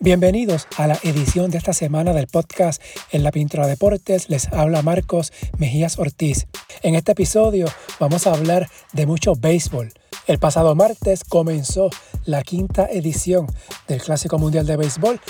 Bienvenidos a la edición de esta semana del podcast En la Pintura Deportes. Les habla Marcos Mejías Ortiz. En este episodio vamos a hablar de mucho béisbol. El pasado martes comenzó la quinta edición del Clásico Mundial de Béisbol.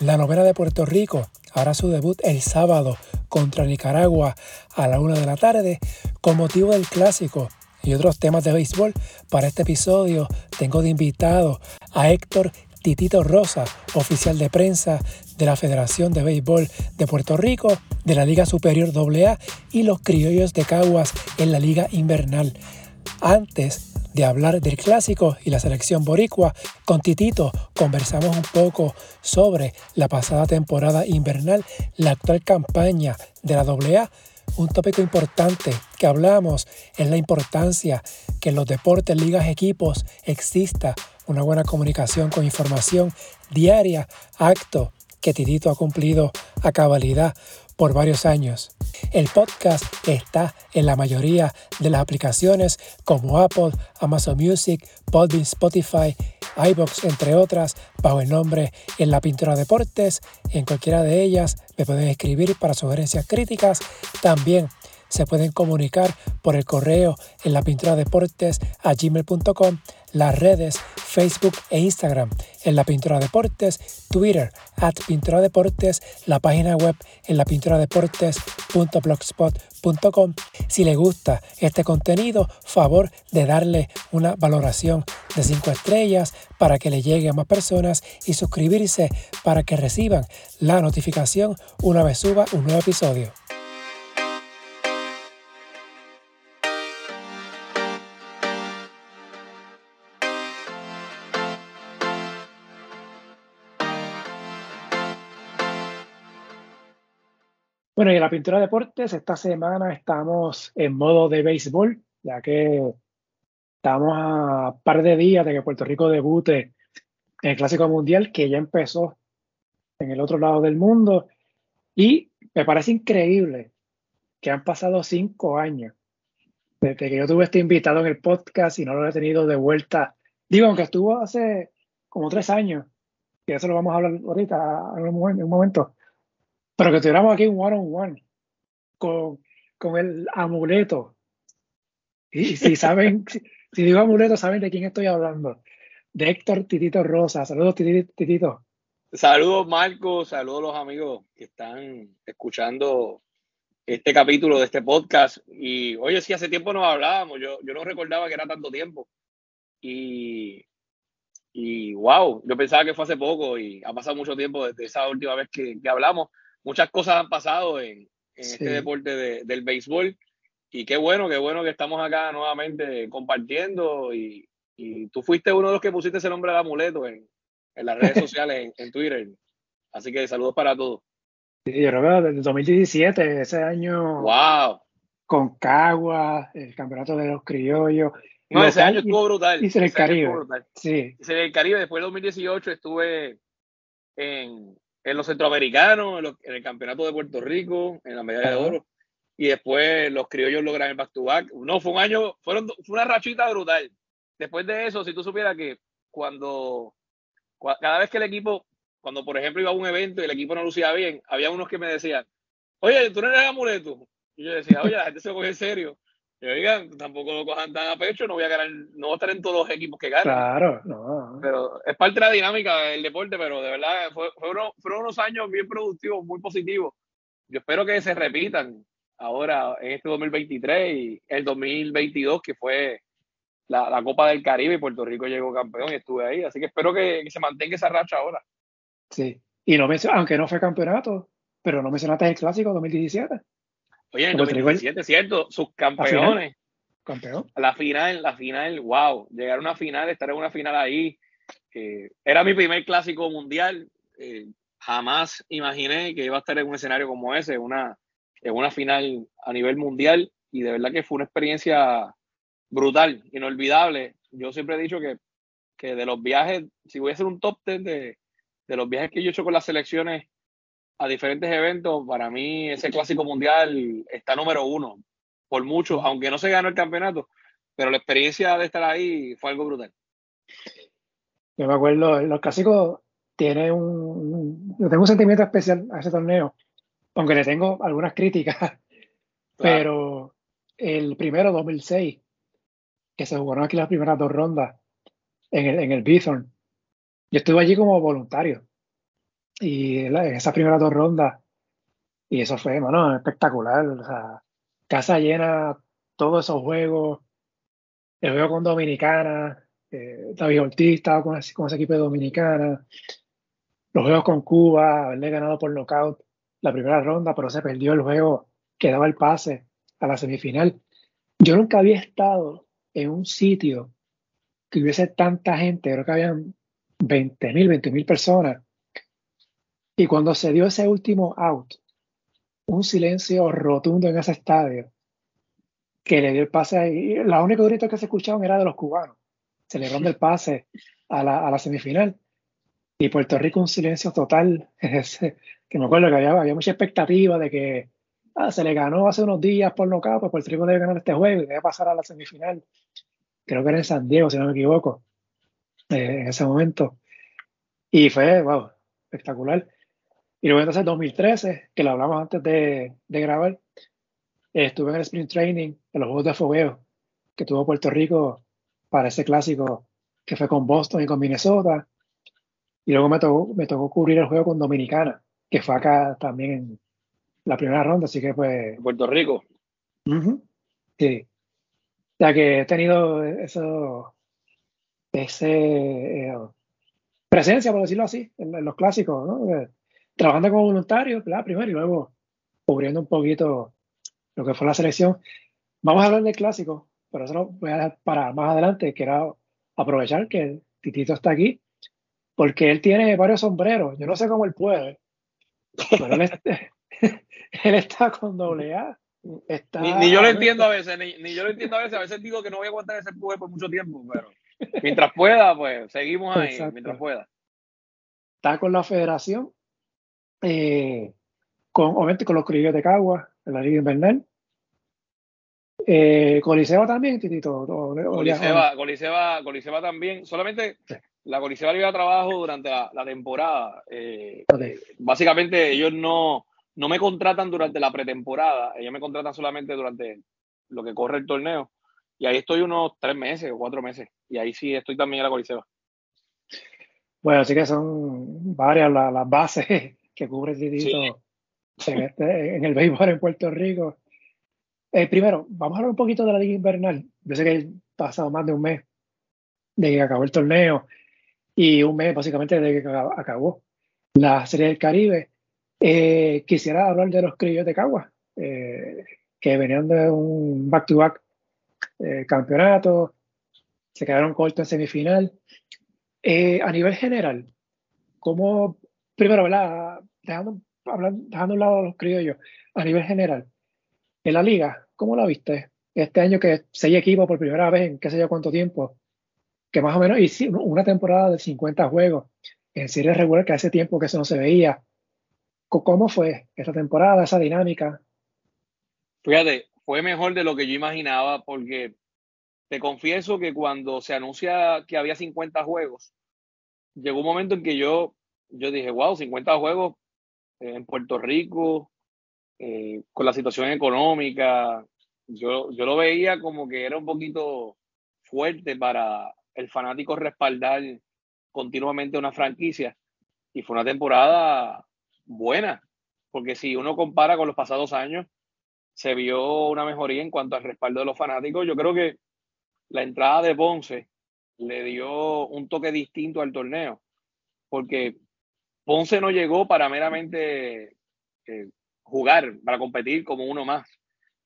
La novena de Puerto Rico hará su debut el sábado contra Nicaragua a la una de la tarde con motivo del clásico y otros temas de béisbol. Para este episodio tengo de invitado a Héctor Titito Rosa, oficial de prensa de la Federación de Béisbol de Puerto Rico, de la Liga Superior AA y los Criollos de Caguas en la Liga Invernal. Antes de hablar del clásico y la selección boricua, con Titito conversamos un poco sobre la pasada temporada invernal, la actual campaña de la AA un tópico importante que hablamos es la importancia que en los deportes, ligas, equipos exista una buena comunicación con información diaria, acto que Titito ha cumplido a cabalidad por varios años. El podcast está en la mayoría de las aplicaciones como Apple, Amazon Music, Podbean, Spotify, iBox, entre otras, bajo el nombre En la Pintura Deportes. En cualquiera de ellas me pueden escribir para sugerencias críticas. También se pueden comunicar por el correo en la pintura deportes a gmail.com, las redes Facebook e Instagram en la pintura deportes, Twitter at pintura deportes, la página web en la pintura deportes.blogspot.com. Si le gusta este contenido, favor de darle una valoración de 5 estrellas para que le llegue a más personas y suscribirse para que reciban la notificación una vez suba un nuevo episodio. Bueno, y en la pintura de deportes, esta semana estamos en modo de béisbol, ya que estamos a par de días de que Puerto Rico debute en el Clásico Mundial, que ya empezó en el otro lado del mundo. Y me parece increíble que han pasado cinco años desde que yo tuve este invitado en el podcast y no lo he tenido de vuelta. Digo, aunque estuvo hace como tres años, y eso lo vamos a hablar ahorita en un momento pero que tuviéramos aquí un one-on-one con, con el amuleto. Y si saben, si, digo amuleto, saben de quién estoy hablando. De Héctor Titito Rosa. Saludos, Titito. Saludos, Marco. Saludos los amigos que están escuchando este capítulo de este podcast. Y oye, si hace tiempo nos hablábamos, yo, yo no recordaba que era tanto tiempo. Y, y wow, yo pensaba que fue hace poco y ha pasado mucho tiempo desde esa última vez que, que hablamos muchas cosas han pasado en, este deporte del béisbol. Y qué bueno, qué bueno que estamos acá nuevamente compartiendo. Y, tú fuiste uno de los que pusiste ese nombre de amuleto en, las redes sociales, en, Twitter. Así que saludos para todos. Sí, yo creo que desde 2017, ese año. ¡Wow! Con Cagua, el campeonato de los criollos. No, ese año estuvo brutal. Y el Caribe. Sí. En el Caribe, después del 2018 estuve en, en los centroamericanos, en, el campeonato de Puerto Rico, en la medalla de oro. Y después los criollos logran el back to back. No, fue un año, fueron, fue una rachita brutal. Después de eso, si tú supieras que cuando, cada vez que el equipo, cuando por ejemplo iba a un evento y el equipo no lucía bien, había unos que me decían, oye, tú no eres amuleto. Y yo decía, oye, la gente se coge en serio. Y oigan, tampoco lo cojan tan a pecho, no voy a ganar, no voy a estar en todos los equipos que ganan. Claro, no. Pero es parte de la dinámica del deporte, pero de verdad fue, fueron, unos años bien productivos, muy positivos. Yo espero que se repitan ahora en este 2023 y el 2022, que fue la, la, Copa del Caribe y Puerto Rico llegó campeón y estuve ahí. Así que espero que, se mantenga esa racha ahora. Sí, y no aunque no fue campeonato, pero no mencionaste el clásico 2017. Oye, en 2017, ¿cierto? Sus campeones. Campeón. La final, la final, wow. Llegar a una final, estar en una final ahí. era mi primer clásico mundial. Eh, jamás imaginé que iba a estar en un escenario como ese, una, en una final a nivel mundial. Y de verdad que fue una experiencia brutal, inolvidable. Yo siempre he dicho que, que de los viajes, si voy a hacer un top 10 de, de los viajes que yo he hecho con las selecciones a diferentes eventos, para mí ese clásico mundial está número uno, por mucho, aunque no se ganó el campeonato, pero la experiencia de estar ahí fue algo brutal. Yo me acuerdo, los clásicos tiene un, tengo un sentimiento especial a ese torneo, aunque le tengo algunas críticas, pero el primero 2006, que se jugaron aquí las primeras dos rondas en el, en el Bithorn, yo estuve allí como voluntario y en esas primeras dos rondas, y eso fue, espectacular, casa llena, todos esos juegos, el juego con Dominicana, eh, David Ortiz estaba con, ese equipo de Dominicana, los juegos con Cuba, haberle ganado por knockout la primera ronda, pero se perdió el juego que daba el pase a la semifinal. Yo nunca había estado en un sitio que hubiese tanta gente, creo que habían 20 mil, 20 mil personas. Y cuando se dio ese último out, un silencio rotundo en ese estadio, que le dio el pase ahí. La única grito que se escuchaban era de los cubanos, celebrando el pase a la, semifinal. Y Puerto Rico un silencio total, que me acuerdo que había, había mucha expectativa de que ah, se le ganó hace unos días por nocaut, pues Puerto Rico debe ganar este juego y debe pasar a la semifinal. Creo que era en San Diego, si no me equivoco, eh, en ese momento. Y fue, wow, espectacular. Y luego entonces 2013, que lo hablamos antes de, de grabar, estuve en el sprint training de los Juegos de Fogueo que tuvo Puerto Rico para ese clásico que fue con Boston y con Minnesota. Y luego me tocó, me tocó cubrir el juego con Dominicana, que fue acá también en la primera ronda, así que pues... Puerto Rico. sí. Ya que he tenido eso, ese eh, presencia, por decirlo así, en, los clásicos, ¿no? Trabajando como voluntario, claro, primero, y luego cubriendo un poquito lo que fue la selección. Vamos a hablar del clásico, pero eso lo voy a dejar para más adelante. Quiero aprovechar que Titito está aquí, porque él tiene varios sombreros. Yo no sé cómo él puede, pero él, está, con doble A. ni, yo lo entiendo a veces, ni, yo lo entiendo a veces. A veces digo que no voy a aguantar ese pueblo por mucho tiempo, pero mientras pueda, pues seguimos ahí, mientras pueda. Está con la federación, eh, con, obviamente con los criollos de Cagua, en la Liga Invernal. Eh, Coliseba también, Titito. Coliseba, Coliseba, también. Solamente la Coliseba le iba a trabajo durante la, temporada. Eh, básicamente ellos no, no me contratan durante la pretemporada, ellos me contratan solamente durante lo que corre el torneo. Y ahí estoy unos tres meses o cuatro meses. Y ahí sí estoy también en la Coliseba. Bueno, así que son varias las, bases que cubre Titito este, en, el béisbol en Puerto Rico. Eh, primero, vamos a hablar un poquito de la Liga Invernal. Yo sé que ha pasado más de un mes de que acabó el torneo y un mes básicamente de que acabó la Serie del Caribe. Eh, quisiera hablar de los criollos de Cagua, eh, que venían de un back-to-back campeonato, se quedaron cortos en semifinal. a nivel general, ¿cómo, primero, ¿verdad? Dejando hablando, dejando un lado a los criollos, a nivel general, en la liga, ¿cómo la viste? Este año que seis equipos por primera vez en qué sé yo cuánto tiempo, que más o menos, y una temporada de 50 juegos en serie regular, que hace tiempo que eso no se veía. ¿Cómo fue esta temporada, esa dinámica? Fíjate, fue mejor de lo que yo imaginaba porque te confieso que cuando se anuncia que había 50 juegos, llegó un momento en que yo, yo dije, wow, 50 juegos, en Puerto Rico, eh, con la situación económica, yo, yo lo veía como que era un poquito fuerte para el fanático respaldar continuamente una franquicia. Y fue una temporada buena, porque si uno compara con los pasados años, se vio una mejoría en cuanto al respaldo de los fanáticos. Yo creo que la entrada de Ponce le dio un toque distinto al torneo, porque Ponce no llegó para meramente eh, jugar, para competir como uno más.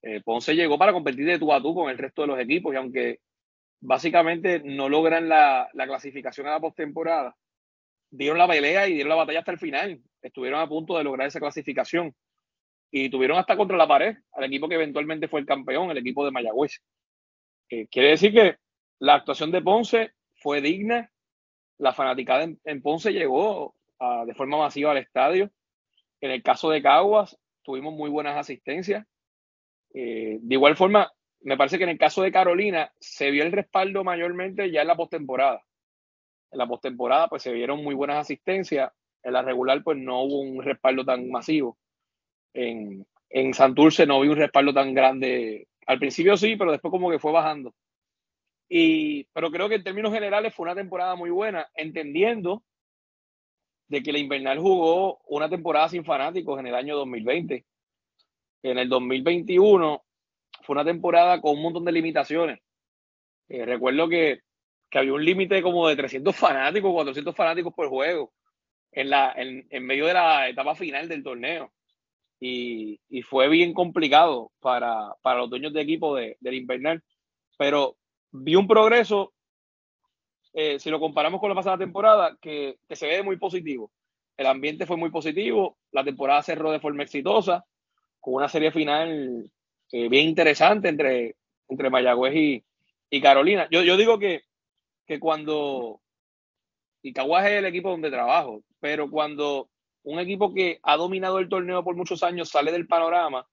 Eh, Ponce llegó para competir de tú a tú con el resto de los equipos y aunque básicamente no logran la, clasificación a la postemporada, dieron la pelea y dieron la batalla hasta el final. Estuvieron a punto de lograr esa clasificación y tuvieron hasta contra la pared al equipo que eventualmente fue el campeón, el equipo de Mayagüez. Eh, quiere decir que la actuación de Ponce fue digna, la fanaticada en Ponce llegó de forma masiva al estadio. En el caso de Caguas, tuvimos muy buenas asistencias. Eh, de igual forma, me parece que en el caso de Carolina se vio el respaldo mayormente ya en la postemporada. En la postemporada, pues se vieron muy buenas asistencias. En la regular, pues no hubo un respaldo tan masivo. En, en Santurce no vi un respaldo tan grande. Al principio sí, pero después como que fue bajando. Y, pero creo que en términos generales fue una temporada muy buena, entendiendo de que la Invernal jugó una temporada sin fanáticos en el año 2020. En el 2021 fue una temporada con un montón de limitaciones. Eh, recuerdo que, que, había un límite como de 300 fanáticos, 400 fanáticos por juego en, la, en, en medio de la etapa final del torneo. Y, y fue bien complicado para, para, los dueños de equipo de, del Invernal. Pero vi un progreso, eh, si lo comparamos con la pasada temporada, que, que, se ve muy positivo. El ambiente fue muy positivo, la temporada cerró de forma exitosa, con una serie final eh, bien interesante entre, entre Mayagüez y, y Carolina. Yo, yo digo que, que cuando, y Caguas es el equipo donde trabajo, pero cuando un equipo que ha dominado el torneo por muchos años sale del panorama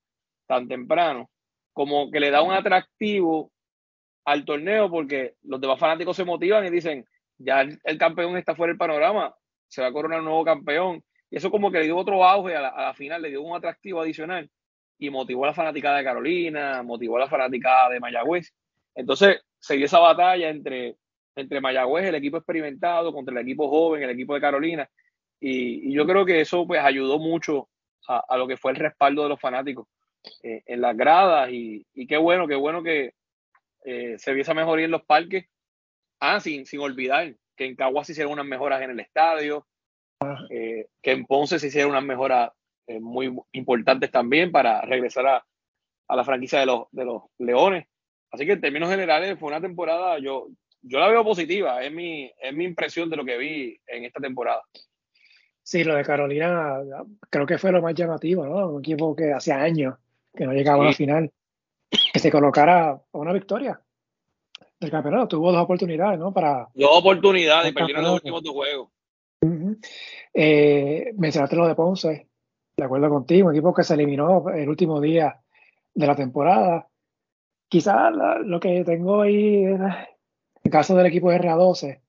tan temprano, como que le da un atractivo al torneo porque los demás fanáticos se motivan y dicen, ya el, campeón está fuera del panorama, se va a coronar un nuevo campeón. Y eso como que le dio otro auge a la, final, le dio un atractivo adicional y motivó a la fanaticada de Carolina, motivó a la fanaticada de Mayagüez. Entonces se dio esa batalla entre, entre Mayagüez, el equipo experimentado, contra el equipo joven, el equipo de Carolina. Y, yo creo que eso pues ayudó mucho a, a, lo que fue el respaldo de los fanáticos eh, en las gradas. Y, y, qué bueno, qué bueno que, eh, se vio esa mejoría en los parques. Ah, sin, sin olvidar que en Caguas se hicieron unas mejoras en el estadio, eh, que en Ponce se hicieron unas mejoras eh, muy importantes también para regresar a, a, la franquicia de los, de los Leones. Así que en términos generales fue una temporada, yo, yo la veo positiva, es mi, es mi impresión de lo que vi en esta temporada. Sí, lo de Carolina creo que fue lo más llamativo, ¿no? Un equipo que hace años que no llegaba sí. a la final que se colocara a una victoria del campeonato. Tuvo dos oportunidades, ¿no? Para, dos oportunidades perdieron los últimos dos juegos. Uh -huh. eh, mencionaste lo de Ponce, de acuerdo contigo, un equipo que se eliminó el último día de la temporada. Quizás lo que tengo ahí, en el caso del equipo de RA12,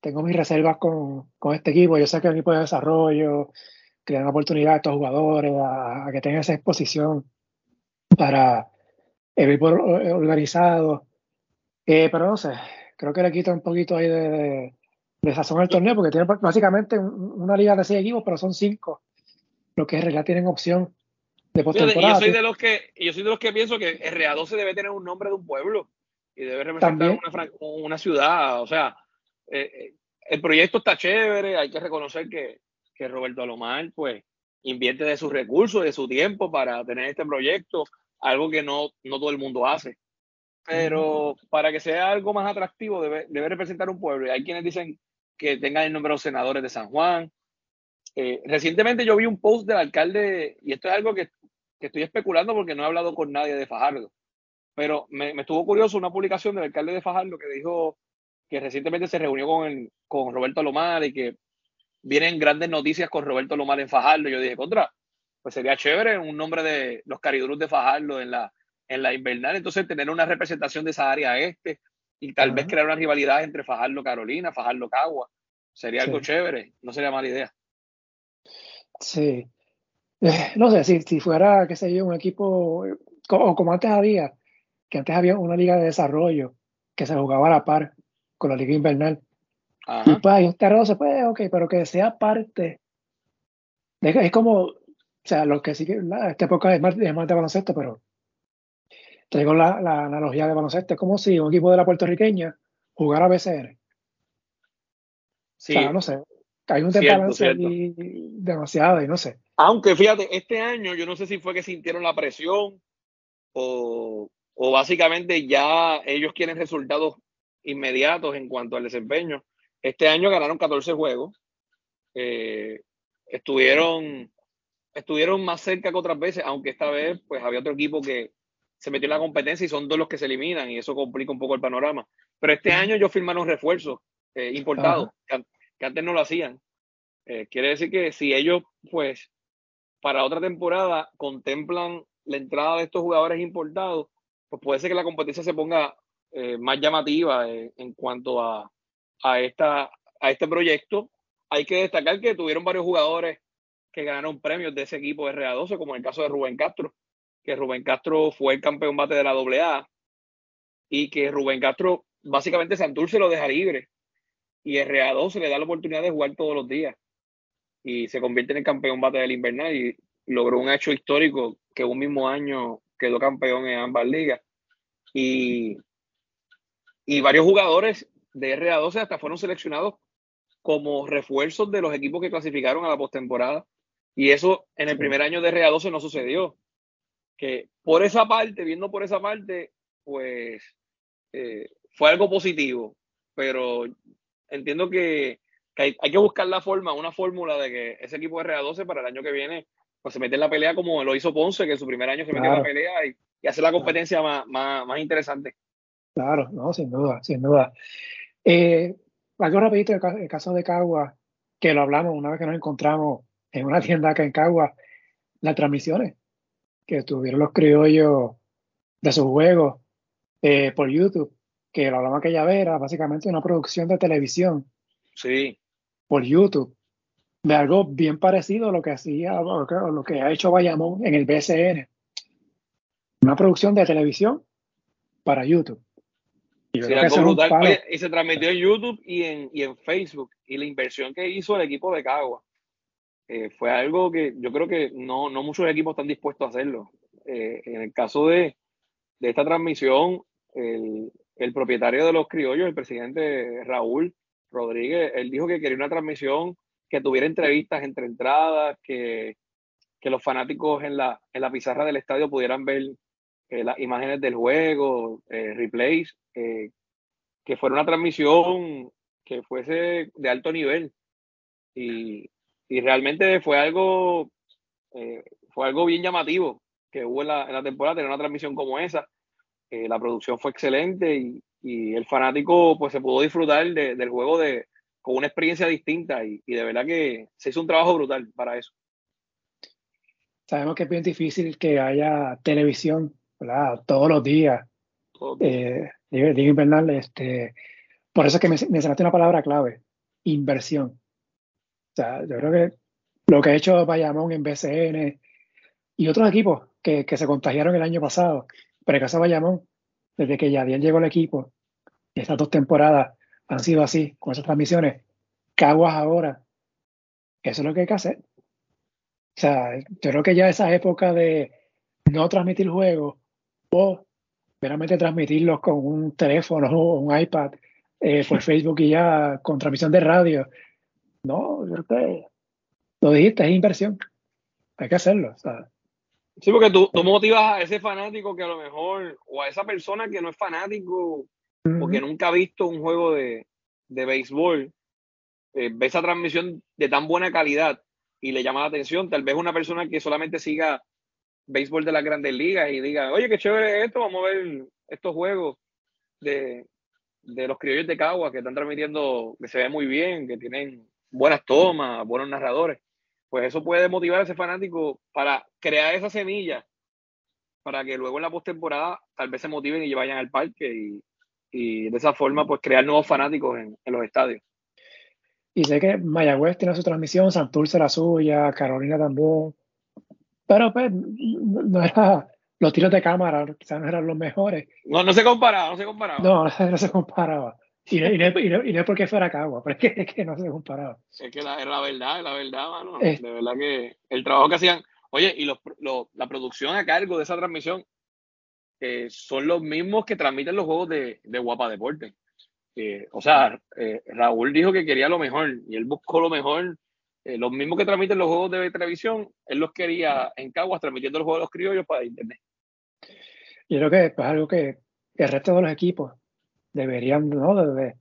tengo mis reservas con, con, este equipo. Yo sé que el equipo de desarrollo, que le dan oportunidad a estos jugadores a, a que tengan esa exposición para el equipo organizado. Eh, pero no sé, creo que le quita un poquito ahí de, de, de sazón al torneo, porque tiene básicamente una liga de seis equipos, pero son cinco. Lo que en realidad tienen opción de postemporada. Yo soy de los que, yo soy de los que pienso que RA12 debe tener un nombre de un pueblo y debe representar una, una, ciudad. O sea, eh, el proyecto está chévere, hay que reconocer que, que Roberto Alomar, pues, invierte de sus recursos, de su tiempo para tener este proyecto algo que no, no todo el mundo hace. Pero para que sea algo más atractivo debe, debe representar un pueblo. Y hay quienes dicen que tengan el número de senadores de San Juan. Eh, recientemente yo vi un post del alcalde, y esto es algo que, que, estoy especulando porque no he hablado con nadie de Fajardo, pero me, me, estuvo curioso una publicación del alcalde de Fajardo que dijo que recientemente se reunió con, el, con Roberto Lomar y que vienen grandes noticias con Roberto Lomar en Fajardo. Yo dije, contra, pues sería chévere un nombre de los Caridurus de Fajardo en la, en la invernal, entonces tener una representación de esa área este y tal uh -huh. vez crear una rivalidad entre Fajardo Carolina, Fajardo Cagua, sería sí. algo chévere, no sería mala idea. Sí, eh, no sé, si, si fuera, qué sé yo, un equipo, o como antes había, que antes había una liga de desarrollo que se jugaba a la par con la liga invernal. Ajá. Y pues, este arroz se puede, ok, pero que sea parte. De, es como, o sea, lo que sí que esta época es más, es más de baloncesto, pero traigo la, la, analogía de baloncesto. Es como si un equipo de la puertorriqueña jugara BCR. Sí. O sea, no sé. Hay un desbalance demasiado y no sé. Aunque fíjate, este año yo no sé si fue que sintieron la presión o, o básicamente ya ellos quieren resultados inmediatos en cuanto al desempeño. Este año ganaron 14 juegos. Eh, estuvieron estuvieron más cerca que otras veces, aunque esta vez pues había otro equipo que se metió en la competencia y son dos los que se eliminan y eso complica un poco el panorama. Pero este año ellos firmaron refuerzos eh, importados, que, que, antes no lo hacían. Eh, quiere decir que si ellos pues para otra temporada contemplan la entrada de estos jugadores importados, pues puede ser que la competencia se ponga eh, más llamativa en cuanto a, a, esta, a este proyecto. Hay que destacar que tuvieron varios jugadores que ganaron premios de ese equipo de RA12, como en el caso de Rubén Castro, que Rubén Castro fue el campeón bate de la AA y que Rubén Castro básicamente Santurce lo deja libre y RA12 le da la oportunidad de jugar todos los días y se convierte en el campeón bate del invernal y logró un hecho histórico que un mismo año quedó campeón en ambas ligas. Y, y varios jugadores de RA12 hasta fueron seleccionados como refuerzos de los equipos que clasificaron a la postemporada. Y eso en el primer año de RA12 no sucedió. Que por esa parte, viendo por esa parte, pues eh, fue algo positivo. Pero entiendo que, hay, que buscar la forma, una fórmula de que ese equipo de RA12 para el año que viene pues se mete en la pelea como lo hizo Ponce, que en su primer año se metió en la pelea y, y hace la competencia más, más, más, interesante. Claro, no, sin duda, sin duda. Eh, algo rapidito, el, caso de Cagua, que lo hablamos una vez que nos encontramos en una tienda acá en Cagua, las transmisiones que tuvieron los criollos de sus juegos eh, por YouTube, que lo hablamos aquella vez, era básicamente una producción de televisión. Sí. Por YouTube de algo bien parecido a lo que hacía o lo que ha hecho Bayamón en el BCN. Una producción de televisión para YouTube. Y, se transmitió en YouTube y en, y en Facebook. Y la inversión que hizo el equipo de Cagua eh, fue algo que yo creo que no, no muchos equipos están dispuestos a hacerlo. Eh, en el caso de, de esta transmisión, el, el, propietario de los criollos, el presidente Raúl Rodríguez, él dijo que quería una transmisión que tuviera entrevistas entre entradas, que, que los fanáticos en la, en la pizarra del estadio pudieran ver eh, las imágenes del juego, replays, que fuera una transmisión que fuese de alto nivel. Y, y realmente fue algo, fue algo bien llamativo que hubo en la, en la temporada, tener una transmisión como esa. la producción fue excelente y, y, el fanático pues se pudo disfrutar del juego de, con una experiencia distinta y, de verdad que se hizo un trabajo brutal para eso. Sabemos que es bien difícil que haya televisión ¿verdad? todos los días. Eh, digo, invernal, este, por eso es que mencionaste una palabra clave, inversión. O sea, yo creo que lo que ha hecho Bayamón en BCN y otros equipos que, que se contagiaron el año pasado, pero en caso de Bayamón, desde que Yadiel llegó al equipo, estas dos temporadas, han sido así, con esas transmisiones. Caguas ahora. Eso es lo que hay que hacer. O sea, yo creo que ya esa época de no transmitir juegos o meramente transmitirlos con un teléfono o un iPad eh, por Facebook y ya con transmisión de radio. No, yo creo que lo dijiste, es inversión. Hay que hacerlo. Sí, porque tú, tú motivas a ese fanático que a lo mejor, o a esa persona que no es fanático porque nunca ha visto un juego de, de béisbol, eh, ve esa transmisión de tan buena calidad y le llama la atención, tal vez una persona que solamente siga béisbol de las grandes ligas y diga, oye, qué chévere esto, vamos a ver estos juegos de, de los criollos de Cagua que están transmitiendo, que se ve muy bien, que tienen buenas tomas, buenos narradores. Pues eso puede motivar a ese fanático para crear esa semilla para que luego en la postemporada tal vez se motiven y vayan al parque y, y de esa forma pues crear nuevos fanáticos en, los estadios. Y sé que Mayagüez tiene su transmisión, Santurce la suya, Carolina también. Pero pues no era, los tiros de cámara quizás no eran los mejores. No, no se comparaba, no se comparaba. No, no, se comparaba. Y no, y, no, es porque fuera Cagua, pero es que, es que no se comparaba. Es que la, la verdad, la verdad, mano. De verdad que el trabajo que hacían. Oye, y los, la producción a cargo de esa transmisión son los mismos que transmiten los juegos de, Guapa Deporte. o sea, eh, Raúl dijo que quería lo mejor y él buscó lo mejor. Eh, los mismos que transmiten los juegos de televisión, él los quería en Caguas transmitiendo los juegos de los criollos para internet. Yo creo que es algo que el resto de los equipos deberían ¿no? de,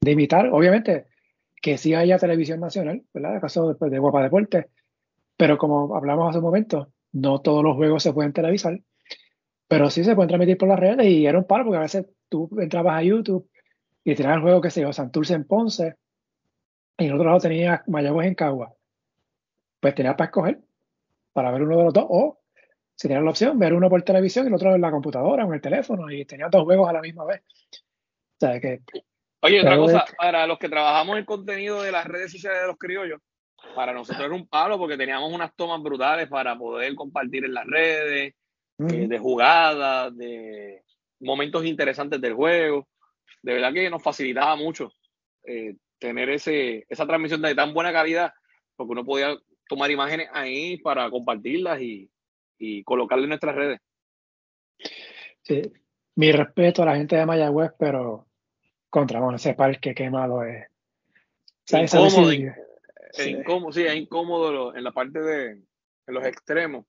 de imitar. Obviamente que sí haya televisión nacional, ¿verdad? En caso de, de Guapa Deporte, pero como hablamos hace un momento, no todos los juegos se pueden televisar. Pero sí se pueden transmitir por las redes y era un paro porque a veces tú entrabas a YouTube y tenías el juego que se llama Santurce en Ponce y en otro lado tenías Mayagüez en Cagua. Pues tenías para escoger para ver uno de los dos o si tenías la opción ver uno por televisión y el otro en la computadora o en el teléfono y tenías dos juegos a la misma vez. O sea que Oye, otra cosa, para los que trabajamos el contenido de las redes sociales de los criollos, para nosotros era un palo porque teníamos unas tomas brutales para poder compartir en las redes, eh, de jugadas, de momentos interesantes del juego. De verdad que nos facilitaba mucho eh, tener ese, esa transmisión de tan buena calidad, porque uno podía tomar imágenes ahí para compartirlas y, y colocarlas en nuestras redes. Sí, mi respeto a la gente de Mayagüez, pero contra bueno, ese parque qué malo es. incómodo, es incómodo, sí, es incómodo en la parte de en los extremos.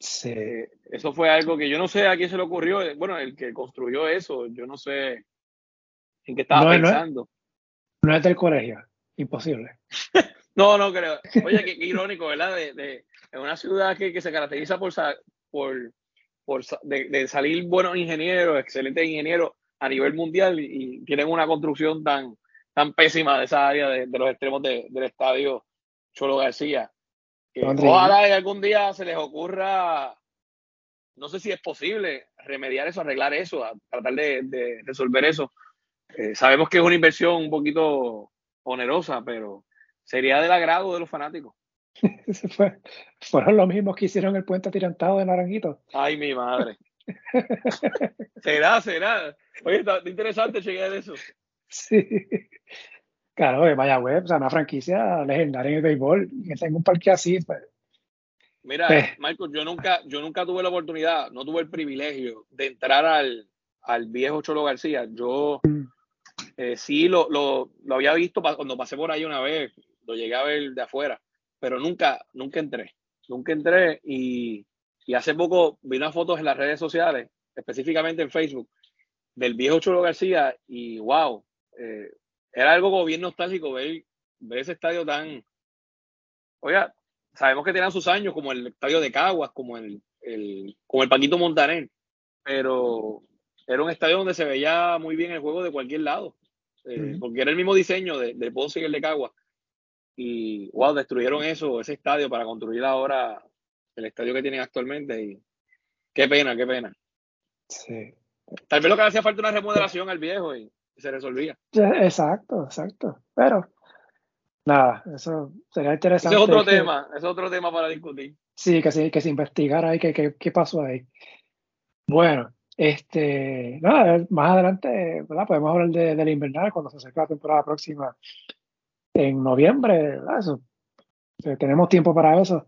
Sí. Eh, eso fue algo que yo no sé a quién se le ocurrió. Eh, bueno, el que construyó eso, yo no sé en qué estaba pensando. No es, del colegio, imposible. no, no creo. Oye, qué, irónico, ¿verdad? De, de, en una ciudad que, que se caracteriza por, por, por de, de, salir buenos ingenieros, excelentes ingenieros a nivel mundial y, tienen una construcción tan, tan pésima de esa área de, los extremos del estadio Cholo García. ojalá que algún día se les ocurra, no sé si es posible remediar eso, arreglar eso, tratar de, resolver eso. Eh, sabemos que es una inversión un poquito onerosa, pero sería del agrado de los fanáticos. fueron los mismos que hicieron el puente atirantado de Naranjito. Ay, mi madre. será, será. Oye, está interesante chequear eso. Sí. Claro, vaya web, o sea, una franquicia legendaria en el béisbol, que tenga un parque así, pues. Mira, eh. Michael, yo nunca, yo nunca tuve la oportunidad, no tuve el privilegio de entrar al, al viejo Cholo García. Yo eh, sí lo, lo, lo, había visto cuando pasé por ahí una vez, lo llegué a ver de afuera, pero nunca, nunca entré. Nunca entré y y hace poco vi unas fotos en las redes sociales, específicamente en Facebook, del viejo Cholo García y wow, eh, era algo como bien nostálgico ver, ver ese estadio tan... Oiga, sabemos que tenían sus años, como el estadio de Caguas, como el, el, como el Paquito Montaner, pero era un estadio donde se veía muy bien el juego de cualquier lado, eh, porque era el mismo diseño de, de Ponce y el de Caguas. Y wow, destruyeron eso, ese estadio para construir ahora el estadio que tienen actualmente y qué pena, qué pena. Sí. Tal vez lo que hacía falta una remodelación al viejo y, se resolvía. Exacto, exacto. Pero nada, eso sería interesante. Ese es otro tema, es otro tema para discutir. Sí, que se, que se investigara ahí qué, qué, pasó ahí. Bueno, este, nada, más adelante, ¿verdad? Podemos hablar de, del invernal cuando se acerque la temporada próxima en noviembre, Eso, tenemos tiempo para eso.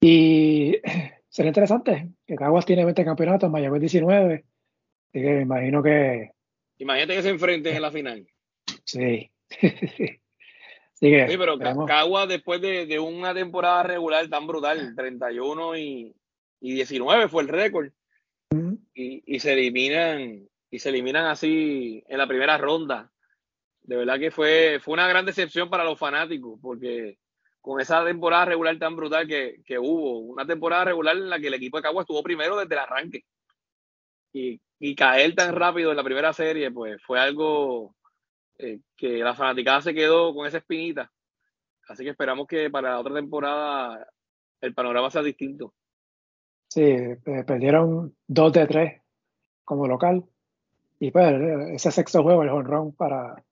Y sería interesante que Caguas tiene 20 campeonatos, Mayagüez 19. Así que me imagino que. Imagínate que se enfrenten en la final. Sí. sí, pero Caguas, después de, una temporada regular tan brutal, 31 y, y 19 fue el récord. y, y, se eliminan y se eliminan así en la primera ronda. De verdad que fue, fue una gran decepción para los fanáticos, porque con esa temporada regular tan brutal que, que, hubo. Una temporada regular en la que el equipo de Cagua estuvo primero desde el arranque. Y, y caer tan rápido en la primera serie, pues fue algo eh, que la fanaticada se quedó con esa espinita. Así que esperamos que para la otra temporada el panorama sea distinto. Sí, perdieron dos de tres como local. Y pues ese sexto juego, el honrón para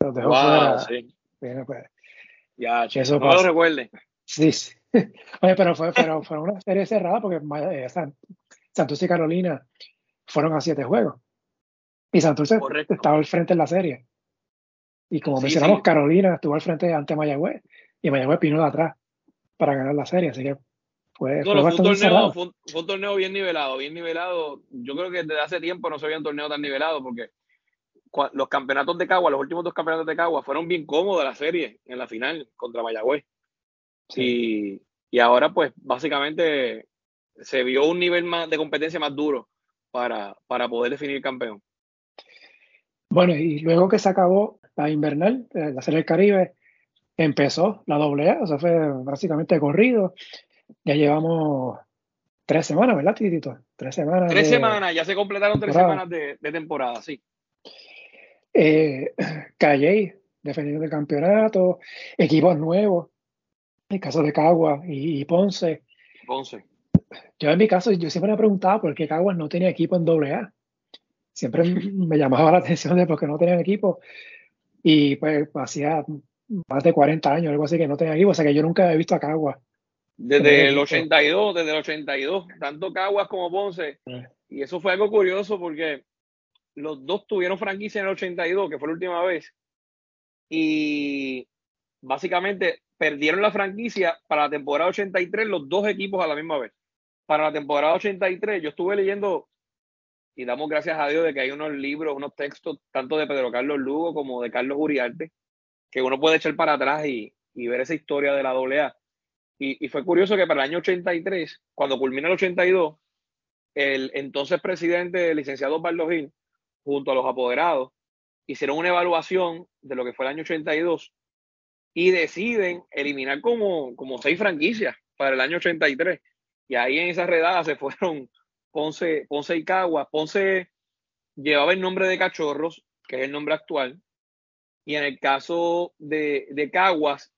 los dejó fuera. Sí. pues, ya, eso no lo recuerde. Sí, sí. Oye, pero fue, pero fue una serie cerrada porque eh, y Carolina fueron a siete juegos. Y Santos estaba al frente en la serie. Y como mencionamos, Carolina estuvo al frente ante Mayagüez y Mayagüez vino de atrás para ganar la serie. Así que fue, fue, un torneo, fue, un, torneo, bien nivelado, bien nivelado. Yo creo que desde hace tiempo no se había un torneo tan nivelado porque los campeonatos de Cagua, los últimos dos campeonatos de Cagua, fueron bien cómodos la serie en la final contra Mayagüez. Y, ahora, pues, básicamente se vio un nivel más de competencia más duro para, para poder definir campeón. Bueno, y luego que se acabó la invernal, eh, la Serie del Caribe, empezó la doble A, o sea, fue básicamente corrido. Ya llevamos tres semanas, ¿verdad, Titito? Tres semanas. Tres semanas, ya se completaron tres semanas de, de temporada, sí. Eh, Calle defendiendo el campeonato, equipos nuevos, el caso de Cagua y, Ponce. Ponce. Yo en mi caso, yo siempre me he preguntado por qué Caguas no tenía equipo en AA. siempre me llamaba la atención de porque no tenían equipo y pues hacía más de 40 años, algo así que no tenían equipo, o sea que yo nunca he visto a Caguas. Desde el 82, desde el 82, tanto Caguas como Ponce. Y eso fue algo curioso porque los dos tuvieron franquicia en el 82, que fue la última vez. Y básicamente perdieron la franquicia para la temporada 83 los dos equipos a la misma vez. Para la temporada 83 yo estuve leyendo y damos gracias a Dios de que hay unos libros, unos textos, tanto de Pedro Carlos Lugo como de Carlos Uriarte, que uno puede echar para atrás y, ver esa historia de la AA. Y, y, fue curioso que para el año 83, cuando culmina el 82, el entonces presidente, el licenciado Pablo Gil, junto a los apoderados, hicieron una evaluación de lo que fue el año 82 y deciden eliminar como, como seis franquicias para el año 83. Y ahí en esa redada se fueron Ponce, Ponce y Caguas. Ponce llevaba el nombre de Cachorros, que es el nombre actual. Y en el caso de, de Caguas,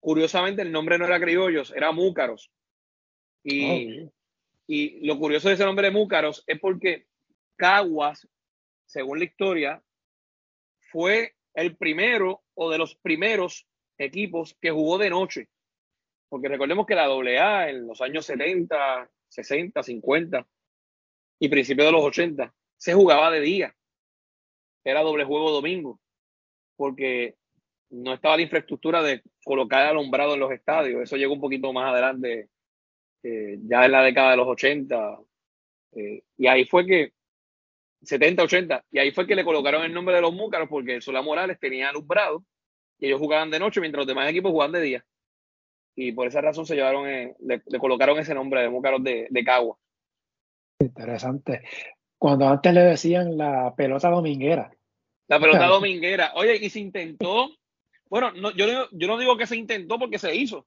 curiosamente el nombre no era Criollos, era Múcaros. Y, oh, y lo curioso de ese nombre de Múcaros es porque Caguas, según la historia, fue el primero o de los primeros equipos que jugó de noche. Porque recordemos que la AA en los años 70, 60, 50 y principios de los 80 se jugaba de día. Era doble juego domingo. Porque no estaba la infraestructura de colocar alumbrado en los estadios. Eso llegó un poquito más adelante, eh, ya en la década de los 80. Eh, y ahí fue que 70, 80, y ahí fue que le colocaron el nombre de los Múcaros porque Solá Morales tenía alumbrado y ellos jugaban de noche mientras los demás equipos jugaban de día. Y por esa razón se llevaron, eh, le, colocaron ese nombre de Múcaros de, de Cagua. Interesante. Cuando antes le decían la pelota dominguera. La pelota dominguera. Oye, y se intentó, bueno, no, yo, yo no digo que se intentó porque se hizo,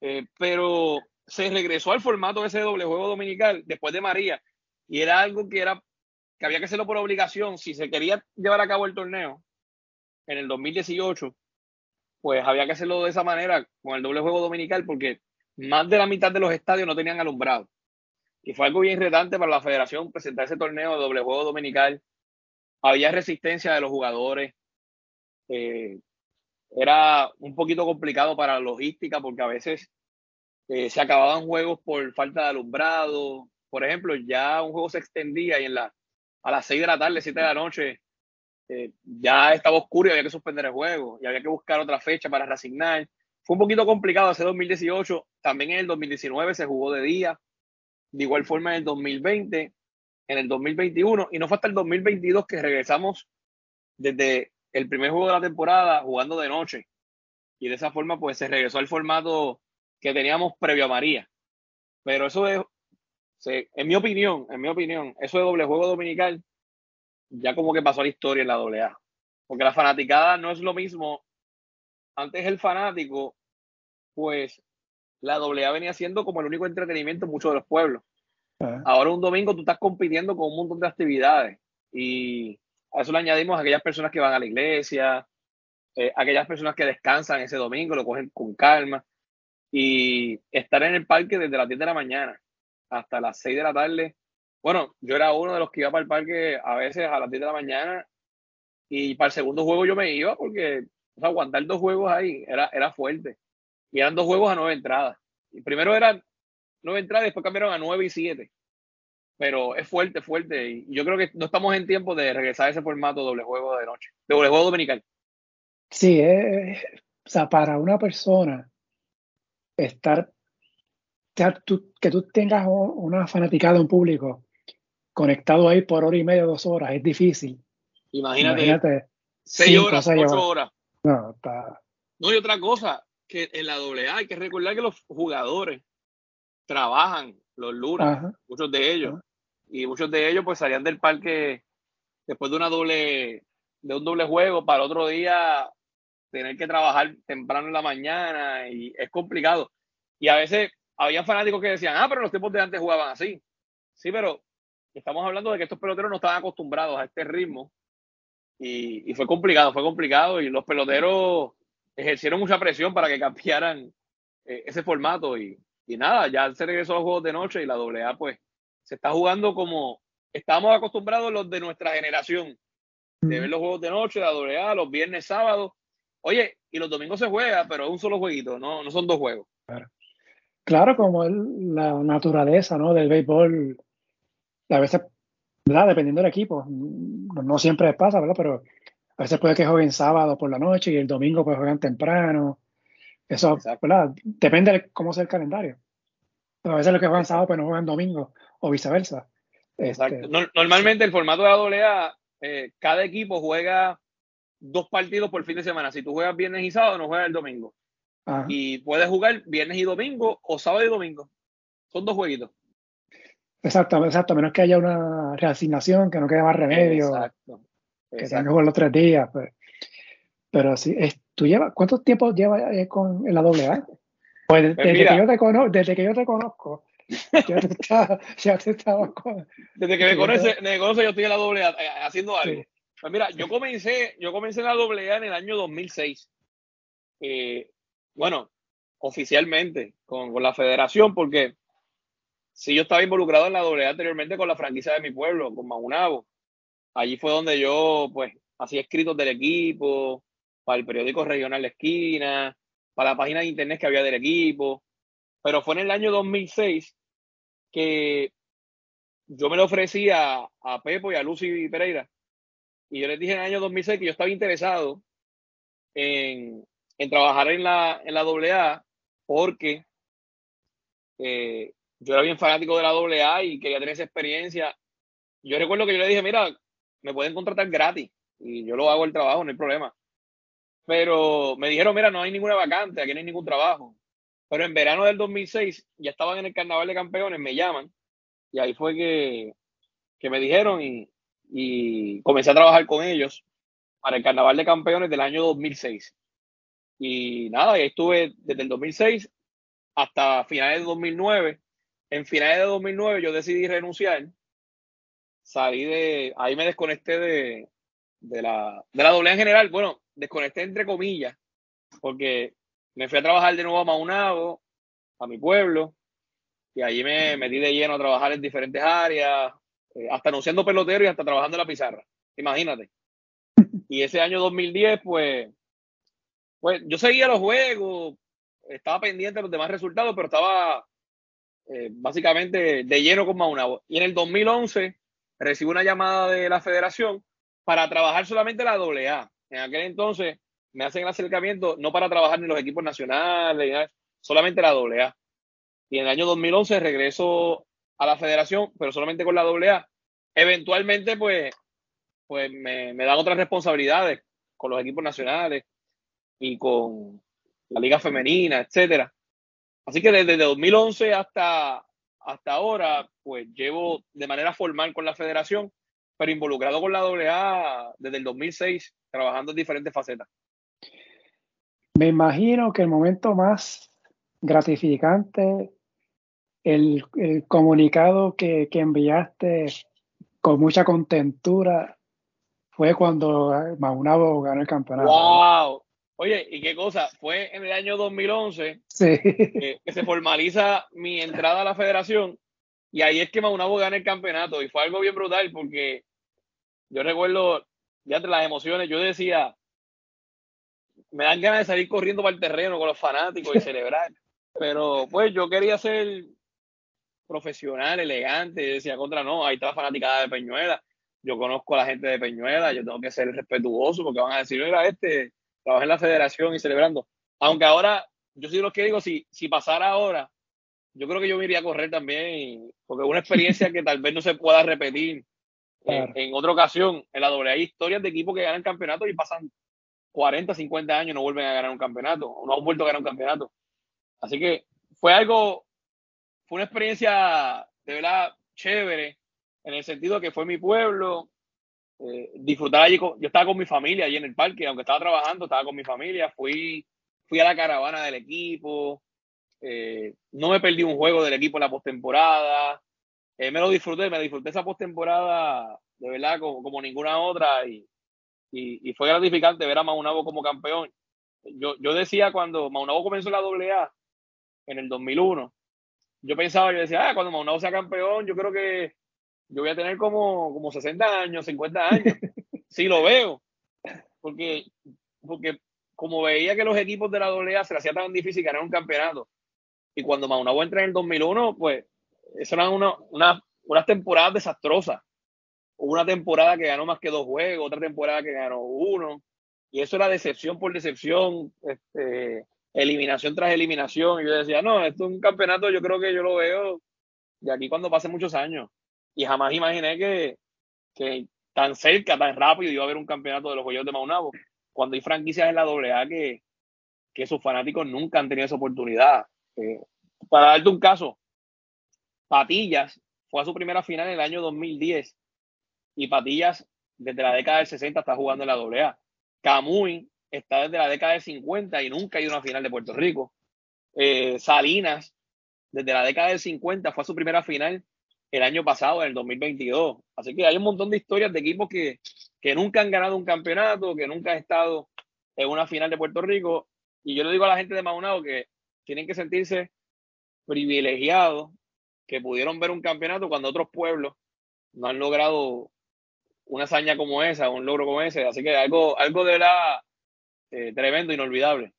eh, pero se regresó al formato ese doble juego dominical después de María. Y era algo que era que había que hacerlo por obligación. Si se quería llevar a cabo el torneo en el 2018, pues había que hacerlo de esa manera con el doble juego dominical porque más de la mitad de los estadios no tenían alumbrado. Y fue algo bien retante para la federación presentar ese torneo de doble juego dominical. Había resistencia de los jugadores. Eh, era un poquito complicado para la logística porque a veces eh, se acababan juegos por falta de alumbrado. Por ejemplo, ya un juego se extendía y en la a las 6 de la tarde, 7 de la noche, eh, ya estaba oscuro y había que suspender el juego y había que buscar otra fecha para reasignar. Fue un poquito complicado ese 2018. También en el 2019 se jugó de día. De igual forma en el 2020, en el 2021 y no fue hasta el 2022 que regresamos desde el primer juego de la temporada jugando de noche. Y de esa forma pues se regresó al formato que teníamos previo a María. Pero eso es en mi opinión, en mi opinión, eso de doble juego dominical ya como que pasó a la historia en la doble A. Porque la fanaticada no es lo mismo. Antes el fanático, pues la doble A venía siendo como el único entretenimiento en muchos de los pueblos. Ah. Ahora un domingo tú estás compitiendo con un montón de actividades y a eso le añadimos a aquellas personas que van a la iglesia, eh, aquellas personas que descansan ese domingo, lo cogen con calma y estar en el parque desde las 10 de la mañana hasta las 6 de la tarde. Bueno, yo era uno de los que iba para el parque a veces a las 10 de la mañana y para el segundo juego yo me iba porque aguantar dos juegos ahí era, era fuerte. Y eran dos juegos a nueve entradas. Y primero eran nueve entradas después cambiaron a nueve y siete. Pero es fuerte, fuerte. Y yo creo que no estamos en tiempo de regresar a ese formato doble juego de noche, doble juego dominical. Sí, o sea, para una persona estar que tú tengas una fanaticada, un público conectado ahí por hora y media, dos horas, es difícil. Imagínate, seis horas, ocho horas. No, no, y otra cosa, que en la AA hay que recordar que los jugadores trabajan los lunes, muchos de ellos, y muchos de ellos pues salían del parque después de una doble, de un doble juego para el otro día tener que trabajar temprano en la mañana y es complicado. Y a veces había fanáticos que decían, ah, pero los tiempos de antes jugaban así. Sí, pero estamos hablando de que estos peloteros no estaban acostumbrados a este ritmo y, fue complicado, fue complicado y los peloteros ejercieron mucha presión para que cambiaran eh, ese formato y, nada, ya se regresó a los juegos de noche y la AA pues se está jugando como, estábamos acostumbrados los de nuestra generación de ver los juegos de noche, la AA, los viernes, sábados. Oye, y los domingos se juega, pero es un solo jueguito, no, no son dos juegos. Claro, claro como la naturaleza ¿no? del béisbol, a veces, ¿verdad? dependiendo del equipo, no siempre pasa, ¿verdad? Pero a veces puede que jueguen sábado por la noche y el domingo pues juegan temprano. Eso, ¿verdad? Depende de cómo sea el calendario. a veces los que juegan sábado pues no juegan domingo o viceversa. Este, normalmente el formato de la AA, eh, cada equipo juega dos partidos por fin de semana. Si tú juegas viernes y sábado, no juegas el domingo. Y puedes jugar viernes y domingo o sábado y domingo. Son dos jueguitos. Exacto, exacto. menos que haya una reasignación, que no quede más remedio. Exacto que tengan que jugar los tres días. Pues. Pero sí, ¿tú llevas, ¿cuánto tiempo llevas eh, con en la doble A? Pues, pues desde, que yo te conozco, desde que yo te conozco, ya te estaba, ya te estaba con, Desde que me conoce, me conoce, yo estoy en la doble A eh, haciendo algo. Pues mira, yo comencé, yo comencé en la doble en el año 2006. Eh, bueno, oficialmente con, con, la federación, porque si yo estaba involucrado en la doble A anteriormente con la franquicia de mi pueblo, con Maunabo. Allí fue donde yo, pues, hacía escritos del equipo, para el periódico regional de esquina, para la página de internet que había del equipo. Pero fue en el año 2006 que yo me lo ofrecí a, Pepo y a Lucy Pereira. Y yo les dije en el año 2006 que yo estaba interesado en, trabajar en la, en la porque eh, yo era bien fanático de la AA y quería tener esa experiencia. Yo recuerdo que yo le dije, mira, me pueden contratar gratis y yo lo hago el trabajo, no hay problema. Pero me dijeron, mira, no hay ninguna vacante, aquí no hay ningún trabajo. Pero en verano del 2006 ya estaban en el Carnaval de Campeones, me llaman y ahí fue que, que me dijeron y, y comencé a trabajar con ellos para el Carnaval de Campeones del año 2006. Y nada, ahí estuve desde el 2006 hasta finales de 2009. En finales de 2009 yo decidí renunciar salí de, ahí me desconecté de, de la, de la doble en general. Bueno, desconecté entre comillas, porque me fui a trabajar de nuevo a Maunabo, a mi pueblo, y allí me metí de lleno a trabajar en diferentes áreas, eh, hasta anunciando pelotero y hasta trabajando en la pizarra. Imagínate. Y ese año 2010, pues, pues yo seguía los juegos, estaba pendiente de los demás resultados, pero estaba eh, básicamente de lleno con Maunabo. Y en el 2011 recibo una llamada de la federación para trabajar solamente la AA. En aquel entonces me hacen el acercamiento no para trabajar en los equipos nacionales, solamente la AA. Y en el año 2011 regreso a la federación, pero solamente con la AA. Eventualmente, pues, pues me, me dan otras responsabilidades con los equipos nacionales y con la liga femenina, etcétera. Así que desde 2011 hasta, hasta ahora, pues llevo de manera formal con la federación, pero involucrado con la AA desde el 2006, trabajando en diferentes facetas. Me imagino que el momento más gratificante, el, comunicado que, que, enviaste con mucha contentura, fue cuando Maunabo ganó el campeonato. ¡Wow! Oye, ¿y qué cosa? Fue en el año 2011 que, se formaliza mi entrada a la federación y ahí es que Maunabo gana el campeonato y fue algo bien brutal porque yo recuerdo ya entre las emociones, yo decía, me dan ganas de salir corriendo para el terreno con los fanáticos y celebrar, pero pues yo quería ser profesional, elegante, decía, contra no, ahí está la fanaticada de Peñuela, yo conozco a la gente de Peñuela, yo tengo que ser respetuoso porque van a decir, mira, este trabajé en la federación y celebrando. Aunque ahora, yo sí lo que digo, si, si pasara ahora, yo creo que yo me iría a correr también, porque es una experiencia que tal vez no se pueda repetir en, otra ocasión. En la doble hay historias de equipos que ganan campeonatos y pasan 40, 50 años y no vuelven a ganar un campeonato, o no han vuelto a ganar un campeonato. Así que fue algo, fue una experiencia de verdad chévere, en el sentido que fue mi pueblo, eh, disfrutar allí. yo estaba con mi familia allí en el parque, aunque estaba trabajando, estaba con mi familia. Fui, fui a la caravana del equipo. Eh, no me perdí un juego del equipo en la postemporada. Eh, me lo disfruté, me disfruté esa postemporada de verdad como, como ninguna otra y, y, fue gratificante ver a Maunabo como campeón. Yo, yo decía cuando Maunabo comenzó la AA en el 2001, yo pensaba, yo decía, ah, cuando Maunabo sea campeón, yo creo que yo voy a tener como, como 60 años, 50 años. si lo veo. Porque, porque como veía que los equipos de la AA se le hacía tan difícil ganar un campeonato. Y cuando Maunabo entra en el 2001, pues, eso eran una, una, unas temporadas desastrosas. Hubo una temporada que ganó más que dos juegos, otra temporada que ganó uno. Y eso era decepción por decepción, este, eliminación tras eliminación. Y yo decía, no, esto es un campeonato, yo creo que yo lo veo de aquí cuando pasen muchos años. Y jamás imaginé que, que tan cerca, tan rápido iba a haber un campeonato de los Joyos de Maunabo. Cuando hay franquicias en la AA que, que sus fanáticos nunca han tenido esa oportunidad. Eh, para darte un caso, Patillas fue a su primera final en el año 2010 y Patillas desde la década del 60 está jugando en la AA. Camuy está desde la década del 50 y nunca ha ido a una final de Puerto Rico. Eh, Salinas, desde la década del 50, fue a su primera final el año pasado, en el 2022. Así que hay un montón de historias de equipos que, que nunca han ganado un campeonato, que nunca han estado en una final de Puerto Rico. Y yo le digo a la gente de Maunao que tienen que sentirse privilegiados que pudieron ver un campeonato cuando otros pueblos no han logrado una hazaña como esa, un logro como ese. Así que algo, algo de la eh, tremendo, inolvidable.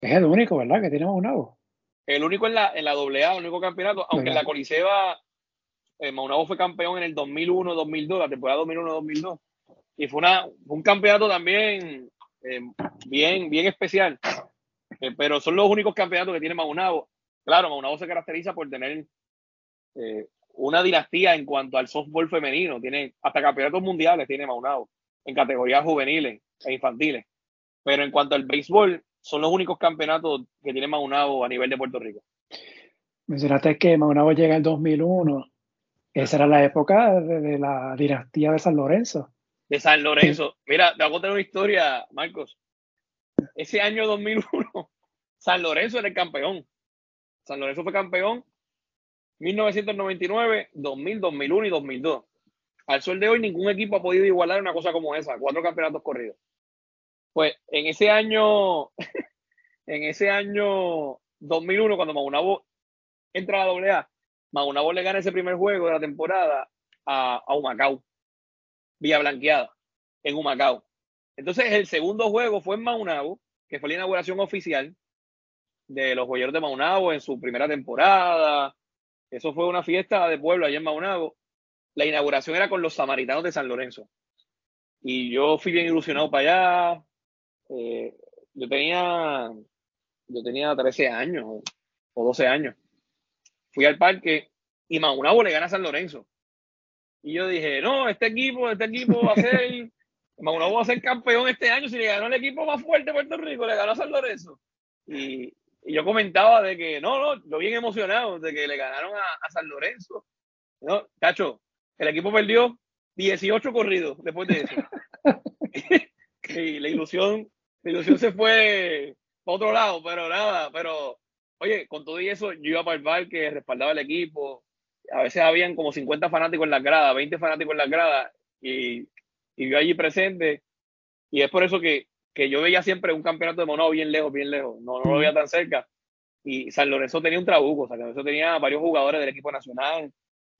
Es el único, ¿verdad? Que tiene Maunabo. El único en la, en la AA, el único campeonato, aunque en la Coliseba, eh, Maunabo fue campeón en el 2001-2002, la temporada 2001-2002. Y fue una, un campeonato también eh, bien, bien especial. Eh, pero son los únicos campeonatos que tiene Maunabo. Claro, Maunabo se caracteriza por tener eh, una dinastía en cuanto al softball femenino. Tiene hasta campeonatos mundiales, tiene Maunabo, en categorías juveniles e infantiles. Pero en cuanto al béisbol, son los únicos campeonatos que tiene Maunabo a nivel de Puerto Rico. Mencionaste que Maunabo llega en 2001. Esa era la época de, la dinastía de San Lorenzo. De San Lorenzo. Mira, te voy a contar una historia, Marcos. Ese año 2001, San Lorenzo era el campeón. San Lorenzo fue campeón 1999, 2000, 2001 y 2002. Al sol de hoy, ningún equipo ha podido igualar una cosa como esa, cuatro campeonatos corridos. Pues en ese año, en ese año 2001, cuando Maunabo entra a la AA, Maunabo le gana ese primer juego de la temporada a, a Humacao, Vía Blanqueada, en Humacao. Entonces, el segundo juego fue en Maunabo, que fue la inauguración oficial de los joyeros de Maunabo en su primera temporada. Eso fue una fiesta de pueblo allá en Maunabo. La inauguración era con los samaritanos de San Lorenzo. Y yo fui bien ilusionado para allá. Eh, yo tenía yo tenía 13 años o 12 años. Fui al parque y Maunabo le gana a San Lorenzo. Y yo dije, no, este equipo, este equipo va a ser, Maunabo va a ser campeón este año si le ganó el equipo más fuerte de Puerto Rico, le ganó a San Lorenzo. Y, y yo comentaba de que, no, no, yo bien emocionado de que le ganaron a, San Lorenzo. No, cacho, el equipo perdió 18 corridos después de eso. y la ilusión, la ilusión se fue para otro lado, pero nada, pero oye, con todo y eso, yo iba para el bar que respaldaba el equipo. A veces habían como 50 fanáticos en la grada, 20 fanáticos en la grada, y, y yo allí presente. Y es por eso que que yo veía siempre un campeonato de mono bien lejos, bien lejos, no, no lo veía tan cerca. Y San Lorenzo tenía un trabuco, San Lorenzo tenía varios jugadores del equipo nacional.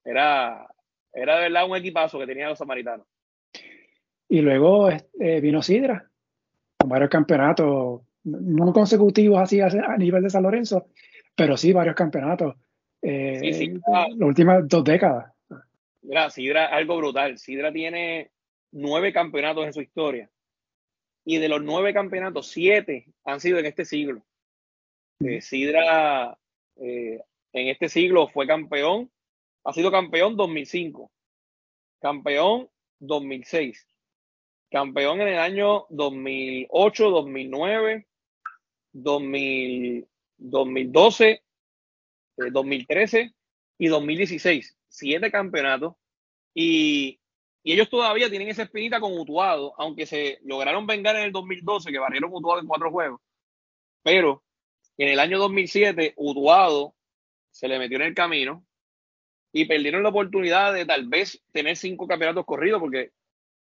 Era, era de verdad un equipazo que tenía los samaritanos. Y luego eh, vino Sidra, con varios campeonatos, no consecutivos así a, nivel de San Lorenzo, pero sí varios campeonatos. Eh, sí, sí, las últimas dos décadas. Mira, Sidra, algo brutal. Sidra tiene nueve campeonatos en su historia y de los nueve campeonatos, siete han sido en este siglo. Eh, Sidra eh, en este siglo fue campeón, ha sido campeón 2005, campeón 2006, campeón en el año 2008, 2009, 2012, 2013 y 2016. Siete campeonatos. Y y ellos todavía tienen esa espinita con Utuado, aunque se lograron vengar en el 2012, que barrieron Utuado en cuatro juegos. Pero en el año 2007, Utuado se le metió en el camino y perdieron la oportunidad de tal vez tener cinco campeonatos corridos, porque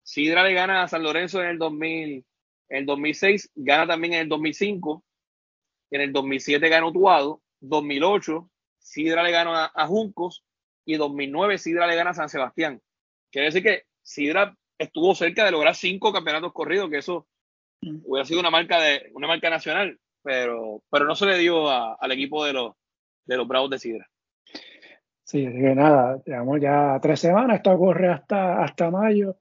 Sidra le gana a San Lorenzo en el, 2000, en el 2006, gana también en el 2005, en el 2007 gana Utuado, 2008 Sidra le gana a, a Juncos y 2009 Sidra le gana a San Sebastián. Quiere decir que Sidra estuvo cerca de lograr cinco campeonatos corridos, que eso mm. hubiera sido una marca de una marca nacional, pero, pero no se le dio al equipo de los, de los Bravos de Sidra. Sí, así que nada, llevamos ya tres semanas, esto ocurre hasta, hasta mayo.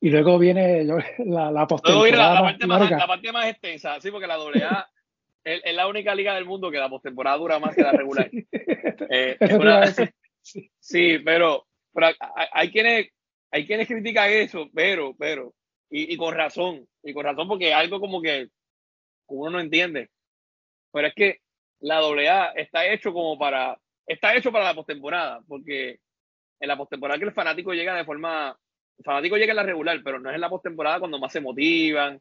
Y luego viene la, la postemporada. la, parte más, la parte más extensa, sí, porque la AA es, es, la única liga del mundo que la postemporada dura más que la regular. Eh, sí. pero, hay, quienes, hay quienes critican eso, pero, pero, y, y, con razón, y con razón porque algo como que uno no entiende. Pero es que la AA está hecho como para, está hecho para la postemporada, porque en la postemporada que el fanático llega de forma el fanático llega en la regular, pero no es en la postemporada cuando más se motivan.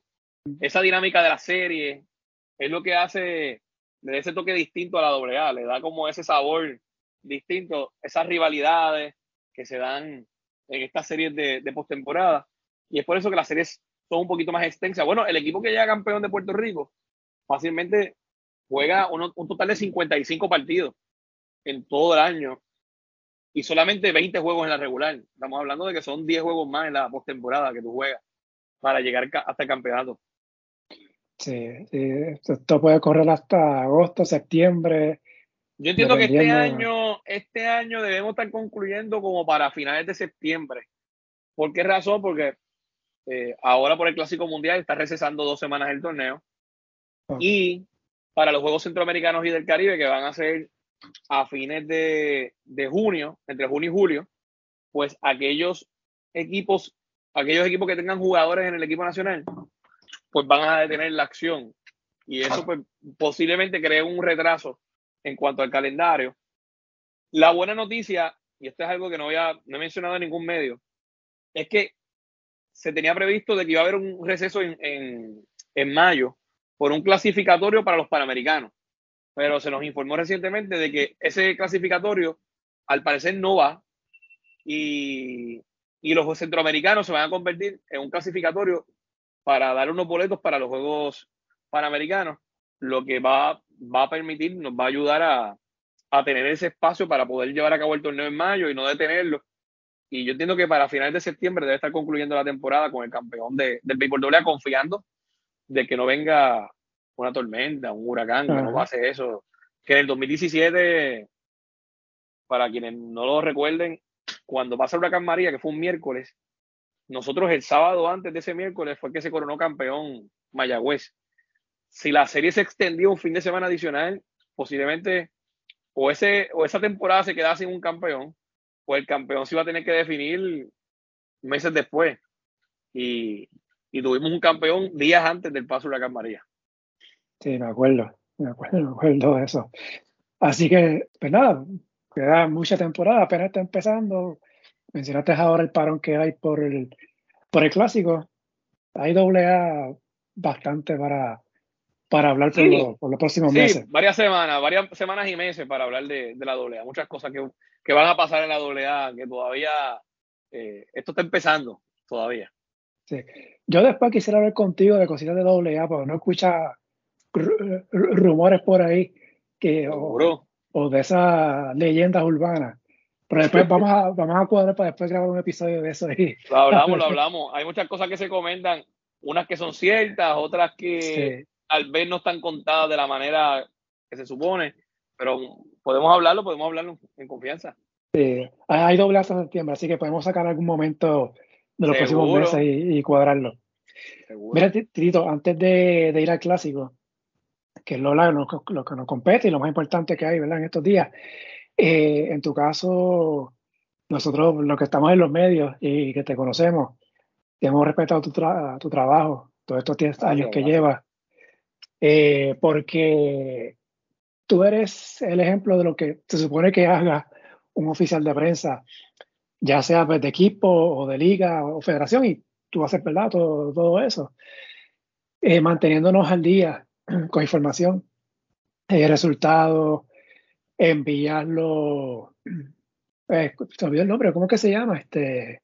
Esa dinámica de la serie es lo que hace, le da ese toque distinto a la AA, le da como ese sabor distinto, esas rivalidades que se dan en estas series de, de postemporada. Y es por eso que las series son un poquito más extensas. Bueno, el equipo que llega campeón de Puerto Rico fácilmente juega un, total de 55 partidos en todo el año y solamente 20 juegos en la regular. Estamos hablando de que son 10 juegos más en la postemporada que tú juegas para llegar hasta el campeonato. Sí, esto puede correr hasta agosto, septiembre. Yo entiendo que este año, este año debemos estar concluyendo como para finales de septiembre. ¿Por qué razón? Porque eh, ahora por el Clásico Mundial está recesando dos semanas el torneo. Y para los Juegos Centroamericanos y del Caribe, que van a ser a fines de, junio, entre junio y julio, pues aquellos equipos, aquellos equipos que tengan jugadores en el equipo nacional, pues van a detener la acción. Y eso pues, posiblemente cree un retraso en cuanto al calendario. La buena noticia, y esto es algo que no, había, no he mencionado en ningún medio, es que se tenía previsto de que iba a haber un receso en, en mayo por un clasificatorio para los Panamericanos pero se nos informó recientemente de que ese clasificatorio al parecer no va y, y los centroamericanos se van a convertir en un clasificatorio para dar unos boletos para los Juegos Panamericanos, lo que va, va a permitir, nos va a ayudar a, a tener ese espacio para poder llevar a cabo el torneo en mayo y no detenerlo. Y yo entiendo que para finales de septiembre debe estar concluyendo la temporada con el campeón de, del béisbol doble, confiando de que no venga una tormenta, un huracán, que no pase eso. Que en el 2017, para quienes no lo recuerden, cuando pasa el huracán María, que fue un miércoles, nosotros el sábado antes de ese miércoles fue que se coronó campeón Mayagüez. Si la serie se extendió un fin de semana adicional, posiblemente o, ese, o esa temporada se quedaba sin un campeón, o el campeón se iba a tener que definir meses después. Y, tuvimos un campeón días antes del paso del huracán María. Sí, me acuerdo, me acuerdo, me acuerdo de eso. Así que, pues nada, queda mucha temporada, apenas está empezando. Mencionaste ahora el parón que hay por el, por el clásico. Hay doble A bastante para, para hablar por, los próximos sí, meses. Varias semanas, varias semanas y meses para hablar de, de la doble A. Muchas cosas que, que, van a pasar en la doble A, que todavía eh, esto está empezando todavía. Sí. Yo después quisiera hablar contigo de cositas de doble A, pero no escucha rumores por ahí que o, o, de esas leyendas urbanas. Pero después vamos a, vamos a cuadrar para después grabar un episodio de eso ahí. Lo hablamos, lo hablamos. Hay muchas cosas que se comentan, unas que son ciertas, otras que al vez no están contadas de la manera que se supone, pero podemos hablarlo, podemos hablarlo en confianza. Sí, hay doble hasta septiembre, así que podemos sacar algún momento de los próximos meses y, cuadrarlo. Mira, Tito, antes de, de, ir al clásico, que es lo, lo, que nos compete y lo más importante que hay ¿verdad? en estos días. Eh, en tu caso, nosotros, los que estamos en los medios y que te conocemos, hemos respetado tu, tu trabajo, todos estos 10 años que llevas, eh, porque tú eres el ejemplo de lo que se supone que haga un oficial de prensa, ya sea pues, de equipo o de liga o federación, y tú haces verdad todo, todo eso, eh, manteniéndonos al día con información, eh, resultados, enviarlo. Eh, se olvidó el nombre, ¿cómo que se llama? Este,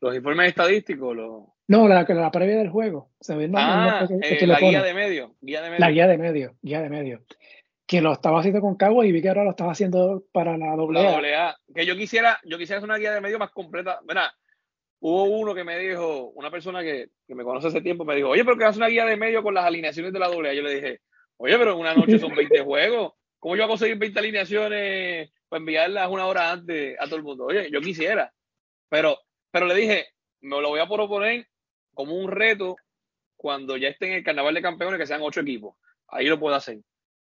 los informes estadísticos. Los... No, la, la previa del juego. ah, eh, la guía de medio, La guía de medio, guía de medio. que lo estaba haciendo con Cabo y vi que ahora lo estaba haciendo para la doble A. Que yo quisiera, yo quisiera hacer una guía de medio más completa. Mira, hubo uno que me dijo, una persona que, que me conoce hace tiempo, me dijo, oye, pero que haces una guía de medio con las alineaciones de la doble A. Yo le dije, oye, pero en una noche son 20 juegos. ¿Cómo yo voy a conseguir 20 alineaciones para enviarlas una hora antes a todo el mundo? Oye, yo quisiera. Pero, pero le dije, me lo voy a proponer como un reto cuando ya esté en el carnaval de campeones que sean ocho equipos. Ahí lo puedo hacer.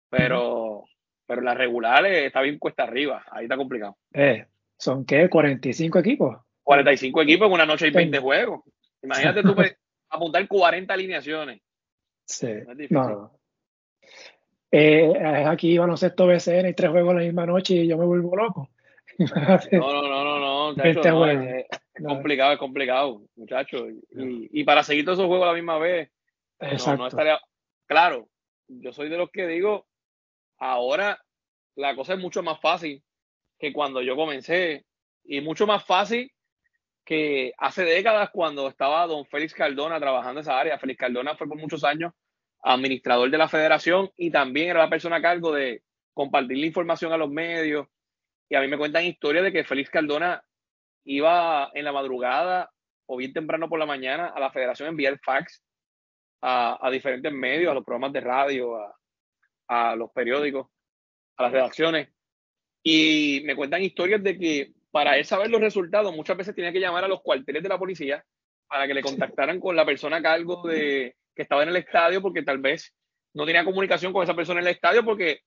Pero, pero las regulares está bien cuesta arriba. Ahí está complicado. Eh, ¿Son qué? ¿45 equipos? 45 equipos en una noche y 20 juegos. Imagínate tú apuntar 40 alineaciones. Sí. No, eh, aquí baloncesto BCN y tres juegos la misma noche y yo me vuelvo loco. no, no, no, no, no, es, complicado, es complicado, muchachos. Y, para seguir todos esos juegos a la misma vez, no, estaría. Claro, yo soy de los que digo, ahora la cosa es mucho más fácil que cuando yo comencé y mucho más fácil que hace décadas cuando estaba don Félix Cardona trabajando en esa área. Félix Cardona fue por muchos años administrador de la federación y también era la persona a cargo de compartir la información a los medios. Y a mí me cuentan historias de que Félix Cardona iba en la madrugada o bien temprano por la mañana a la federación a enviar fax a, diferentes medios, a los programas de radio, a, a los periódicos, a las redacciones. Y me cuentan historias de que para él saber los resultados muchas veces tenía que llamar a los cuarteles de la policía para que le contactaran con la persona a cargo de, que estaba en el estadio porque tal vez no tenía comunicación con esa persona en el estadio porque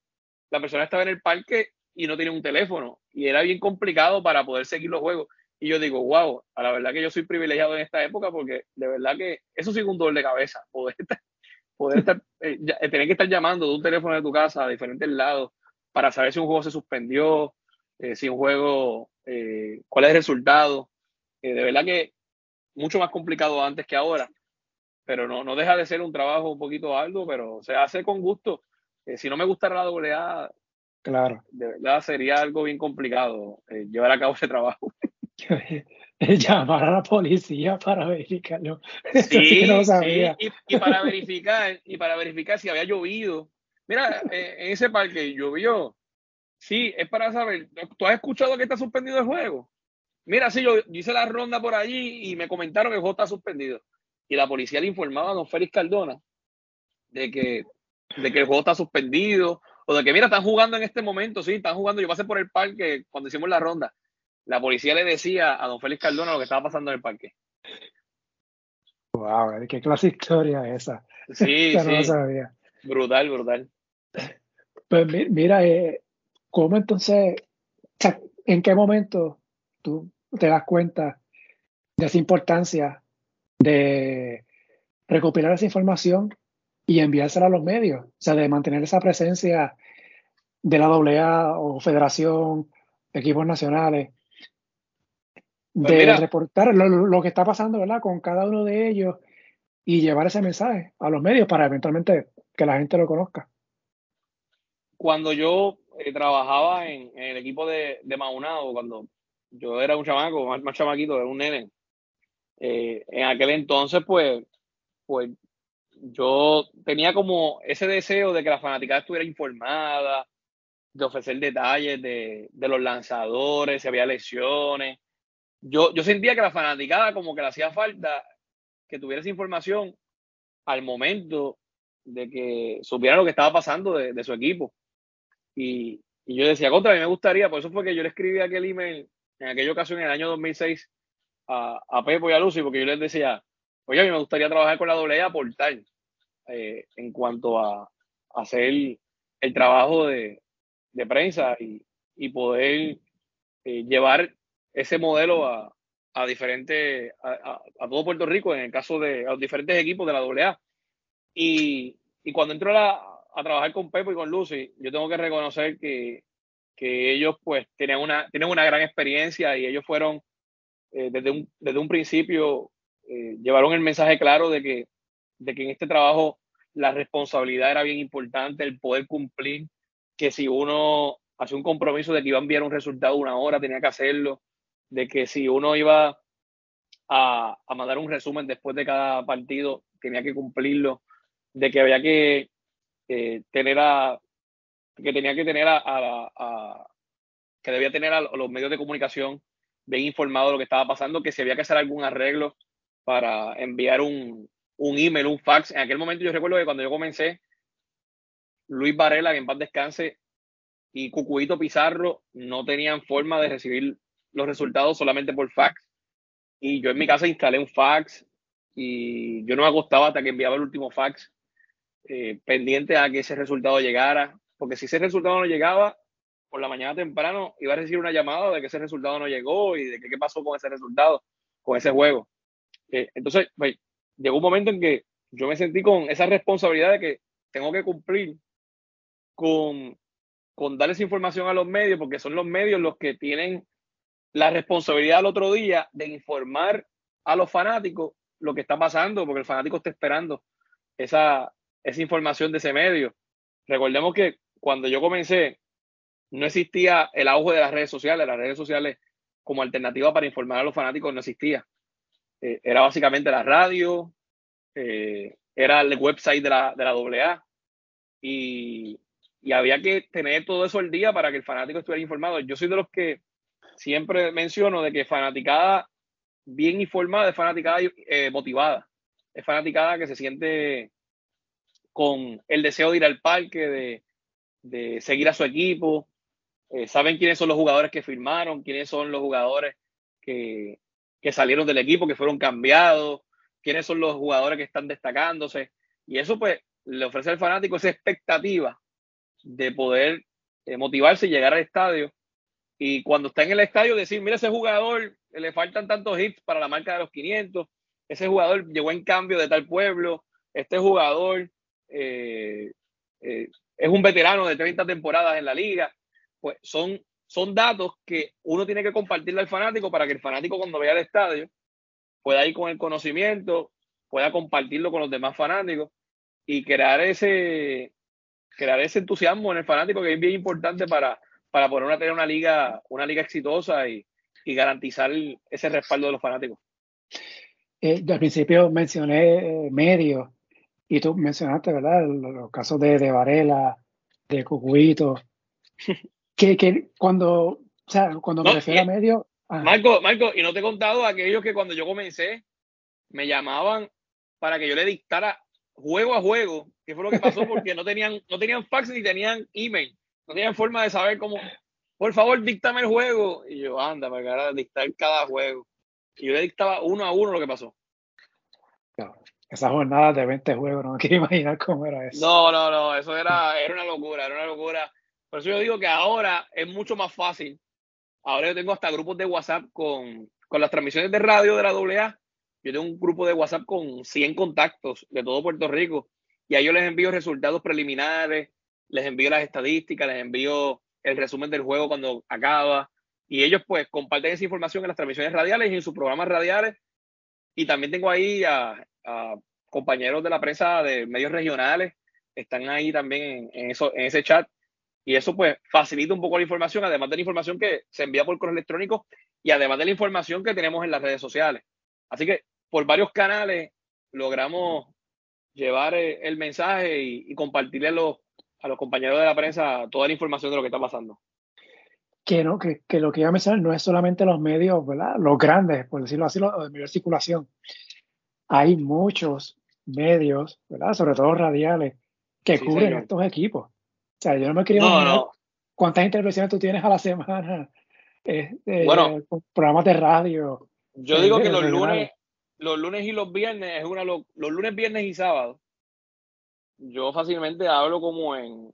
la persona estaba en el parque y no tenía un teléfono y era bien complicado para poder seguir los juegos. Y yo digo, wow, a la verdad que yo soy privilegiado en esta época porque de verdad que eso sí es un dolor de cabeza, poder, poder estar, eh, eh, tener que estar llamando de un teléfono de tu casa a diferentes lados para saber si un juego se suspendió, eh, si un juego, cuál es el resultado. de verdad que mucho más complicado antes que ahora pero no, no deja de ser un trabajo un poquito alto, pero se hace con gusto. Eh, si no me gustara la doble A, claro. de verdad sería algo bien complicado eh, llevar a cabo ese trabajo. Llamar a la policía para verificarlo. Sí, no sabía. Y, para verificar, y para verificar si había llovido. Mira, eh, en ese parque llovió. Sí, es para saber. ¿Tú has escuchado que está suspendido el juego? Mira, sí, yo, hice la ronda por allí y me comentaron que el juego está suspendido y la policía le informaba a don Félix Cardona de que, de que el juego está suspendido o de que, mira, están jugando en este momento, sí, están jugando. Yo pasé por el parque cuando hicimos la ronda. La policía le decía a don Félix Cardona lo que estaba pasando en el parque. Wow, qué clase de historia es esa. Sí, sí. Brutal, brutal. Pues mira, eh, ¿cómo entonces, en qué momento tú te das cuenta de esa importancia de recopilar esa información y enviársela a los medios, o sea, de mantener esa presencia de la AA o federación, equipos nacionales, pues de reportar lo, que está pasando, ¿verdad? Con cada uno de ellos y llevar ese mensaje a los medios para eventualmente que la gente lo conozca. Cuando yo eh, trabajaba en, el equipo de, de Maunado, cuando yo era un chamaco, más, más chamaquito, era un nene, eh, en aquel entonces, pues, pues yo tenía como ese deseo de que la fanaticada estuviera informada, de ofrecer detalles de, los lanzadores, si había lesiones. Yo, yo sentía que la fanaticada como que le hacía falta que tuviera esa información al momento de que supiera lo que estaba pasando de, su equipo. Y, y, yo decía, contra, a mí me gustaría, por eso fue que yo le escribí aquel email en aquella ocasión, en el año 2006, a, a Pepo y a Lucy, porque yo les decía, oye, a mí me gustaría trabajar con la doble A por tal, eh, en cuanto a, hacer el trabajo de, prensa y, poder eh, llevar ese modelo a, a diferentes, a, todo Puerto Rico, en el caso de los diferentes equipos de la AA. Y, y cuando entro a, trabajar con Pepo y con Lucy, yo tengo que reconocer que, que ellos pues tienen una, tienen una gran experiencia y ellos fueron eh, desde, un, desde un principio eh, llevaron el mensaje claro de que, de que en este trabajo la responsabilidad era bien importante, el poder cumplir, que si uno hace un compromiso de que iba a enviar un resultado una hora, tenía que hacerlo, de que si uno iba a, a mandar un resumen después de cada partido, tenía que cumplirlo, de que había que eh, tener a, que tenía que tener a, que debía tener a los medios de comunicación bien informados de lo que estaba pasando, que si había que hacer algún arreglo para enviar un, un email, un fax. En aquel momento yo recuerdo que cuando yo comencé, Luis Varela, que en paz descanse, y Cucuito Pizarro no tenían forma de recibir los resultados solamente por fax. Y yo en mi casa instalé un fax y yo no me acostaba hasta que enviaba el último fax, eh, pendiente a que ese resultado llegara. Porque si ese resultado no llegaba, por la mañana temprano iba a recibir una llamada de que ese resultado no llegó y de que qué pasó con ese resultado, con ese juego. Eh, entonces, pues, llegó un momento en que yo me sentí con esa responsabilidad de que tengo que cumplir con, con darles información a los medios, porque son los medios los que tienen la responsabilidad al otro día de informar a los fanáticos lo que está pasando, porque el fanático está esperando esa, esa información de ese medio. Recordemos que cuando yo comencé, no existía el auge de las redes sociales. Las redes sociales como alternativa para informar a los fanáticos no existía. Eh, era básicamente la radio, eh, era el website de la, de la AA y, y había que tener todo eso al día para que el fanático estuviera informado. Yo soy de los que siempre menciono de que fanaticada bien informada es fanaticada eh, motivada. Es fanaticada que se siente con el deseo de ir al parque, de, de seguir a su equipo. Eh, saben quiénes son los jugadores que firmaron, quiénes son los jugadores que, que salieron del equipo, que fueron cambiados, quiénes son los jugadores que están destacándose. Y eso pues le ofrece al fanático esa expectativa de poder eh, motivarse y llegar al estadio. Y cuando está en el estadio, decir, mira, ese jugador le faltan tantos hits para la marca de los 500, ese jugador llegó en cambio de tal pueblo, este jugador eh, es un veterano de 30 temporadas en la liga. Pues son, son datos que uno tiene que compartirle al fanático para que el fanático cuando vea el estadio pueda ir con el conocimiento, pueda compartirlo con los demás fanáticos y crear ese, crear ese entusiasmo en el fanático que es bien importante para, para poder tener una liga, una liga exitosa y, y garantizar ese respaldo de los fanáticos. Eh, al principio mencioné eh, medios y tú mencionaste, ¿verdad? Los, casos de, de, Varela, de Cucuito, que, que, cuando, o sea, cuando me refiero a medios... Marco, Marco, y no te he contado aquellos que cuando yo comencé me llamaban para que yo le dictara juego a juego, qué fue lo que pasó, porque no tenían, no tenían fax ni tenían email, no tenían forma de saber cómo, por favor, dictame el juego. Y yo, anda, para ahora dictar cada juego. Y yo le dictaba uno a uno lo que pasó. esa jornada de 20 juegos, no me quiero imaginar cómo era eso. No, no, no, eso era, era una locura, era una locura. Por eso yo digo que ahora es mucho más fácil. Ahora yo tengo hasta grupos de WhatsApp con, con las transmisiones de radio de la AA yo tengo un grupo de WhatsApp con 100 contactos de todo Puerto Rico. Y a ellos les envío resultados preliminares, les envío las estadísticas, les envío el resumen del juego cuando acaba. Y ellos pues comparten esa información en las transmisiones radiales y en sus programas radiales. Y también tengo ahí a, compañeros de la prensa de medios regionales, están ahí también en, eso, en ese chat y eso pues facilita un poco la información, además de la información que se envía por correo electrónico y además de la información que tenemos en las redes sociales. Así que por varios canales logramos llevar eh, el mensaje y, compartirle a los, a los compañeros de la prensa toda la información de lo que está pasando. Que, no, que, que lo que iba a mencionar no es solamente los medios, ¿verdad? los grandes, por decirlo así, los de mayor circulación. Hay muchos medios, ¿verdad? sobre todo radiales, que cubren estos equipos. Sea, yo no me quería imaginar cuántas intervenciones tú tienes a la semana, eh, bueno, programas de radio. Yo digo que los lunes, los lunes y los viernes es una los lunes, viernes y sábados. Yo fácilmente hablo como en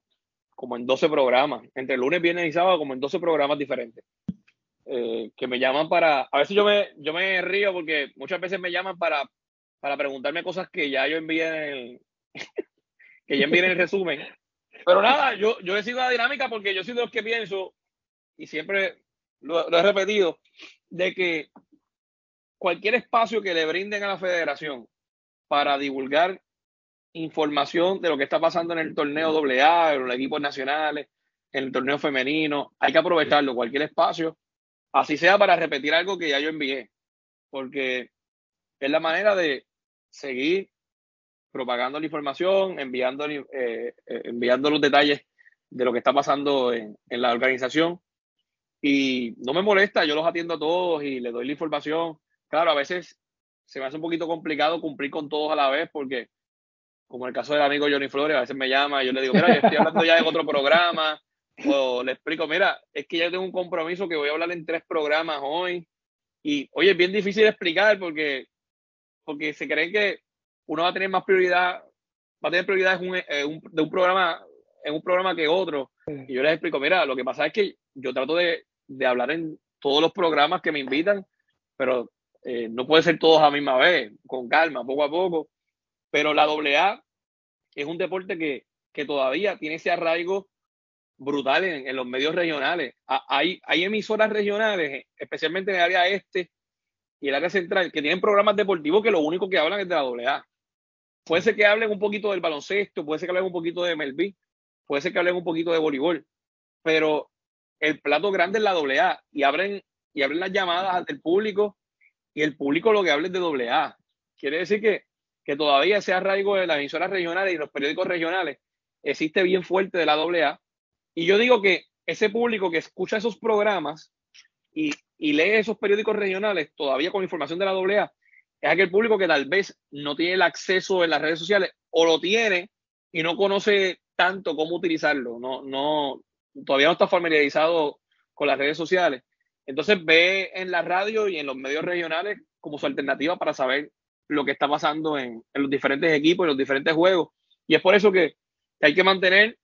como en 12 programas, entre lunes, viernes y sábado, como en 12 programas diferentes. Eh, que me llaman para. A veces yo me, yo me río porque muchas veces me llaman para, para preguntarme cosas que ya yo envié en el. que ya envié en el resumen. Pero nada, yo, yo he sido la dinámica porque yo soy de los que pienso, y siempre lo he repetido, de que cualquier espacio que le brinden a la federación para divulgar información de lo que está pasando en el torneo AA, en los equipos nacionales, en el torneo femenino, hay que aprovecharlo, cualquier espacio, así sea para repetir algo que ya yo envié, porque es la manera de seguir propagando la información, enviando, eh, eh, enviando los detalles de lo que está pasando en, en la organización. Y no me molesta, yo los atiendo a todos y les doy la información. Claro, a veces se me hace un poquito complicado cumplir con todos a la vez porque, como en el caso del amigo Johnny Flores, a veces me llama y yo le digo, mira, yo estoy hablando ya en otro programa, o le explico, mira, es que ya tengo un compromiso que voy a hablar en tres programas hoy. Y, oye, es bien difícil explicar porque, porque se creen que uno va a tener más prioridad, va a tener prioridad en un, de un programa, en un programa que otro. Y yo les explico, mira, lo que pasa es que yo trato de, de hablar en todos los programas que me invitan, pero eh, no puede ser todos a la misma vez, con calma, poco a poco. Pero la AA es un deporte que, que todavía tiene ese arraigo brutal en, en los medios regionales. Hay, hay, emisoras regionales, especialmente en el área este y el área central, que tienen programas deportivos que lo único que hablan es de la AA. Puede ser que hablen un poquito del baloncesto, puede ser que hablen un poquito de MLB, puede ser que hablen un poquito de voleibol, pero el plato grande es la AA y abren, y abren las llamadas del público y el público lo que habla es de AA. Quiere decir que, que todavía ese arraigo de las emisoras regionales y los periódicos regionales existe bien fuerte de la AA. Y yo digo que ese público que escucha esos programas y, y lee esos periódicos regionales todavía con información de la AA, es aquel público que tal vez no tiene el acceso en las redes sociales o lo tiene y no conoce tanto cómo utilizarlo, no, no, todavía no está familiarizado con las redes sociales. Entonces ve en la radio y en los medios regionales como su alternativa para saber lo que está pasando en, los diferentes equipos y los diferentes juegos. Y es por eso que, hay que mantener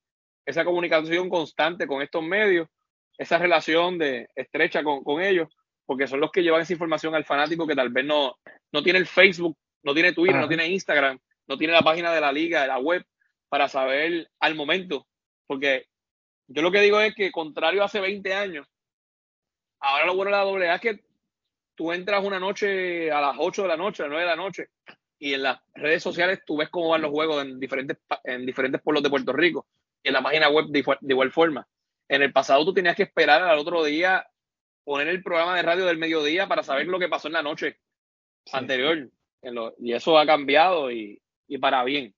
esa comunicación constante con estos medios, esa relación de estrecha con, ellos, porque son los que llevan esa información al fanático que tal vez no, no tiene el Facebook, no tiene Twitter, no tiene Instagram, no tiene la página de la liga, de la web, para saber al momento. Porque yo lo que digo es que, contrario a hace 20 años, Ahora lo bueno de la doble es que tú entras una noche a las 8 de la noche, a las 9 de la noche, y en las redes sociales tú ves cómo van los juegos en diferentes, en diferentes pueblos de Puerto Rico, y en la página web de, igual forma. En el pasado tú tenías que esperar al otro día, poner el programa de radio del mediodía para saber lo que pasó en la noche anterior. y eso ha cambiado y, para bien.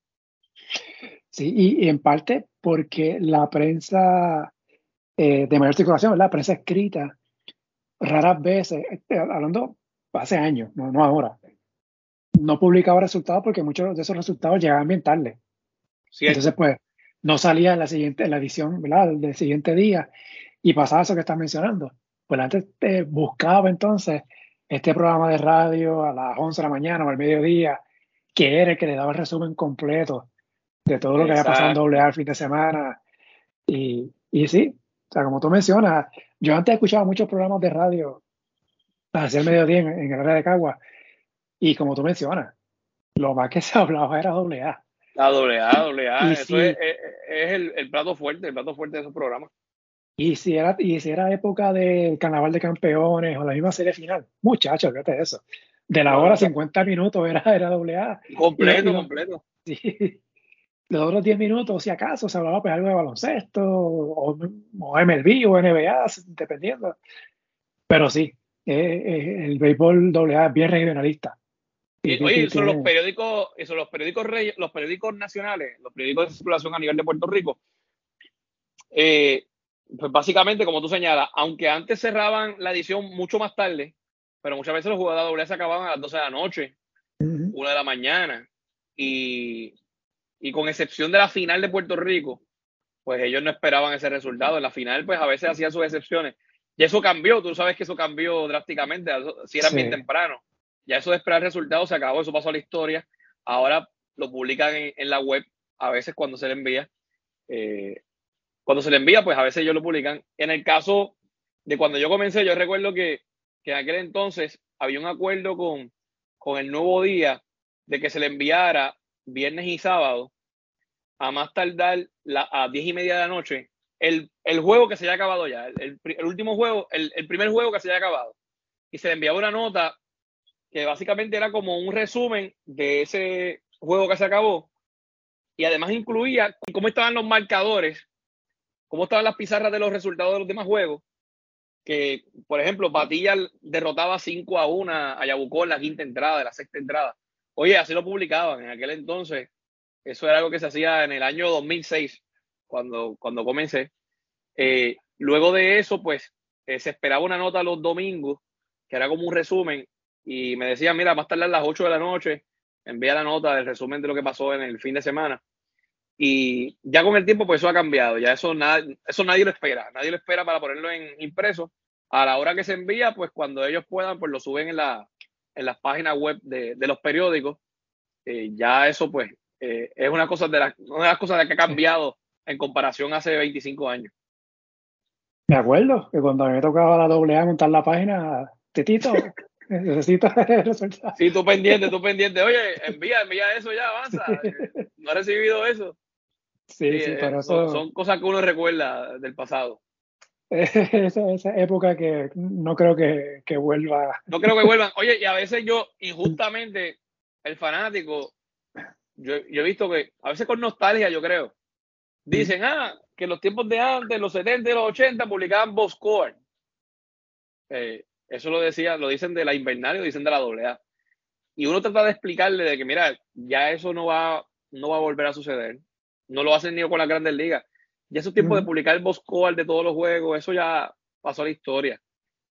Sí, y, en parte porque la prensa eh, de mayor circulación, la prensa escrita, raras veces, este, hablando hace años, no, no ahora, no publicaba resultados porque muchos de esos resultados llegaban bien tarde. Entonces, pues, no salía en la siguiente, en la edición, ¿verdad? Del siguiente día y pasaba eso que estás mencionando. Pues antes te buscaba entonces este programa de radio a las 11 de la mañana o al mediodía, que era el que le daba el resumen completo de todo lo que había pasado en doble A el fin de semana. Y, y sí, o sea, como tú mencionas, yo antes escuchaba muchos programas de radio hacia el mediodía en, en el área de Cagua. Y como tú mencionas, lo más que se hablaba era doble A. La doble A, doble A. Eso es, el, el, plato fuerte, el plato fuerte de esos programas. Y si era, y si era época del carnaval de campeones o la misma serie final, muchachos, fíjate eso. De la hora 50 minutos era, era doble A. Completo, completo. Sí los otros 10 minutos, si acaso, se hablaba pues algo de baloncesto o, o MLB o NBA, dependiendo. Pero sí, el béisbol AA es bien regionalista. oye, son los periódicos, son los periódicos los periódicos nacionales, los periódicos de circulación a nivel de Puerto Rico. Eh, pues básicamente, como tú señalas, aunque antes cerraban la edición mucho más tarde, pero muchas veces los jugadores se acababan a las 12 de la noche, una de la mañana, y y con excepción de la final de Puerto Rico, pues ellos no esperaban ese resultado. En la final, pues a veces hacían sus excepciones. Y eso cambió, tú sabes que eso cambió drásticamente, si era bien temprano. Ya eso de esperar resultados se acabó, eso pasó a la historia. Ahora lo publican en, la web, a veces cuando se le envía. Eh, cuando se le envía, pues a veces ellos lo publican. En el caso de cuando yo comencé, yo recuerdo que, que en aquel entonces había un acuerdo con, con el nuevo día de que se le enviara viernes y sábado, a más tardar la, a diez y media de la noche, el, el, juego que se haya acabado ya, el, el último juego, el, el, primer juego que se haya acabado. Y se le enviaba una nota que básicamente era como un resumen de ese juego que se acabó. Y además incluía cómo estaban los marcadores, cómo estaban las pizarras de los resultados de los demás juegos. Que, por ejemplo, Patilla derrotaba 5 a 1 a Yabucó en la quinta entrada, de la sexta entrada. Oye, así lo publicaban en aquel entonces. Eso era algo que se hacía en el año 2006, cuando, cuando comencé. Eh, luego de eso, pues eh, se esperaba una nota los domingos, que era como un resumen, y me decían, mira, a estar a las 8 de la noche, envía la nota del resumen de lo que pasó en el fin de semana. Y ya con el tiempo, pues eso ha cambiado. Ya eso, nada, eso nadie lo espera. Nadie lo espera para ponerlo en impreso. A la hora que se envía, pues cuando ellos puedan, pues lo suben en, la, en las páginas web de, de los periódicos. Eh, ya eso, pues, eh, es una, cosa de, una de las cosas que ha cambiado en comparación hace 25 años. Me acuerdo que cuando me tocaba la doble A montar la página, Titito, necesito resultado. Sí, tú pendiente, tú pendiente. Oye, envía, envía eso ya, avanza. No he recibido eso. Sí, sí, pero eso... Son cosas que uno recuerda del pasado. Esa, esa época que no creo que, que, vuelva. No creo que vuelvan. Oye, y a veces yo, injustamente, el fanático, yo, yo he visto que, a veces con nostalgia, yo creo, dicen, ah, que los tiempos de antes, los 70 y los 80, publicaban Boscore. Eh, eso lo decía, lo dicen de la invernal lo dicen de la AA. Y uno trata de explicarle de que, mira, ya eso no va, no va a volver a suceder no lo hacen ni con las grandes ligas. Ya esos tiempos de publicar el Boscoal de todos los juegos, eso ya pasó a la historia.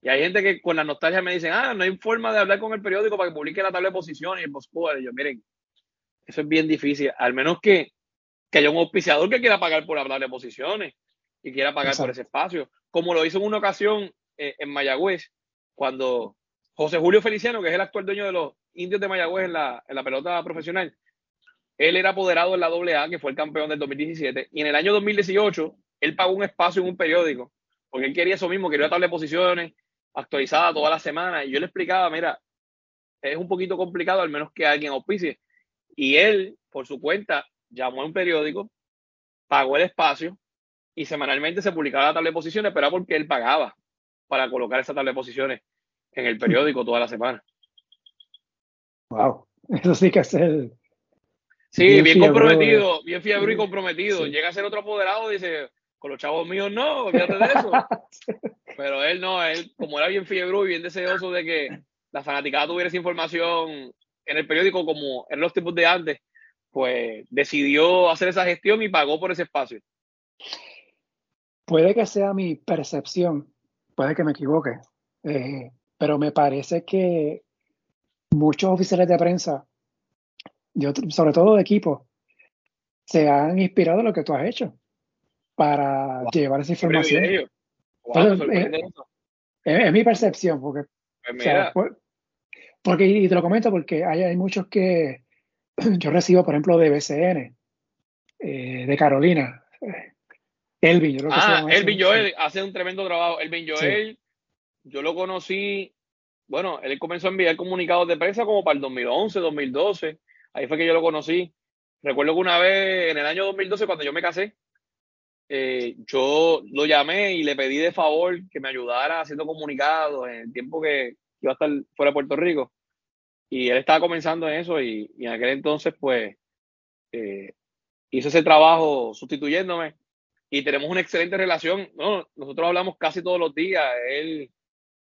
Y hay gente que con la nostalgia me dicen, ah, no hay forma de hablar con el periódico para que publique la tabla de posiciones y el Boscoal. Y yo, miren, eso es bien difícil. Al menos que, que haya un auspiciador que quiera pagar por hablar de posiciones y quiera pagar por ese espacio. Como lo hizo en una ocasión eh, en Mayagüez, cuando José Julio Feliciano, que es el actual dueño de los indios de Mayagüez en la, en la pelota profesional, él era apoderado en la AA, que fue el campeón del 2017, y en el año 2018 él pagó un espacio en un periódico, porque él quería eso mismo, quería una tabla de posiciones actualizada toda la semana, y yo le explicaba, mira, es un poquito complicado, al menos que alguien auspicie. Y él, por su cuenta, llamó a un periódico, pagó el espacio, y semanalmente se publicaba la tabla de posiciones, pero era porque él pagaba para colocar esa tabla de posiciones en el periódico toda la semana. Wow, eso sí que es el, Sí, bien, comprometido, bien fiebre y comprometido. Llega a ser otro apoderado y dice, con los chavos míos no, fíjate de eso. Pero él no, él como era bien fiebre y bien deseoso de que la fanaticada tuviera esa información en el periódico como en los tiempos de antes, pues decidió hacer esa gestión y pagó por ese espacio. Puede que sea mi percepción, puede que me equivoque, eh, pero me parece que muchos oficiales de prensa sobre todo de equipo, se han inspirado en lo que tú has hecho para llevar esa información. Eh, es, mi percepción, porque, pues porque, y te lo comento porque hay, hay muchos que yo recibo, por ejemplo, de BCN, eh, de Carolina. Elvin, yo ah, Elvin Joel hace un tremendo trabajo. Elvin Joel, yo lo conocí, bueno, él comenzó a enviar comunicados de prensa como para el 2011, 2012. Ahí fue que yo lo conocí. Recuerdo que una vez, en el año 2012, cuando yo me casé, eh, yo lo llamé y le pedí de favor que me ayudara haciendo comunicados en el tiempo que iba a estar fuera de Puerto Rico. Y él estaba comenzando en eso y, en aquel entonces, pues, eh, hizo ese trabajo sustituyéndome y tenemos una excelente relación. No, nosotros hablamos casi todos los días. Él,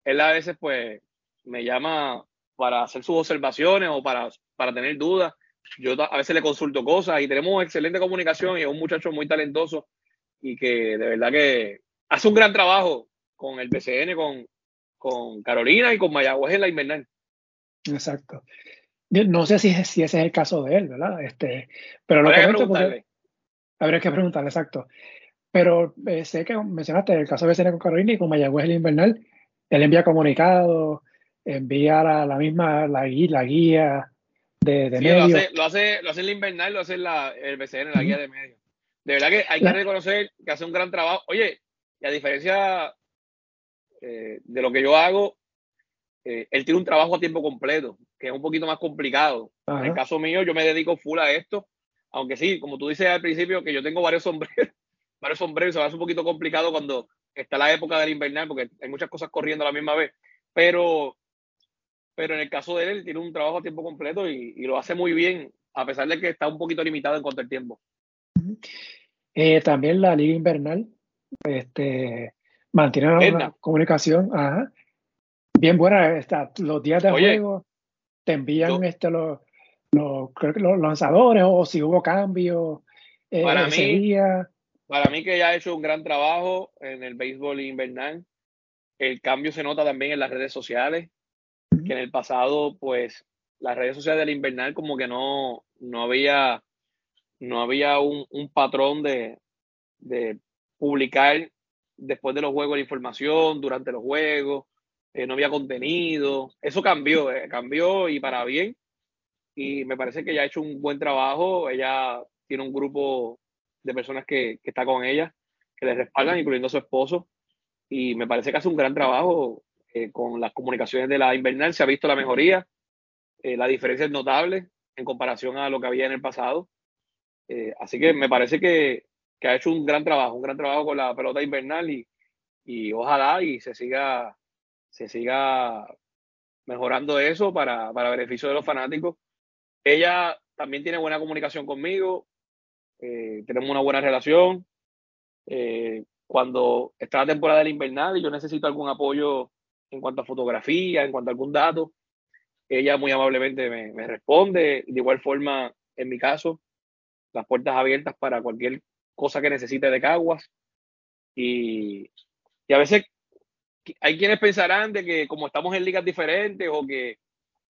él a veces, pues, me llama para hacer sus observaciones o para, para tener dudas. Yo a veces le consulto cosas y tenemos excelente comunicación y es un muchacho muy talentoso y que de verdad que hace un gran trabajo con el BCN, con, con Carolina y con Mayagüez en la invernal. Exacto. No sé si, si ese es el caso de él, ¿verdad? Este, pero lo que preguntarle. habría que preguntarle, exacto. Pero eh, sé que mencionaste el caso de BCN con Carolina y con Mayagüez en la invernal. Él envía comunicados, enviar a la misma la, la guía de, de sí, Lo hace, lo hace, lo hace el invernal, lo hace la, el BCN, la guía de medio. De verdad que hay que reconocer que hace un gran trabajo. Oye, y a diferencia eh, de lo que yo hago, eh, él tiene un trabajo a tiempo completo, que es un poquito más complicado. En el caso mío, yo me dedico full a esto, aunque sí, como tú dices al principio, que yo tengo varios sombreros, varios sombreros, se va a hacer un poquito complicado cuando está la época del invernal, porque hay muchas cosas corriendo a la misma vez. Pero pero en el caso de él, tiene un trabajo a tiempo completo y, lo hace muy bien, a pesar de que está un poquito limitado en cuanto al tiempo. Eh, también la Liga Invernal este, mantiene una comunicación bien buena. Está, los días de juego te envían este, los, los, lanzadores o si hubo cambio eh, para mí, para mí que ya ha hecho un gran trabajo en el béisbol invernal. El cambio se nota también en las redes sociales, que en el pasado, pues, las redes sociales del invernal como que no, no había, no había un, patrón de, de publicar después de los juegos la información, durante los juegos, eh, no había contenido. Eso cambió, eh, cambió y para bien. Y me parece que ya ha hecho un buen trabajo. Ella tiene un grupo de personas que, que está con ella, que le respaldan, incluyendo a su esposo. Y me parece que hace un gran trabajo eh, con las comunicaciones de la invernal. Se ha visto la mejoría. la diferencia es notable en comparación a lo que había en el pasado. así que me parece que, que ha hecho un gran trabajo, un gran trabajo con la pelota invernal y, y ojalá y se siga, se siga mejorando eso para, para beneficio de los fanáticos. Ella también tiene buena comunicación conmigo, eh, tenemos una buena relación. Eh, cuando está la temporada del invernal y yo necesito algún apoyo en cuanto a fotografía, en cuanto a algún dato, ella muy amablemente me, me responde. De igual forma, en mi caso, las puertas abiertas para cualquier cosa que necesite de Caguas. Y, y a veces hay quienes pensarán de que como estamos en ligas diferentes o que,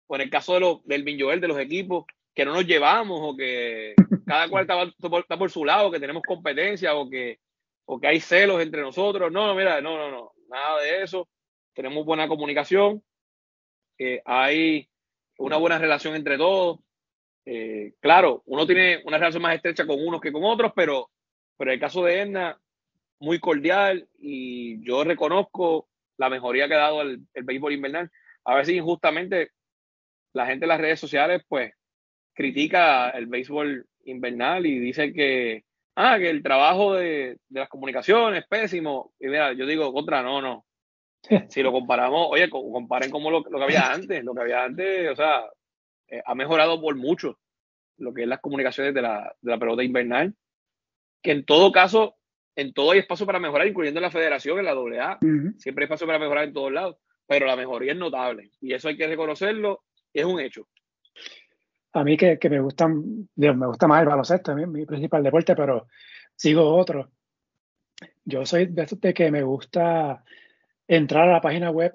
en el caso de lo, del Minjoel, de los equipos, que no nos llevamos o que cada cual está, por su lado, que tenemos competencia o que, o que hay celos entre nosotros. No, mira, no, no, no, nada de eso. Tenemos buena comunicación, eh, hay una buena relación entre todos. Eh, claro, uno tiene una relación más estrecha con unos que con otros, pero pero el caso de Edna, muy cordial y yo reconozco la mejoría que ha dado el, el béisbol invernal. A veces injustamente la gente en las redes sociales pues critica el béisbol invernal y dice que, ah, que el trabajo de, de las comunicaciones es pésimo. Y mira, yo digo, contra, no, no. Si lo comparamos, oye, comparen como lo, lo, que había antes. Lo que había antes, o sea, eh, ha mejorado por mucho lo que es las comunicaciones de la, de la pelota invernal que en todo caso, en todo hay espacio para mejorar, incluyendo en la federación, en la AA. Siempre hay espacio para mejorar en todos lados, pero la mejoría es notable y eso hay que reconocerlo, es un hecho. A mí que, que me gustan, me gusta más el baloncesto, mi, mi principal deporte, pero sigo otro. Yo soy de estos de que me gusta entrar a la página web,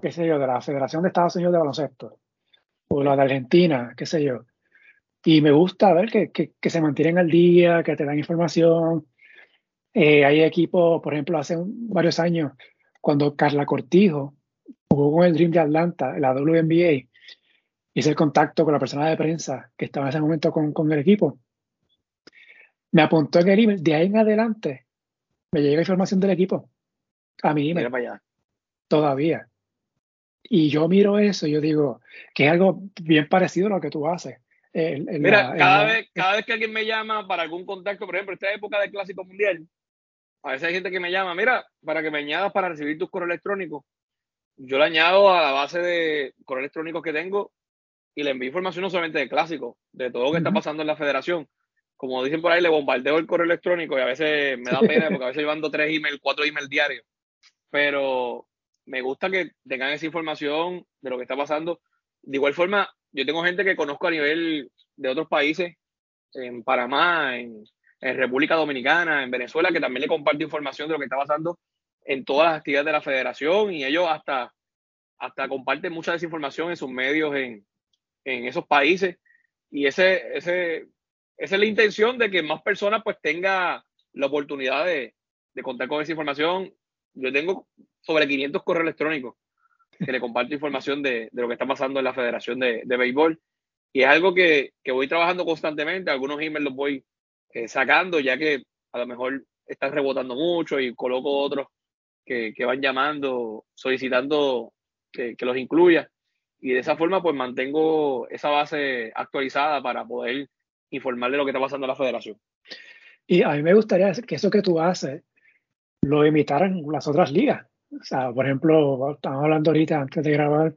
qué sé yo, de la Federación de Estados Unidos de Baloncesto, o la de Argentina, qué sé yo, y me gusta ver que, que, se mantienen al día, que te dan información. Eh, hay equipos, por ejemplo, hace varios años, cuando Carla Cortijo jugó con el Dream de Atlanta, la WNBA, hice el contacto con la persona de prensa que estaba en ese momento con, con el equipo. Me apuntó en el de ahí en adelante me llega información del equipo a mi email. Todavía. Y yo miro eso y yo digo que es algo bien parecido a lo que tú haces. Mira, cada, vez, cada vez que alguien me llama para algún contacto, por ejemplo, esta época del Clásico Mundial, a veces hay gente que me llama, mira, para que me añadas para recibir tus correos electrónicos. Yo le añado a la base de correos electrónicos que tengo y le envío información no solamente de Clásico, de todo lo que está pasando en la federación. Como dicen por ahí, le bombardeo el correo electrónico y a veces me da pena porque a veces yo mando tres emails, cuatro emails diarios. Pero me gusta que tengan esa información de lo que está pasando. De igual forma, yo tengo gente que conozco a nivel de otros países, en Panamá, en, República Dominicana, en Venezuela, que también le comparto información de lo que está pasando en todas las actividades de la federación y ellos hasta, hasta comparten mucha desinformación en sus medios en, en esos países. Y ese, ese, esa es la intención de que más personas pues tenga la oportunidad de, de contar con esa información. Yo tengo sobre 500 correos electrónicos que le comparto información de, de, lo que está pasando en la Federación de, de Béisbol. Y es algo que, que, voy trabajando constantemente. Algunos emails los voy eh, sacando, ya que a lo mejor están rebotando mucho y coloco otros que, que van llamando, solicitando que, que, los incluya. Y de esa forma, pues mantengo esa base actualizada para poder informar de lo que está pasando en la federación. Y a mí me gustaría que eso que tú haces lo imitaran las otras ligas. O sea, por ejemplo, estamos hablando ahorita antes de grabar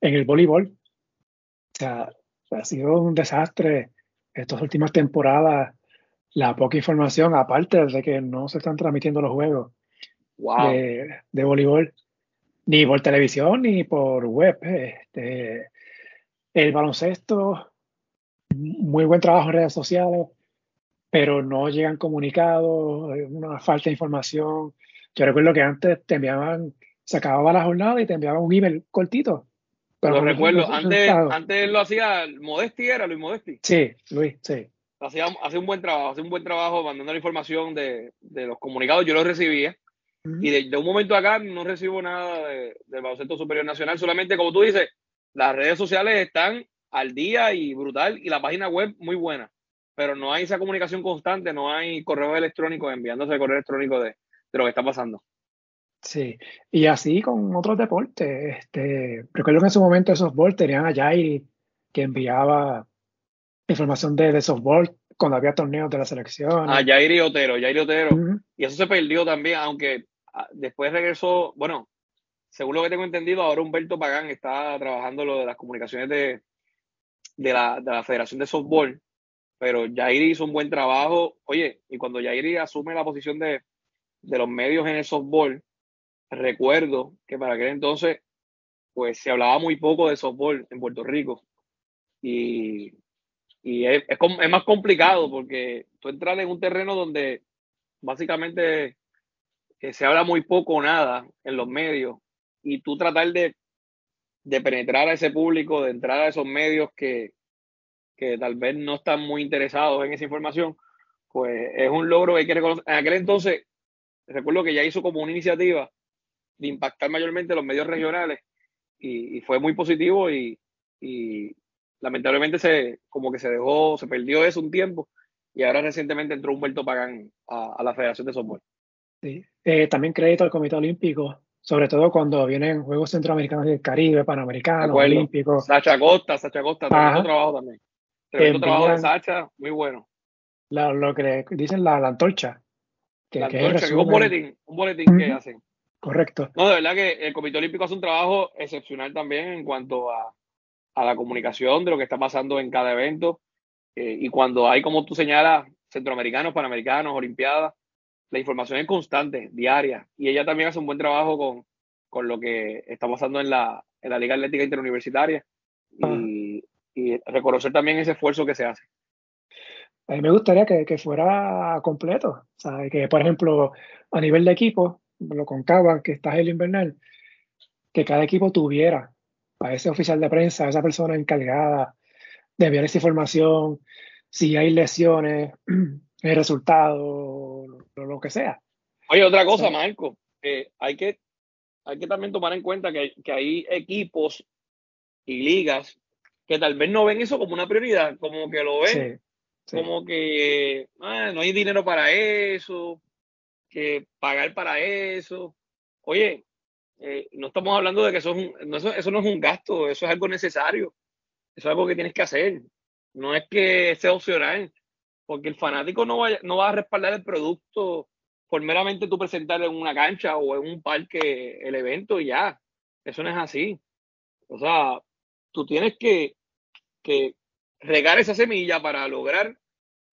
en el voleibol. O sea, ha sido un desastre estas últimas temporadas, la poca información, aparte de que no se están transmitiendo los juegos de, de, voleibol, ni por televisión ni por web. Este, el baloncesto, muy buen trabajo en redes sociales. Pero no llegan comunicados, una falta de información. Yo recuerdo que antes te enviaban, se acababa la jornada y te enviaban un email cortito. Pero lo recuerdo, antes, antes lo hacía Modesti, ¿era Luis Modesti? Sí, Luis, sí. Hacía, hace un buen trabajo, hace un buen trabajo mandando la información de, de los comunicados, yo los recibía. Y de, un momento acá no recibo nada del baloncesto superior nacional, solamente como tú dices, las redes sociales están al día y brutal y la página web muy buena, pero no hay esa comunicación constante, no hay correo electrónico enviándose el correo electrónico de, de lo que está pasando. Sí, y así con otros deportes. Este, recuerdo que en su momento de softball tenían a Jairi que enviaba información de, de softball cuando había torneos de la selección. A Jairi Otero, Jairi Otero. Y eso se perdió también, aunque ah, después regresó, bueno, según lo que tengo entendido, ahora Humberto Pagán está trabajando lo de las comunicaciones de, de, la, de la Federación de Softball, pero Jairi hizo un buen trabajo. Oye, y cuando Jairi asume la posición de, de los medios en el softball, recuerdo que para aquel entonces, pues se hablaba muy poco de softball en Puerto Rico. Y, y es, es, más complicado porque tú entras en un terreno donde básicamente eh, se habla muy poco o nada en los medios y tú tratar de, de penetrar a ese público, de entrar a esos medios que, que tal vez no están muy interesados en esa información, pues es un logro que hay que reconocer. En aquel entonces, recuerdo que ya hizo como una iniciativa de impactar mayormente los medios regionales y, fue muy positivo y, lamentablemente se como que se dejó, se perdió eso un tiempo y ahora recientemente entró Humberto Pagán a, la Federación de Softball. Sí. Eh, también crédito al Comité Olímpico, sobre todo cuando vienen Juegos Centroamericanos del Caribe, Panamericanos, Olímpicos. Sacha Costa, Sacha Costa, trabajo también. Tremendo trabajo de Sacha, muy bueno. lo que dicen la, antorcha. Que, la antorcha, que un boletín, un boletín que hacen. Correcto. No, de verdad que el Comité Olímpico hace un trabajo excepcional también en cuanto a, la comunicación de lo que está pasando en cada evento. Eh, y cuando hay, como tú señalas, centroamericanos, panamericanos, olimpiadas, la información es constante, diaria. Y ella también hace un buen trabajo con, con lo que está pasando en la, en la Liga Atlética Interuniversitaria. Y, y, reconocer también ese esfuerzo que se hace. A mí me gustaría que, que fuera completo. O sea, que, por ejemplo, a nivel de equipo, lo contaba que está el invernal, que cada equipo tuviera a ese oficial de prensa, a esa persona encargada de enviar esa información, si hay lesiones, el resultado, lo, lo que sea. Oye, otra cosa, Marco, hay, que, hay que también tomar en cuenta que, que hay equipos y ligas que tal vez no ven eso como una prioridad, como que lo ven como que ah, no hay dinero para eso, que pagar para eso. Oye, eh, no estamos hablando de que eso, es un, no, eso, no es un gasto, eso es algo necesario, eso es algo que tienes que hacer. No es que sea opcional, porque el fanático no va, no va a respaldar el producto por meramente tú presentar en una cancha o en un parque el evento y ya. Eso no es así. O sea, tú tienes que, que regar esa semilla para lograr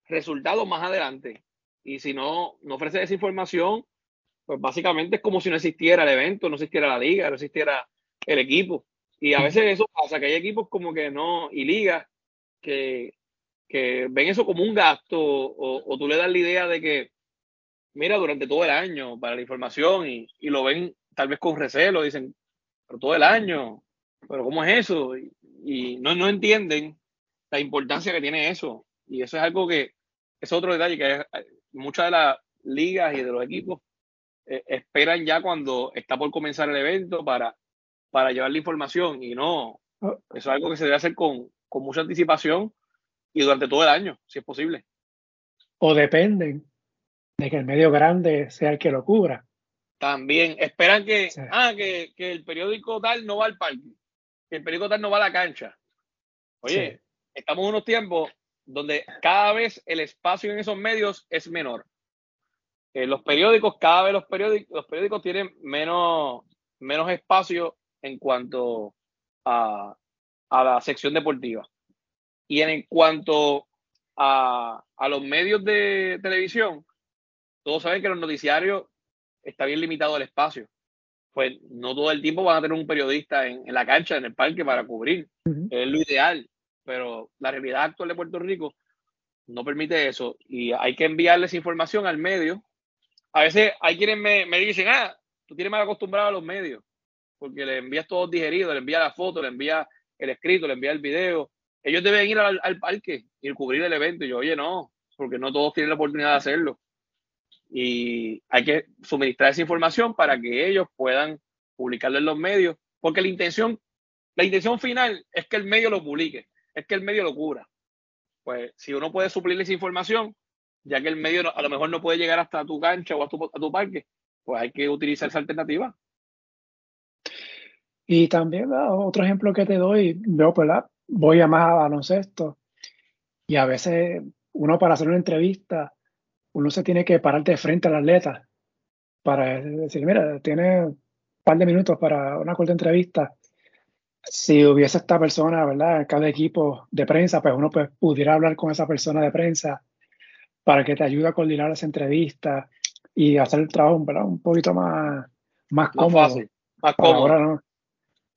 resultados más adelante. Y si no, no ofrece esa información, pues básicamente es como si no existiera el evento, no existiera la liga, no existiera el equipo. Y a veces eso pasa, que hay equipos como que no, y ligas que, que ven eso como un gasto, o, tú le das la idea de que, mira, durante todo el año para la información, y, y lo ven tal vez con recelo, dicen, pero todo el año, pero ¿cómo es eso? Y, y no, no entienden la importancia que tiene eso. Y eso es algo que, es otro detalle que muchas de las ligas y de los equipos eh, esperan ya cuando está por comenzar el evento para, para llevar la información y no, oh. eso es algo que se debe hacer con, con mucha anticipación y durante todo el año, si es posible. O dependen de que el medio grande sea el que lo cubra. También esperan que, ah, que, que, el periódico tal no va al parque, que el periódico tal no va a la cancha. Oye, estamos en unos tiempos donde cada vez el espacio en esos medios es menor. Eh, los periódicos, cada vez los periódicos, los periódicos tienen menos, menos espacio en cuanto a, a la sección deportiva. Y en cuanto a, a, los medios de televisión, todos saben que los noticiarios está bien limitado el espacio. Pues no todo el tiempo van a tener un periodista en, en la cancha, en el parque para cubrir. Es lo ideal pero la realidad actual de Puerto Rico, no permite eso y hay que enviarles información al medio. A veces hay quienes me, me dicen, ah, tú tienes mal acostumbrado a los medios, porque le envías todo digerido, le envías la foto, le envías el escrito, le envías el video. Ellos deben ir al, al parque y cubrir el evento. Y yo, oye, no, porque no todos tienen la oportunidad de hacerlo. Y hay que suministrar esa información para que ellos puedan publicarlo en los medios, porque la intención, la intención final es que el medio lo publique, es que el medio lo cubra. Pues si uno puede suplir esa información, ya que el medio a lo mejor no puede llegar hasta tu cancha o a tu, a tu parque, pues hay que utilizar esa alternativa. Y también otro ejemplo que te doy, veo, pues, voy a más a baloncesto y a veces uno para hacer una entrevista, uno se tiene que parar de frente al atleta para decir, mira, tiene un par de minutos para una corta entrevista. Si hubiese esta persona, ¿verdad? Cada equipo de prensa, pues uno pues, pudiera hablar con esa persona de prensa para que te ayude a coordinar esa entrevista y hacer el trabajo ¿verdad? un poquito más, más cómodo. Fácil, más cómodo. Ahora, ¿no?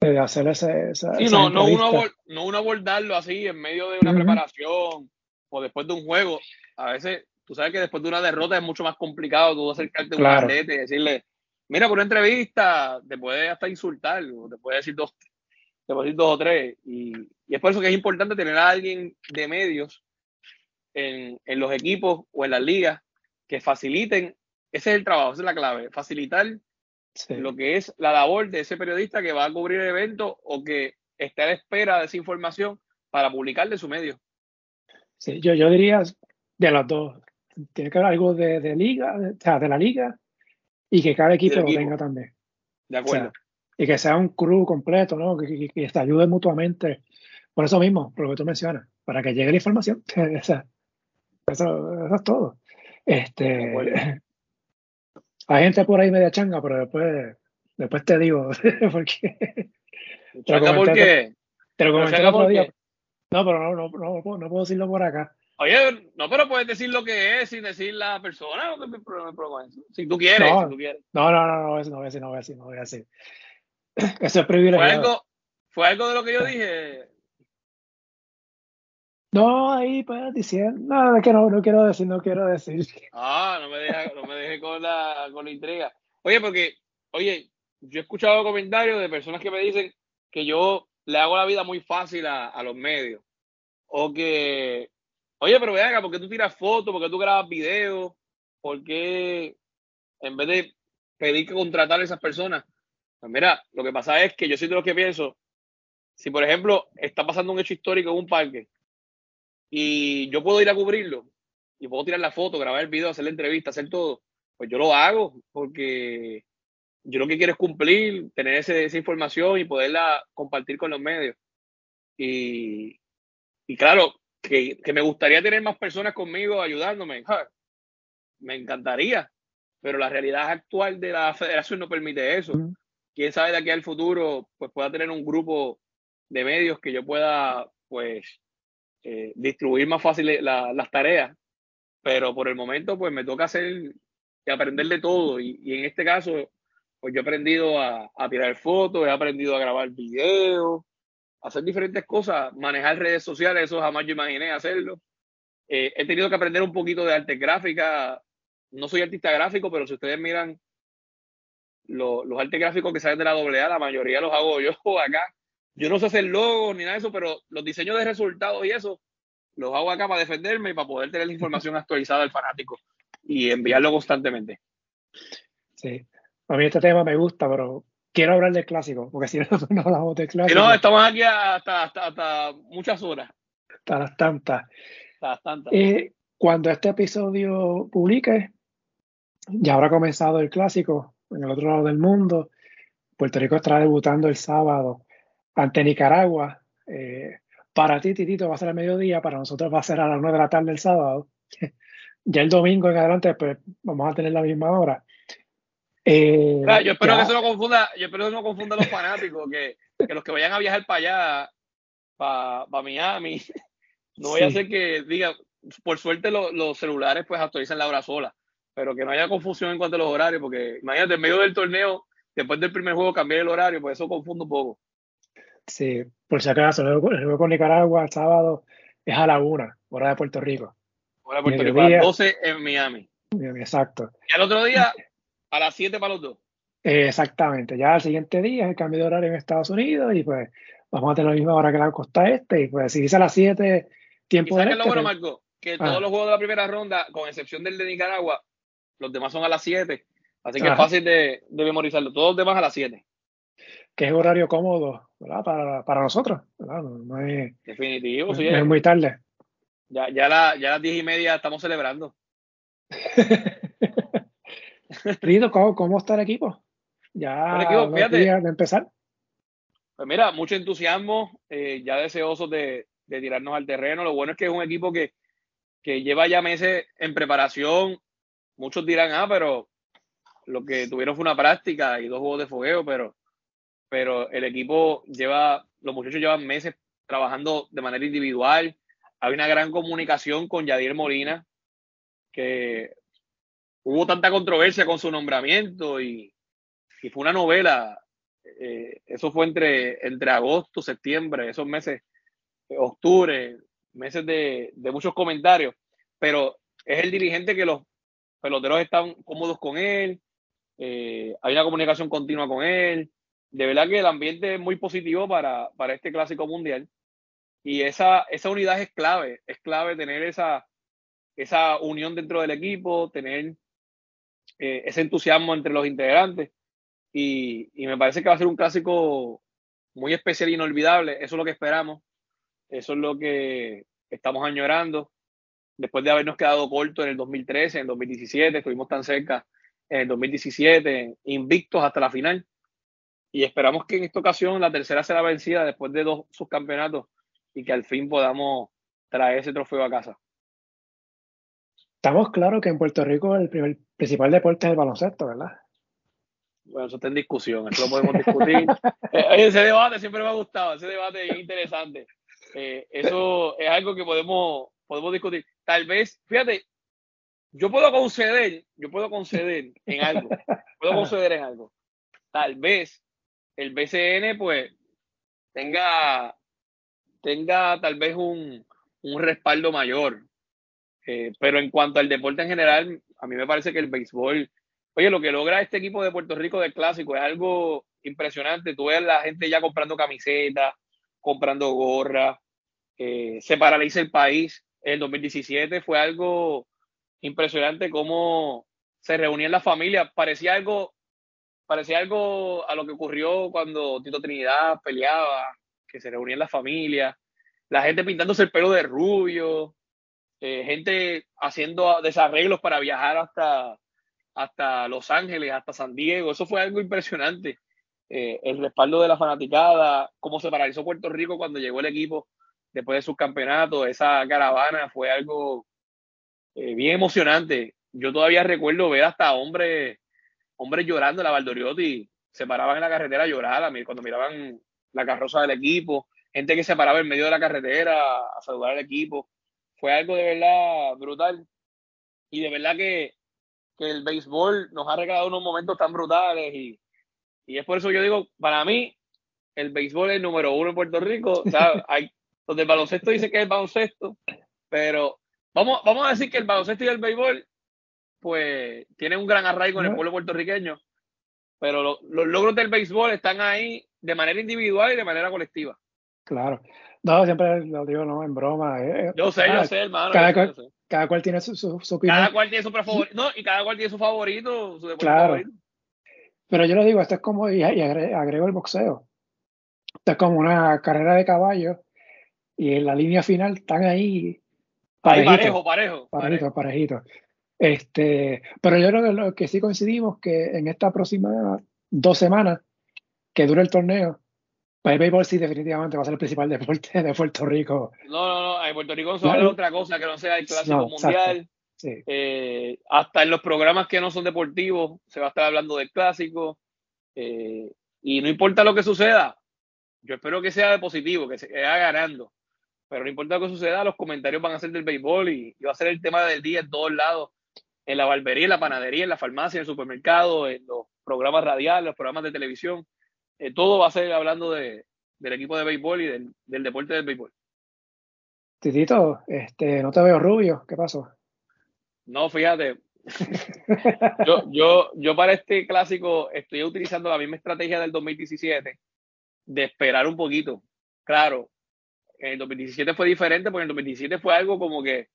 De hacer ese, esa, sí, no, no, uno, no uno abordarlo así en medio de una preparación o después de un juego. A veces, tú sabes que después de una derrota es mucho más complicado tú acercarte a un atleta y decirle, mira, por una entrevista te puede hasta insultar, o te puede decir dos, te puede decir dos o tres. Y, y es por eso que es importante tener a alguien de medios en, en los equipos o en las ligas que faciliten ese es el trabajo, esa es la clave, facilitar lo que es la labor de ese periodista que va a cubrir el evento o que esté a la espera de esa información para publicar de su medio. Sí, yo, yo diría de los dos. Tiene que haber algo de, de liga, de, o sea, de la liga, y que cada equipo, lo tenga también. De acuerdo. y que sea un crew completo, ¿no? Que, que, que, ayude mutuamente. Por eso mismo, por lo que tú mencionas, para que llegue la información. eso, eso, es todo. Este, hay gente por ahí media changa, pero después, después te digo, porque... ¿Changa por qué? Te lo comenté el otro día. No, pero no, no, no, no, puedo decirlo por acá. Oye, no, pero puedes decir lo que es sin decir la persona. No eso. Si tú quieres, no, si tú quieres. No, no, no, no, eso no voy a decir, no voy a decir, no voy a decir. Eso es privilegio. ¿Fue algo, ¿Fue algo de lo que yo dije? No, ahí pues diciendo, no, es que no, no quiero decir, no quiero decir. Ah, no me deje, no me deje con la, con la intriga. Oye, porque, oye, yo he escuchado comentarios de personas que me dicen que yo le hago la vida muy fácil a, a los medios. O que, oye, pero venga, porque tú tiras fotos, porque tú grabas videos, porque en vez de pedir que contratar a esas personas, pues mira, lo que pasa es que yo soy de lo que pienso, si por ejemplo está pasando un hecho histórico en un parque y yo puedo ir a cubrirlo y puedo tirar la foto, grabar el video, hacer la entrevista, hacer todo, pues yo lo hago porque yo lo que quiero es cumplir, tener ese, esa información y poderla compartir con los medios. Y, y claro, que, que, me gustaría tener más personas conmigo ayudándome. Me encantaría, pero la realidad actual de la federación no permite eso. Quién sabe de aquí al futuro, pues pueda tener un grupo de medios que yo pueda, pues, eh, distribuir más fácil la, las tareas. Pero por el momento, pues me toca hacer y aprender de todo. Y, y en este caso, pues yo he aprendido a, a, tirar fotos, he aprendido a grabar videos, hacer diferentes cosas, manejar redes sociales, eso jamás yo imaginé hacerlo. Eh, he tenido que aprender un poquito de arte gráfica. No soy artista gráfico, pero si ustedes miran lo, los artes gráficos que salen de la AA, la mayoría los hago yo acá. Yo no sé hacer logos ni nada de eso, pero los diseños de resultados y eso los hago acá para defenderme y para poder tener la información actualizada del fanático y enviarlo constantemente. Sí, a mí este tema me gusta, pero quiero hablar del clásico, porque si no, no hablamos del clásico. no, estamos aquí hasta, hasta, hasta, muchas horas. Hasta las tantas. Hasta las tantas. Eh, cuando este episodio publique, ya habrá comenzado el clásico en el otro lado del mundo. Puerto Rico estará debutando el sábado ante Nicaragua. Eh, para ti, Titito, va a ser a mediodía, para nosotros va a ser a las 9 de la tarde el sábado. ya el domingo en adelante, pues vamos a tener la misma hora. Eh, claro, yo espero ya. que eso no confunda, yo espero que no confunda a los fanáticos, que, que, los que vayan a viajar para allá, para, para Miami, no vaya sí. a ser que diga, por suerte lo, los celulares pues actualizan la hora sola, pero que no haya confusión en cuanto a los horarios, porque imagínate, en medio del torneo, después del primer juego cambiar el horario, pues eso confunde un poco. Sí, por si acaso, el juego con Nicaragua el sábado es a la una, hora de Puerto Rico. Hora de Puerto Rico, a las 12 en Miami. Exacto. Y al otro día, a las 7 para los dos. exactamente. Ya al siguiente día es el cambio de horario en Estados Unidos y pues vamos a tener la misma hora que la costa este. Y pues si dice a las 7, tiempo de. Este, lo bueno, pues, Marco? Que todos los juegos de la primera ronda, con excepción del de Nicaragua, los demás son a las 7. Así que es fácil de, memorizarlo. Todos los demás a las 7. Que es horario cómodo Para, para nosotros. No, es, Definitivo, sí. es muy tarde. Ya, ya, la, ya a las 10 y media estamos celebrando. Rito, ¿cómo, ¿cómo, está el equipo? Ya equipo, de empezar. Pues mira, mucho entusiasmo, eh, ya deseosos de, de, tirarnos al terreno. Lo bueno es que es un equipo que, que lleva ya meses en preparación. Muchos dirán, ah, pero lo que tuvieron fue una práctica y dos juegos de fogueo, pero, pero el equipo lleva, los muchachos llevan meses trabajando de manera individual, hay una gran comunicación con Yadier Molina, que hubo tanta controversia con su nombramiento y, fue una novela. Eh, eso fue entre, entre agosto, septiembre, esos meses, octubre, meses de, muchos comentarios, pero es el dirigente que los peloteros están cómodos con él, eh, hay una comunicación continua con él. De verdad que el ambiente es muy positivo para, para este clásico mundial. Y esa, esa unidad es clave, es clave tener esa, esa unión dentro del equipo, tener eh, ese entusiasmo entre los integrantes. Y, me parece que va a ser un clásico muy especial e inolvidable. Eso es lo que esperamos. Eso es lo que estamos añorando. Después de habernos quedado corto en el 2013, en el 2017, estuvimos tan cerca en el 2017, invictos hasta la final. Y esperamos que en esta ocasión la tercera será vencida después de dos subcampeonatos y que al fin podamos traer ese trofeo a casa. Estamos claros que en Puerto Rico el, primer, principal deporte es el baloncesto, ¿verdad? Bueno, eso está en discusión, eso lo podemos discutir. Eh, ese debate siempre me ha gustado, ese debate es interesante. Eh, eso es algo que podemos, podemos discutir. Tal vez, fíjate, yo puedo conceder, yo puedo conceder en algo, puedo conceder en algo. Tal vez el BCN pues tenga tenga tal vez un, respaldo mayor. Eh, pero en cuanto al deporte en general, a mí me parece que el béisbol, oye, lo que logra este equipo de Puerto Rico del clásico es algo impresionante. Tú ves la gente ya comprando camisetas, comprando gorras, eh, se paraliza el país. En el 2017 fue algo impresionante cómo se reunían las familias. Parecía algo, parecía algo a lo que ocurrió cuando Tito Trinidad peleaba que se reunían las familias, la gente pintándose el pelo de rubio, eh, gente haciendo desarreglos para viajar hasta, hasta Los Ángeles, hasta San Diego. Eso fue algo impresionante. Eh, el respaldo de la fanaticada, cómo se paralizó Puerto Rico cuando llegó el equipo después de sus campeonatos, esa caravana fue algo eh, bien emocionante. Yo todavía recuerdo ver hasta hombres, hombres llorando la Valdoriotti, se paraban en la carretera a llorar cuando miraban la carroza del equipo, gente que se paraba en medio de la carretera a saludar al equipo. Fue algo de verdad brutal. Y de verdad que, el béisbol nos ha regalado unos momentos tan brutales y, es por eso yo digo, para mí, el béisbol es el número uno en Puerto Rico. Hay, donde el baloncesto dice que es el baloncesto, pero vamos, vamos a decir que el baloncesto y el béisbol, pues, tienen un gran arraigo en el pueblo puertorriqueño, pero los logros del béisbol están ahí de manera individual y de manera colectiva. Claro. No, siempre lo digo, no, en broma. Eh, eh. Yo sé, yo sé, hermano. Cada, cual, tiene su, su, opinión. Cada cual tiene su favorito. No, y cada cual tiene su favorito, su claro. favorito. Pero yo lo digo, esto es como, y, agrego el boxeo. Esto es como una carrera de caballos y en la línea final están ahí parejo, parejo. Parejito, parejito. Este, pero yo creo que lo que sí coincidimos que en esta próxima dos semanas que dure el torneo, pues el béisbol sí definitivamente va a ser el principal deporte de Puerto Rico. No, no, no, en Puerto Rico no se va a otra cosa que no sea el clásico mundial. Eh, hasta en los programas que no son deportivos se va a estar hablando del clásico. Eh, y no importa lo que suceda, yo espero que sea de positivo, que se vaya ganando. Pero no importa lo que suceda, los comentarios van a ser del béisbol y, va a ser el tema del día en todos lados, en la barbería, en la panadería, en la farmacia, en el supermercado, en los programas radiales, los programas de televisión. Eh, todo va a ser hablando de, del equipo de béisbol y del, deporte del béisbol. Titito, este, no te veo rubio, ¿qué pasó? No, fíjate. yo, yo, yo para este clásico estoy utilizando la misma estrategia del 2017 de esperar un poquito. Claro, en el 2017 fue diferente porque en el 2017 fue algo como que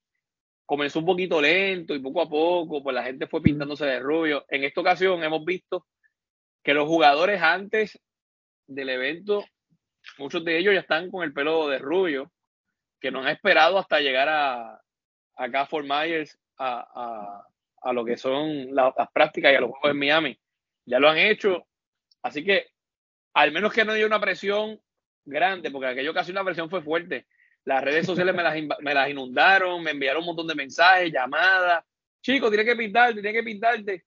comenzó un poquito lento y poco a poco, pues la gente fue pintándose de rubio. En esta ocasión hemos visto que los jugadores antes del evento, muchos de ellos ya están con el pelo de rubio que no han esperado hasta llegar a, a Fort Myers, a, lo que son las prácticas y a los juegos en Miami. Ya lo han hecho. Así que, al menos que no haya una presión grande, porque aquella ocasión la presión fue fuerte. Las redes sociales me las, me las inundaron, me enviaron un montón de mensajes, llamadas. Chicos, tiene que pintarte, tiene que pintarte.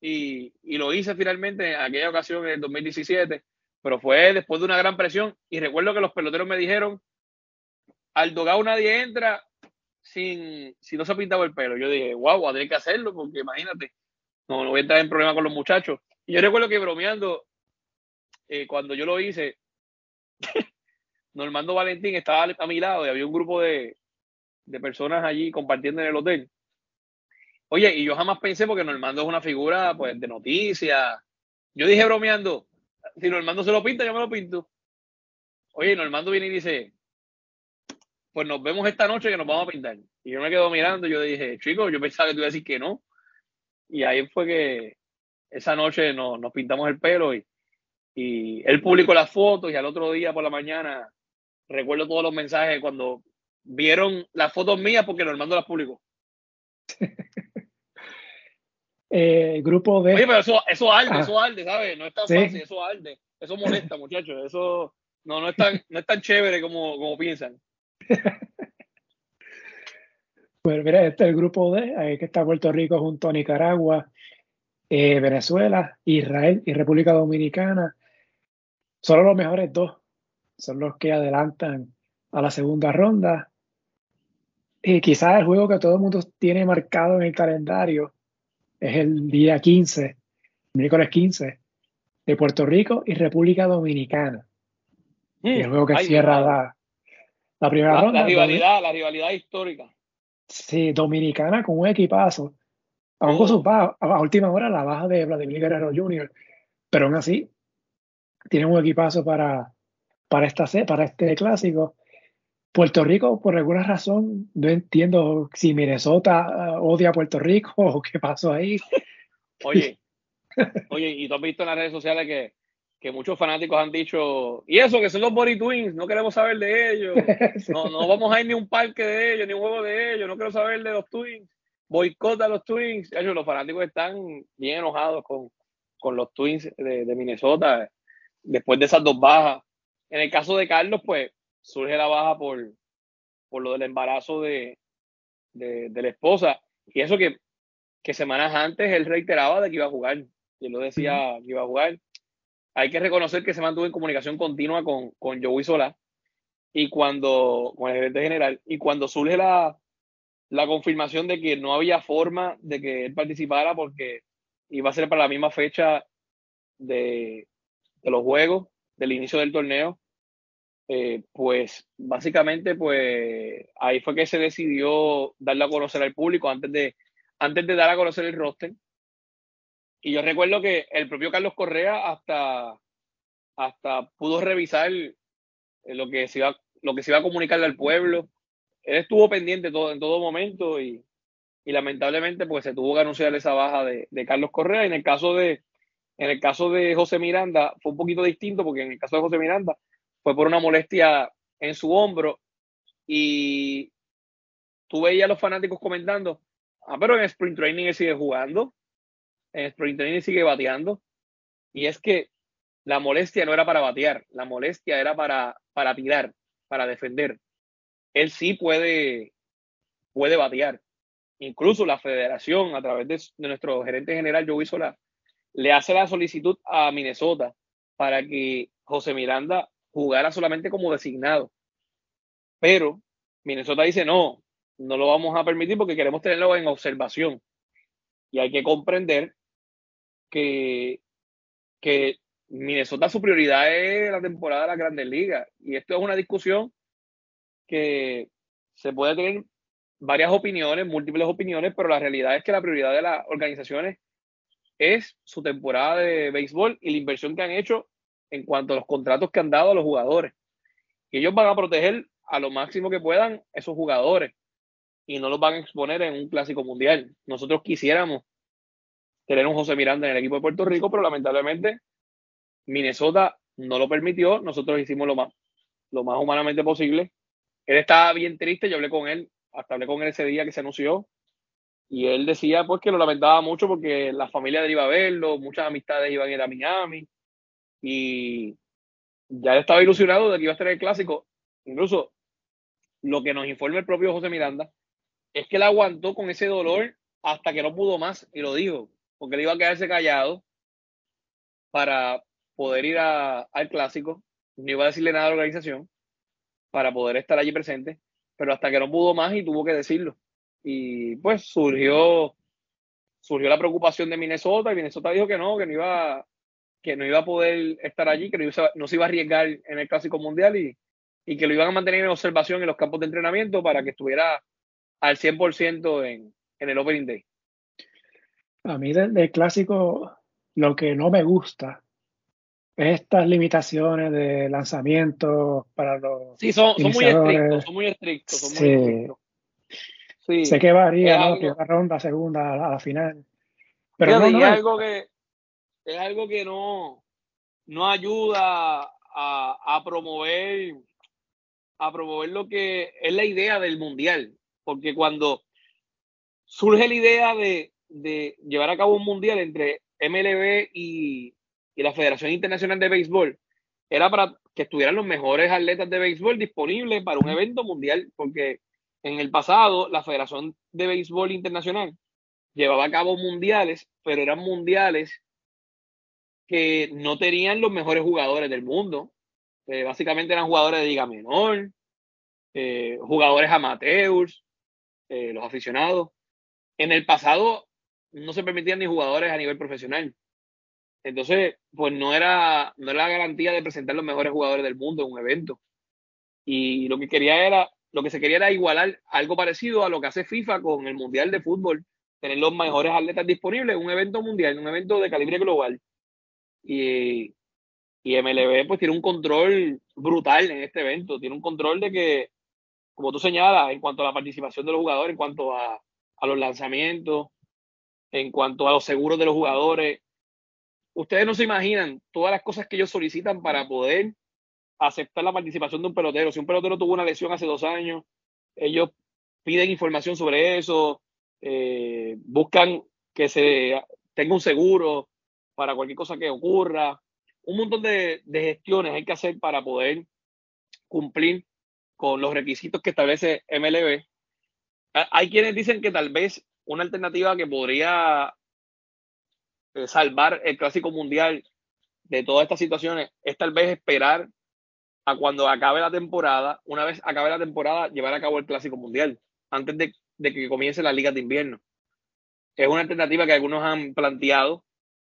Y, y, lo hice finalmente en aquella ocasión en el 2017, pero fue después de una gran presión. Y recuerdo que los peloteros me dijeron, al dogado nadie entra sin, si no se ha pintado el pelo. Yo dije, wow, voy a tener que hacerlo porque imagínate, no, no voy a entrar en problema con los muchachos. Y yo recuerdo que bromeando, eh, cuando yo lo hice, Normando Valentín estaba a mi lado y había un grupo de, de personas allí compartiendo en el hotel. Oye, y yo jamás pensé, porque Normando es una figura pues, de noticias. Yo dije bromeando, si Normando se lo pinta, yo me lo pinto. Oye, Normando viene y dice, pues nos vemos esta noche que nos vamos a pintar. Y yo me quedo mirando y yo dije, chicos, yo pensaba que tú ibas a decir que no. Y ahí fue que esa noche nos, pintamos el pelo y, y él publicó las fotos y al otro día por la mañana recuerdo todos los mensajes cuando vieron las fotos mías porque Normando las publicó. eh, grupo de... Oye, pero eso, eso arde, eso arde, ¿sabes? No es tan fácil, eso arde. Eso molesta, muchachos. Eso no, no, es, tan, no es tan chévere como, como piensan. Bueno, mira, este es el grupo D, ahí que está Puerto Rico junto a Nicaragua, eh, Venezuela, Israel y República Dominicana. Solo los mejores dos son los que adelantan a la segunda ronda. Y quizás el juego que todo el mundo tiene marcado en el calendario es el día 15, miércoles 15, de Puerto Rico y República Dominicana. y el juego que cierra la, la primera ronda. La rivalidad, la rivalidad histórica. Sí, dominicana con un equipazo. Aún con sus bajas, a última hora la baja de Vladimir Guerrero Jr., pero aún así tienen un equipazo para, para, esta, para este clásico. Puerto Rico, por alguna razón, no entiendo si Minnesota uh, odia a Puerto Rico o qué pasó ahí. Oye, oye, y tú has visto en las redes sociales que que muchos fanáticos han dicho, y eso, que son los Body Twins, no queremos saber de ellos, no, no vamos a ir ni un parque de ellos, ni un juego de ellos, no quiero saber de los Twins, boicota a los Twins. Ellos, los fanáticos están bien enojados con, con los Twins de, de, Minnesota después de esas dos bajas. En el caso de Carlos, pues surge la baja por, por lo del embarazo de, de, de la esposa, y eso que, que semanas antes él reiteraba de que iba a jugar, y él lo decía que iba a jugar. Hay que reconocer que se mantuvo en comunicación continua con, con Joey Solá. Y cuando, con el gerente general, y cuando surge la, la confirmación de que no había forma de que él participara porque iba a ser para la misma fecha de, de los juegos, del inicio del torneo, eh, pues básicamente pues ahí fue que se decidió darle a conocer al público antes de, antes de dar a conocer el roster y yo recuerdo que el propio Carlos Correa hasta, hasta pudo revisar lo que, se iba, lo que se iba a comunicarle al pueblo. Él estuvo pendiente todo, en todo momento y, y lamentablemente pues se tuvo que anunciar esa baja de, de, Carlos Correa. En el caso de en el caso de José Miranda fue un poquito distinto porque en el caso de José Miranda fue por una molestia en su hombro y tú veías a los fanáticos comentando, ah, pero en Sprint Training él sigue jugando en sprint training sigue bateando. Y es que la molestia no era para batear, la molestia era para, para tirar, para defender. Él sí puede, puede batear. Incluso la federación, a través de, nuestro gerente general, Joey Sola, le hace la solicitud a Minnesota para que José Miranda jugara solamente como designado. Pero Minnesota dice, no, no lo vamos a permitir porque queremos tenerlo en observación. Y hay que comprender que, que Minnesota su prioridad es la temporada de las grandes ligas. Y esto es una discusión que se puede tener varias opiniones, múltiples opiniones, pero la realidad es que la prioridad de las organizaciones es su temporada de béisbol y la inversión que han hecho en cuanto a los contratos que han dado a los jugadores. Y ellos van a proteger a lo máximo que puedan esos jugadores y no los van a exponer en un clásico mundial. Nosotros quisiéramos tener un José Miranda en el equipo de Puerto Rico, pero lamentablemente Minnesota no lo permitió. Nosotros hicimos lo más, lo más humanamente posible. Él estaba bien triste, yo hablé con él, hasta hablé con él ese día que se anunció, y él decía pues que lo lamentaba mucho porque la familia de él iba a verlo, muchas amistades iban a ir a Miami, y ya estaba ilusionado de que iba a estar el clásico. Incluso lo que nos informa el propio José Miranda es que él aguantó con ese dolor hasta que no pudo más, y lo dijo, porque él iba a quedarse callado para poder ir al clásico, no iba a decirle nada a la organización para poder estar allí presente, pero hasta que no pudo más y tuvo que decirlo. Y pues surgió, surgió la preocupación de Minnesota y Minnesota dijo que no, que no iba, que no iba a poder estar allí, que no, se iba a arriesgar en el Clásico Mundial y, y que lo iban a mantener en observación en los campos de entrenamiento para que estuviera al 100% en, en el Opening Day. A mí del, clásico lo que no me gusta es estas limitaciones de lanzamiento para los. Sí, son, son muy estrictos, son muy estrictos. Son sí. muy estrictos. Sí. Sé que varía, ¿no? Una ronda, segunda, a la, final. Pero no, algo que es algo que no, no ayuda a, a promover a promover lo que es la idea del mundial. Porque cuando surge la idea de, de llevar a cabo un mundial entre MLB y, y la Federación Internacional de Béisbol, era para que estuvieran los mejores atletas de béisbol disponibles para un evento mundial, porque en el pasado la Federación de Béisbol Internacional llevaba a cabo mundiales, pero eran mundiales que no tenían los mejores jugadores del mundo. Eh, básicamente eran jugadores de liga menor, eh, jugadores amateurs, eh, los aficionados. En el pasado no se permitían ni jugadores a nivel profesional. Entonces, pues no era, no era la garantía de presentar los mejores jugadores del mundo en un evento. Y lo que quería era, lo que se quería era igualar algo parecido a lo que hace FIFA con el Mundial de Fútbol, tener los mejores atletas disponibles en un evento mundial, en un evento de calibre global. Y, y MLB pues tiene un control brutal en este evento, tiene un control de que, como tú señalas, en cuanto a la participación de los jugadores, en cuanto a, a los lanzamientos, en cuanto a los seguros de los jugadores. Ustedes no se imaginan todas las cosas que ellos solicitan para poder aceptar la participación de un pelotero. Si un pelotero tuvo una lesión hace dos años, ellos piden información sobre eso, eh, buscan que se tenga un seguro para cualquier cosa que ocurra. Un montón de, de gestiones hay que hacer para poder cumplir con los requisitos que establece MLB. Hay quienes dicen que tal vez una alternativa que podría eh, salvar el clásico mundial de todas estas situaciones es tal vez esperar a cuando acabe la temporada, una vez acabe la temporada, llevar a cabo el clásico mundial, antes de, que comience la liga de invierno. Es una alternativa que algunos han planteado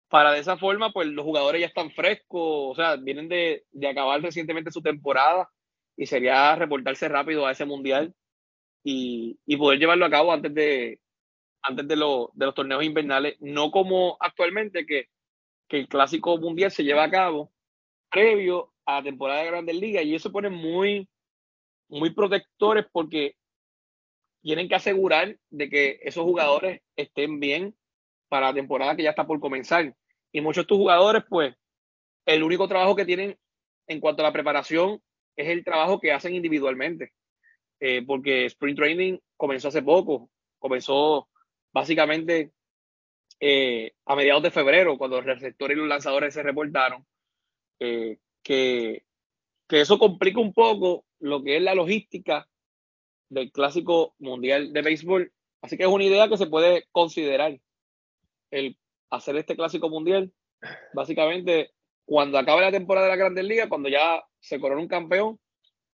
para de esa forma, pues los jugadores ya están frescos, o sea, vienen de, de acabar recientemente su temporada y sería reportarse rápido a ese mundial y, y poder llevarlo a cabo antes de, antes de, los torneos invernales, no como actualmente que, el clásico mundial se lleva a cabo previo a la temporada de Grandes Ligas y eso pone muy, muy protectores porque tienen que asegurar de que esos jugadores estén bien para la temporada que ya está por comenzar. Y muchos de estos jugadores, pues, el único trabajo que tienen en cuanto a la preparación es el trabajo que hacen individualmente. Eh, porque Sprint Training comenzó hace poco, comenzó básicamente eh, a mediados de febrero, cuando los receptores y los lanzadores se reportaron, eh, que, que eso complica un poco lo que es la logística del clásico mundial de béisbol. Así que es una idea que se puede considerar el hacer este clásico mundial, básicamente cuando acabe la temporada de la Grandes Ligas, cuando ya se corona un campeón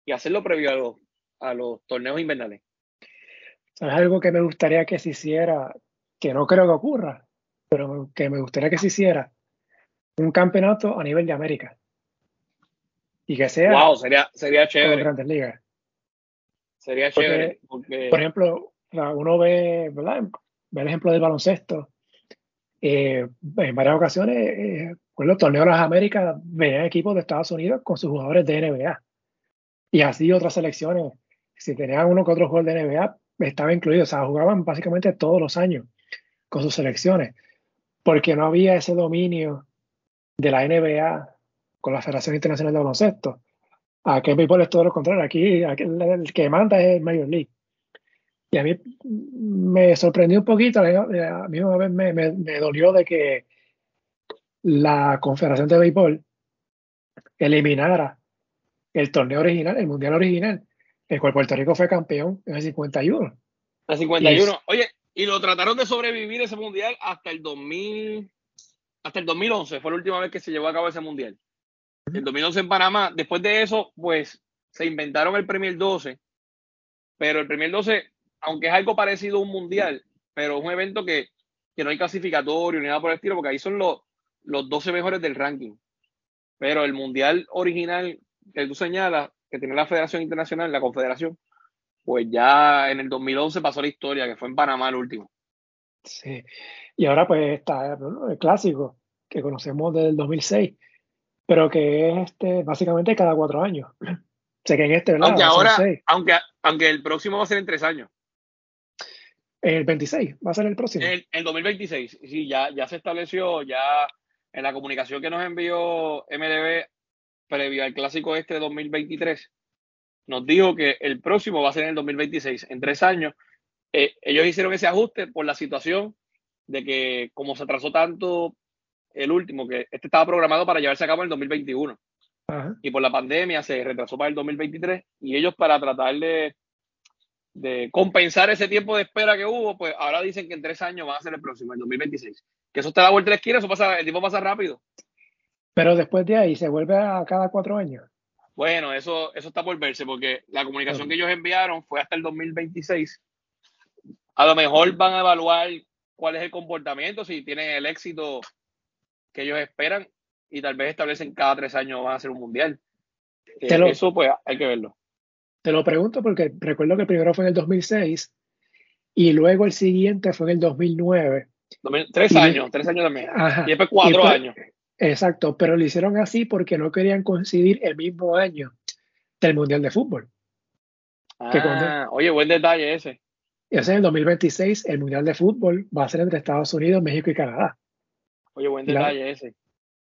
y hacerlo previo a los, a los torneos invernales. Es algo que me gustaría que se hiciera, que no creo que ocurra, pero que me gustaría que se hiciera un campeonato a nivel de América. Y que sea. Wow, sería, sería chévere. Grandes ligas. Sería chévere. Por ejemplo, uno ve, ¿verdad? Ve el ejemplo del baloncesto. Eh, en varias ocasiones, eh, los torneos de las Américas, venían equipos de Estados Unidos con sus jugadores de NBA. Y así otras selecciones, si tenían uno que otro jugador de NBA, estaba incluido. O sea, jugaban básicamente todos los años con sus selecciones. Porque no había ese dominio de la NBA con la Federación Internacional de Baloncesto. Aquí en béisbol es todo lo contrario. Aquí, el que manda es el Major League. Y a mí me sorprendió un poquito, a mí me, me, me dolió de que la Confederación de Béisbol eliminara el torneo original, el mundial original, el cual Puerto Rico fue campeón en el 51. El 51. Oye, y lo trataron de sobrevivir ese mundial hasta el 2000, hasta el 2011, fue la última vez que se llevó a cabo ese mundial. El 2011 en Panamá. Después de eso, pues se inventaron el Premier 12, pero el Premier 12, aunque es algo parecido a un mundial, pero es un evento que, que no hay clasificatorio ni nada por el estilo, porque ahí son los, los 12 mejores del ranking. Pero el mundial original que tú señalas, que tiene la Federación Internacional, la Confederación, pues ya en el 2011 pasó la historia, que fue en Panamá el último. Sí, y ahora pues está el clásico que conocemos del 2006, pero que es este, básicamente cada cuatro años. sé que en este, ¿verdad? Aunque ahora, aunque, aunque el próximo va a ser en tres años. El 26, va a ser el próximo. El, el 2026, sí, ya, ya se estableció, ya en la comunicación que nos envió MDB previo al clásico este de 2023, nos dijo que el próximo va a ser en el 2026, en tres años. Eh, ellos hicieron ese ajuste por la situación de que como se atrasó tanto el último, que este estaba programado para llevarse a cabo en el 2021. Y por la pandemia se retrasó para el 2023 y ellos para tratar de, de compensar ese tiempo de espera que hubo, pues ahora dicen que en tres años va a ser el próximo, el 2026. Que eso está a la vuelta de la esquina, eso pasa, el tiempo pasa rápido. Pero después de ahí se vuelve a cada cuatro años. Bueno, eso, eso está por verse, porque la comunicación que ellos enviaron fue hasta el 2026. A lo mejor van a evaluar cuál es el comportamiento, si tienen el éxito que ellos esperan y tal vez establecen cada tres años van a hacer un mundial. Eh, eso pues hay que verlo. Te lo pregunto porque recuerdo que el primero fue en el 2006 y luego el siguiente fue en el 2009. tres años, tres años también. y después cuatro años. Exacto, pero lo hicieron así porque no querían coincidir el mismo año del Mundial de Fútbol. Ah, oye, buen detalle ese. Ese en el 2026 el Mundial de Fútbol va a ser entre Estados Unidos, México y Canadá. Oye, buen detalle ese.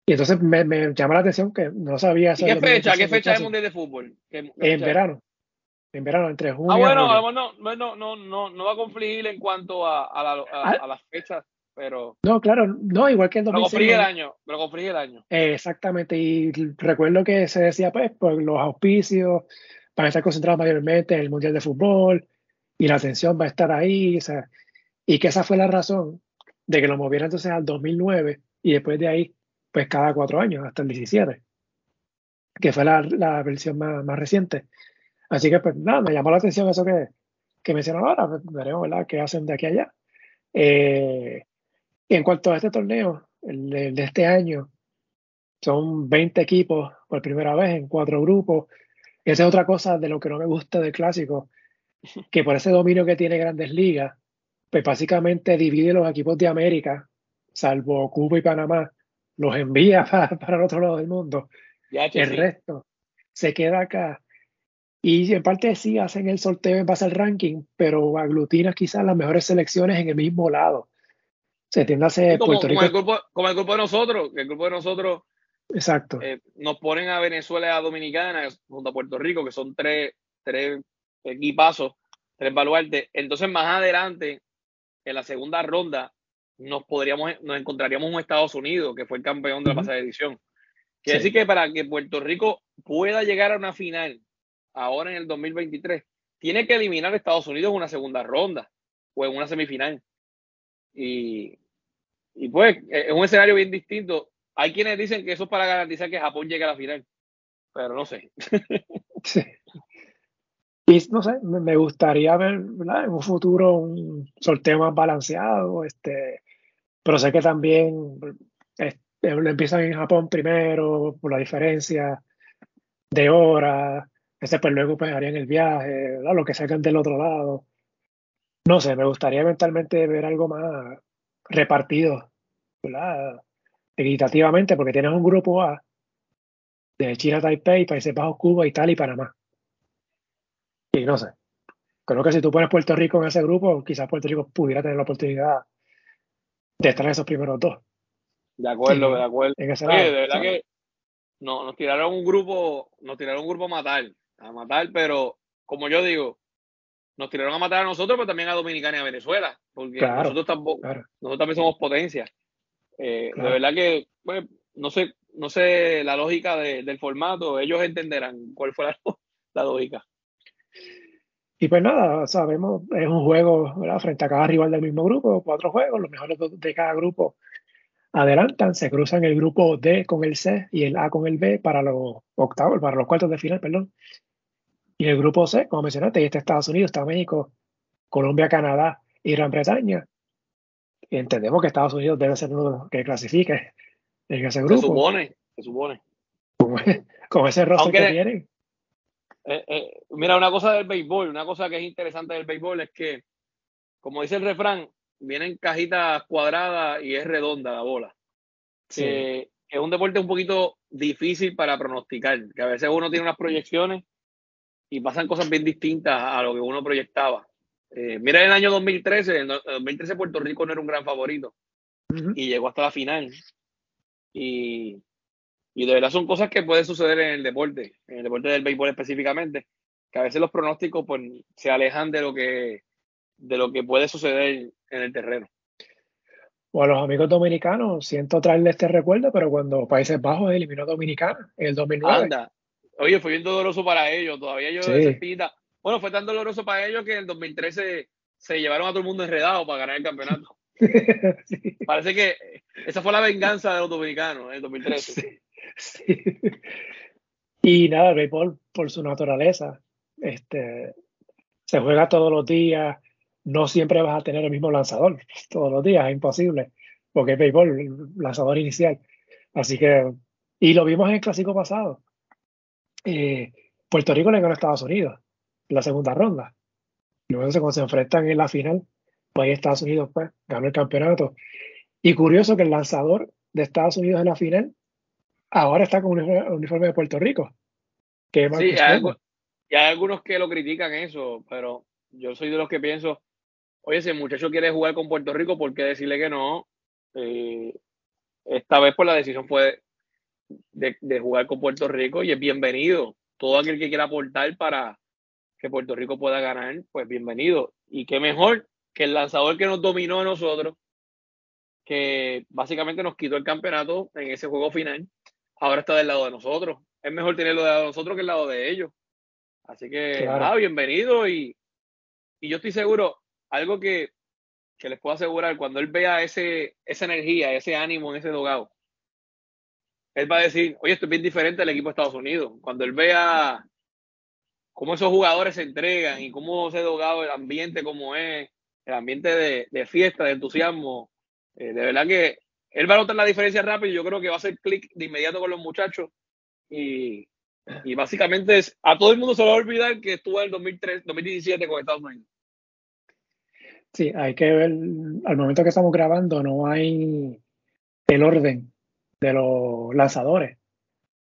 Y entonces me, me, llama la atención que no sabía... ¿Y qué fecha? ¿Qué fecha del Mundial de Fútbol? en verano. En verano, entre junio Ah, bueno, no, no, no, no, no va a confligir en cuanto a, a, la, a, ah. las fechas, pero... No, claro, no, igual que en 2006. Pero el año, pero conflige el año. exactamente, y recuerdo que se decía, pues, por los auspicios, van a estar concentrados mayormente en el Mundial de Fútbol, y la atención va a estar ahí, o sea, y que esa fue la razón de que lo movieran entonces al 2009 y después de ahí, pues cada cuatro años, hasta el 17, que fue la, la versión más, más, reciente. Así que, pues nada, me llamó la atención eso que, que mencionó ahora, pues, veremos, ¿verdad?, qué hacen de aquí a allá. Eh, en cuanto a este torneo, el, de este año, son 20 equipos por primera vez en cuatro grupos. Esa es otra cosa de lo que no me gusta del clásico, que por ese dominio que tiene Grandes Ligas, pues básicamente divide los equipos de América, salvo Cuba y Panamá, los envía para, el otro lado del mundo. el resto se queda acá. Y en parte sí hacen el sorteo en base al ranking, pero aglutina quizás las mejores selecciones en el mismo lado. Se tiende a hacer como, Puerto Rico. Como el, grupo, como el grupo de nosotros, que el grupo de nosotros Exacto. Eh, nos ponen a Venezuela y a Dominicana junto a Puerto Rico, que son tres, tres equipazos, tres baluartes. Entonces, más adelante, en la segunda ronda nos podríamos, nos encontraríamos un Estados Unidos, que fue el campeón de la pasada edición. Quiere decir que para que Puerto Rico pueda llegar a una final ahora en el 2023, tiene que eliminar a Estados Unidos en una segunda ronda o en una semifinal. Y, y pues es un escenario bien distinto. Hay quienes dicen que eso es para garantizar que Japón llegue a la final, pero no sé. Sí. Y no sé, me gustaría ver en un futuro un sorteo más balanceado, este, pero sé que también empiezan en Japón primero por la diferencia de hora, ese pues luego pues harían el viaje, lo que salgan del otro lado. No sé, me gustaría eventualmente ver algo más repartido, ¿verdad? Equitativamente, porque tienes un grupo A de China, Taipei, Países Bajos, Cuba, Italia y Panamá. Y no sé, creo que si tú pones Puerto Rico en ese grupo, quizás Puerto Rico pudiera tener la oportunidad de estar en esos primeros dos. De acuerdo, de acuerdo. de verdad que no, nos tiraron un grupo, nos tiraron un grupo a matar, a matar, pero como yo digo, nos tiraron a matar a nosotros, pero también a Dominicana y a Venezuela, porque nosotros tampoco, nosotros también somos potencia. Eh, de verdad que, pues, no sé, no sé la lógica del formato, ellos entenderán cuál fue la, la lógica. Y pues nada, sabemos, es un juego ¿verdad? frente a cada rival del mismo grupo, cuatro juegos, los mejores de cada grupo adelantan, se cruzan el grupo D con el C y el A con el B para los octavos, para los cuartos de final, perdón. Y el grupo C, como mencionaste, está Estados Unidos, está México, Colombia, Canadá y Gran Bretaña. Y entendemos que Estados Unidos debe ser uno que clasifique en ese grupo. Se supone, se supone. Con, ese rostro que tienen. Eh, eh, mira, una cosa del béisbol, una cosa que es interesante del béisbol es que, como dice el refrán, vienen cajitas cuadradas y es redonda la bola. es un deporte un poquito difícil para pronosticar, que a veces uno tiene unas proyecciones y pasan cosas bien distintas a lo que uno proyectaba. Eh, mira, en el año 2013, en 2013 Puerto Rico no era un gran favorito y llegó hasta la final. Y y de verdad son cosas que pueden suceder en el deporte, en el deporte del béisbol específicamente, que a veces los pronósticos pues, se alejan de lo que de lo que puede suceder en el terreno. O a los amigos dominicanos, siento traerle este recuerdo, pero cuando Países Bajos eliminó a Dominicana en el 2009. Anda. Oye, fue bien doloroso para ellos, todavía yo sí. Bueno, fue tan doloroso para ellos que en el 2013 se llevaron a todo el mundo enredado para ganar el campeonato. Parece que esa fue la venganza de los dominicanos en el 2013. Y nada, el béisbol, por su naturaleza, este, se juega todos los días, no siempre vas a tener el mismo lanzador todos los días, es imposible, porque es béisbol, el lanzador inicial. Así que, y lo vimos en el clásico pasado. Eh, Puerto Rico le ganó a Estados Unidos en la segunda ronda. Luego cuando se enfrentan en la final, pues Estados Unidos pues, ganó el campeonato. Y curioso que el lanzador de Estados Unidos en la final ahora está con un uniforme de Puerto Rico. Que sí, hay, y hay algunos que lo critican eso, pero yo soy de los que pienso, oye, si el muchacho quiere jugar con Puerto Rico, ¿por qué decirle que no? Eh, esta vez por pues, la decisión fue de, de, jugar con Puerto Rico y es bienvenido. Todo aquel que quiera aportar para que Puerto Rico pueda ganar, pues bienvenido. Y qué mejor que el lanzador que nos dominó a nosotros, que básicamente nos quitó el campeonato en ese juego final, ahora está del lado de nosotros. Es mejor tenerlo del lado de nosotros que el lado de ellos. Así que, claro. bienvenido y, y, yo estoy seguro, algo que, que, les puedo asegurar, cuando él vea ese, esa energía, ese ánimo en ese dogado, él va a decir, oye, esto es bien diferente al equipo de Estados Unidos. Cuando él vea cómo esos jugadores se entregan y cómo se dogado, el ambiente como es, el ambiente de, de fiesta, de entusiasmo, eh, de verdad que él va a notar la diferencia rápido y yo creo que va a hacer clic de inmediato con los muchachos. Y, y, básicamente es, a todo el mundo se le va a olvidar que estuvo en el 2003, 2017 con Estados Unidos. Sí, hay que ver, al momento que estamos grabando no hay el orden de los lanzadores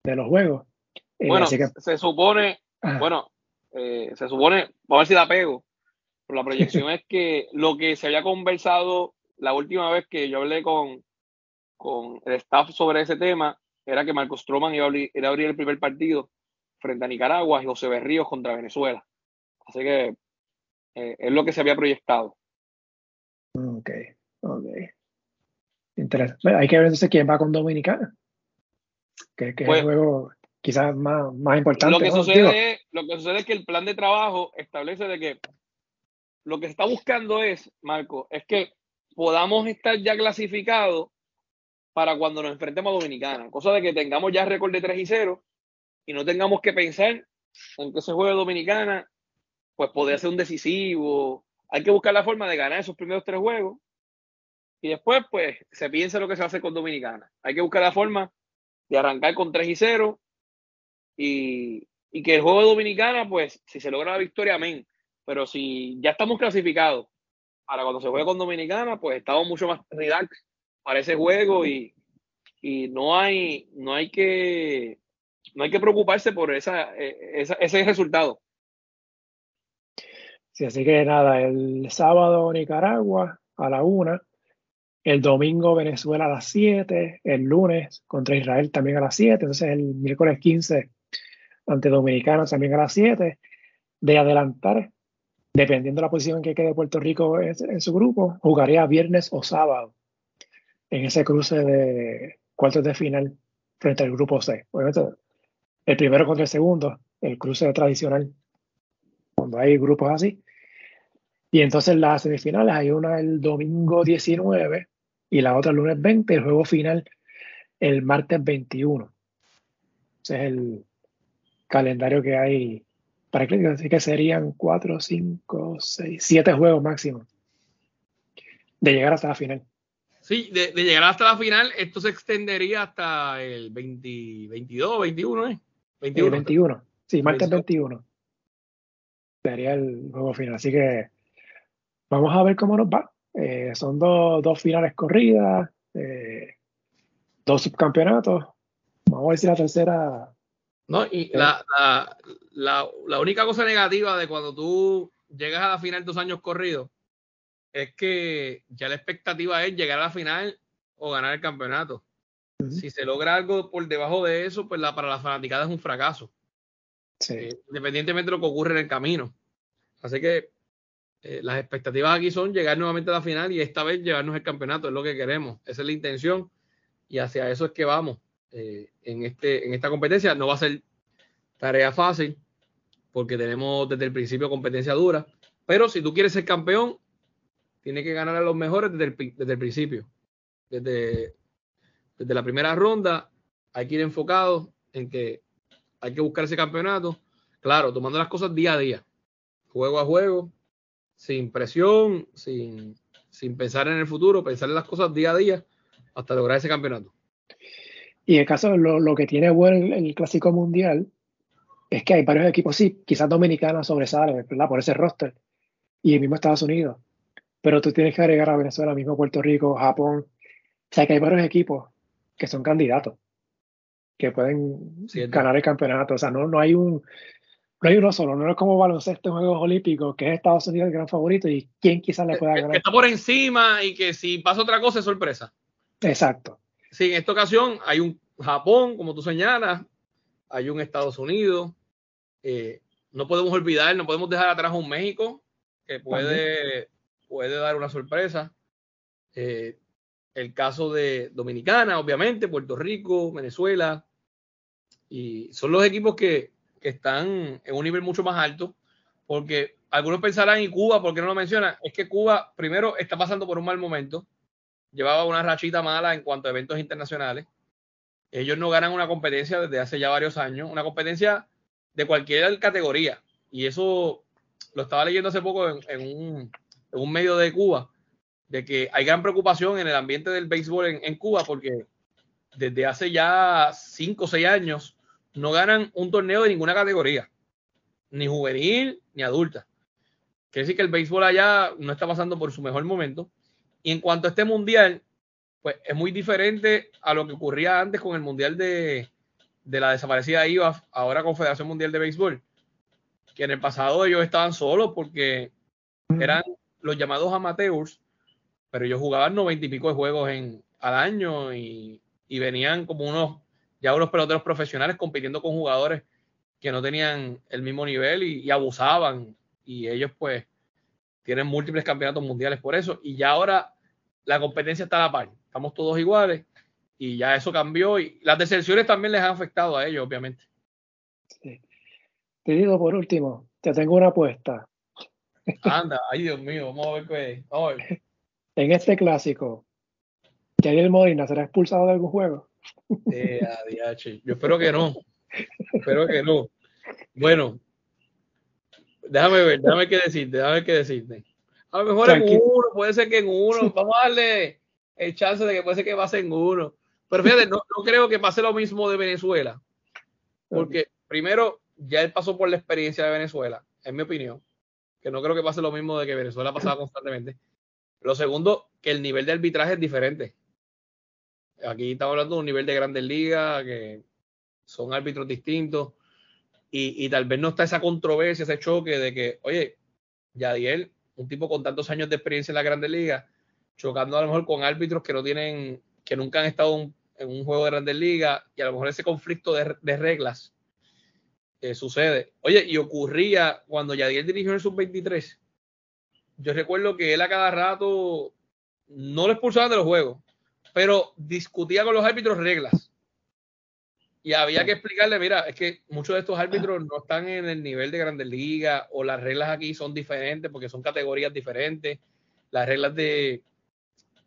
de los juegos. Eh, bueno, se supone, bueno, eh, se supone, vamos a ver si da pego, pero la proyección es que lo que se había conversado la última vez que yo hablé con, con el staff sobre ese tema era que Marcos Stroman iba a, abrir, el primer partido frente a Nicaragua y José Berríos contra Venezuela. Así que eh, es lo que se había proyectado. Ok. Interesante. Hay que ver entonces quién va con Dominicana. Que, es pues, el juego quizás más, más importante. Lo que, sucede es, lo que sucede es que el plan de trabajo establece de que lo que se está buscando es, Marco, es que podamos estar ya clasificados para cuando nos enfrentemos a Dominicana. Cosa de que tengamos ya récord de 3 y 0 y no tengamos que pensar en que ese juego de Dominicana pues podría ser un decisivo. Hay que buscar la forma de ganar esos primeros tres juegos y después pues se piensa lo que se hacer con Dominicana. Hay que buscar la forma de arrancar con 3 y 0 y, y que el juego de Dominicana, pues, si se logra la victoria, amén. Pero si ya estamos clasificados para cuando se juegue con Dominicana, pues estamos mucho más relax para ese juego y, no hay, no hay que no hay que preocuparse por esa, e, ese resultado. Sí, así que nada, el sábado Nicaragua a la una, el domingo Venezuela a las 7, el lunes contra Israel también a las 7, entonces el miércoles 15 ante Dominicana también a las 7, de adelantar, dependiendo de la posición en que quede Puerto Rico en, su grupo, jugaría viernes o sábado en ese cruce de cuartos de final frente al grupo C. Obviamente, el primero contra el segundo, el cruce tradicional, cuando hay grupos así. Y entonces las semifinales hay una el domingo 19 y la otra el lunes 20, el juego final el martes 21. Ese es el calendario que hay para que así que serían 4, 5, 6, 7 juegos máximo de llegar hasta la final. Sí, de, llegar hasta la final, esto se extendería hasta el 20, 22, 21, ¿eh? 21. 21. Sí, martes 21. Sería el juego final. Así que vamos a ver cómo nos va. Eh, son dos, finales corridas, eh, dos subcampeonatos. Vamos a ver si la tercera. No, y la, la, única cosa negativa de cuando tú llegas a la final dos años corridos es que ya la expectativa es llegar a la final o ganar el campeonato. Si se logra algo por debajo de eso, pues la, para la fanaticada es un fracaso. Eh, independientemente de lo que ocurre en el camino. Así que eh, las expectativas aquí son llegar nuevamente a la final y esta vez llevarnos el campeonato, es lo que queremos, esa es la intención y hacia eso es que vamos eh, en, este, en esta competencia. No va a ser tarea fácil porque tenemos desde el principio competencia dura, pero si tú quieres ser campeón, tienes que ganar a los mejores desde el, desde el principio. Desde, desde la primera ronda hay que ir enfocado en que hay que buscar ese campeonato, claro, tomando las cosas día a día, juego a juego, sin presión, sin, pensar en el futuro, pensar en las cosas día a día hasta lograr ese campeonato. Y en el caso, lo, lo que tiene bueno el, Clásico Mundial es que hay varios equipos, sí, quizás dominicanos sobresalen, ¿verdad? Por ese roster. Y el mismo Estados Unidos. Pero tú tienes que agregar a Venezuela, mismo Puerto Rico, Japón. O sea, que hay varios equipos que son candidatos, que pueden ganar el campeonato. O sea, no, no hay un, no hay uno solo, no es como baloncesto en Juegos Olímpicos, que es Estados Unidos el gran favorito y quién quizás le pueda ganar. Que está por encima y que si pasa otra cosa es sorpresa. Exacto. Sí, en esta ocasión hay un Japón, como tú señalas, hay un Estados Unidos. Eh, no podemos olvidar, no podemos dejar atrás un México que puede, puede dar una sorpresa. Eh, el caso de Dominicana, obviamente, Puerto Rico, Venezuela. Y son los equipos que, que están en un nivel mucho más alto, porque algunos pensarán en Cuba, ¿por qué no lo mencionan? Es que Cuba, primero, está pasando por un mal momento, llevaba una rachita mala en cuanto a eventos internacionales. Ellos no ganan una competencia desde hace ya varios años, una competencia de cualquier categoría. Y eso lo estaba leyendo hace poco en, un, medio de Cuba, de que hay gran preocupación en el ambiente del béisbol en Cuba, porque desde hace ya cinco o seis años no ganan un torneo de ninguna categoría, ni juvenil ni adulta. Quiere decir que el béisbol allá no está pasando por su mejor momento. Y en cuanto a este mundial, pues es muy diferente a lo que ocurría antes con el mundial de, la desaparecida IVA, ahora Confederación Mundial de Béisbol, que en el pasado ellos estaban solos porque eran los llamados amateurs, pero ellos jugaban noventa y pico de juegos en, al año y, y venían como unos ya unos peloteros profesionales compitiendo con jugadores que no tenían el mismo nivel y, abusaban. Y ellos pues tienen múltiples campeonatos mundiales por eso. Y ya ahora la competencia está a la par. Estamos todos iguales y ya eso cambió. Y las deserciones también les han afectado a ellos, obviamente. Sí. Te digo por último, te tengo una apuesta. Anda, ay Dios mío, vamos a ver qué. Vamos En este clásico, Daniel Molina será expulsado de algún juego. Eh, Yo espero que no. Espero que no. Bueno, déjame ver, déjame qué decirte, déjame qué decirte. A lo mejor en uno, puede ser que en uno. Vamos a darle el chance de que puede ser que pase en uno. Pero fíjate, no, creo que pase lo mismo de Venezuela. Porque primero, ya él pasó por la experiencia de Venezuela, en mi opinión, que no creo que pase lo mismo de que Venezuela pasaba constantemente. Lo segundo, que el nivel de arbitraje es diferente. Aquí estamos hablando de un nivel de grandes ligas, que son árbitros distintos, y, tal vez no está esa controversia, ese choque de que, oye, Yadiel, un tipo con tantos años de experiencia en la grandes ligas, chocando a lo mejor con árbitros que no tienen, que nunca han estado en un juego de grandes ligas, y a lo mejor ese conflicto de, reglas eh, sucede. Oye, y ocurría cuando Yadiel dirigió el sub-23. Yo recuerdo que él a cada rato no lo expulsaban de los juegos, pero discutía con los árbitros reglas. Y había que explicarle, mira, es que muchos de estos árbitros no están en el nivel de grandes ligas o las reglas aquí son diferentes porque son categorías diferentes. Las reglas de,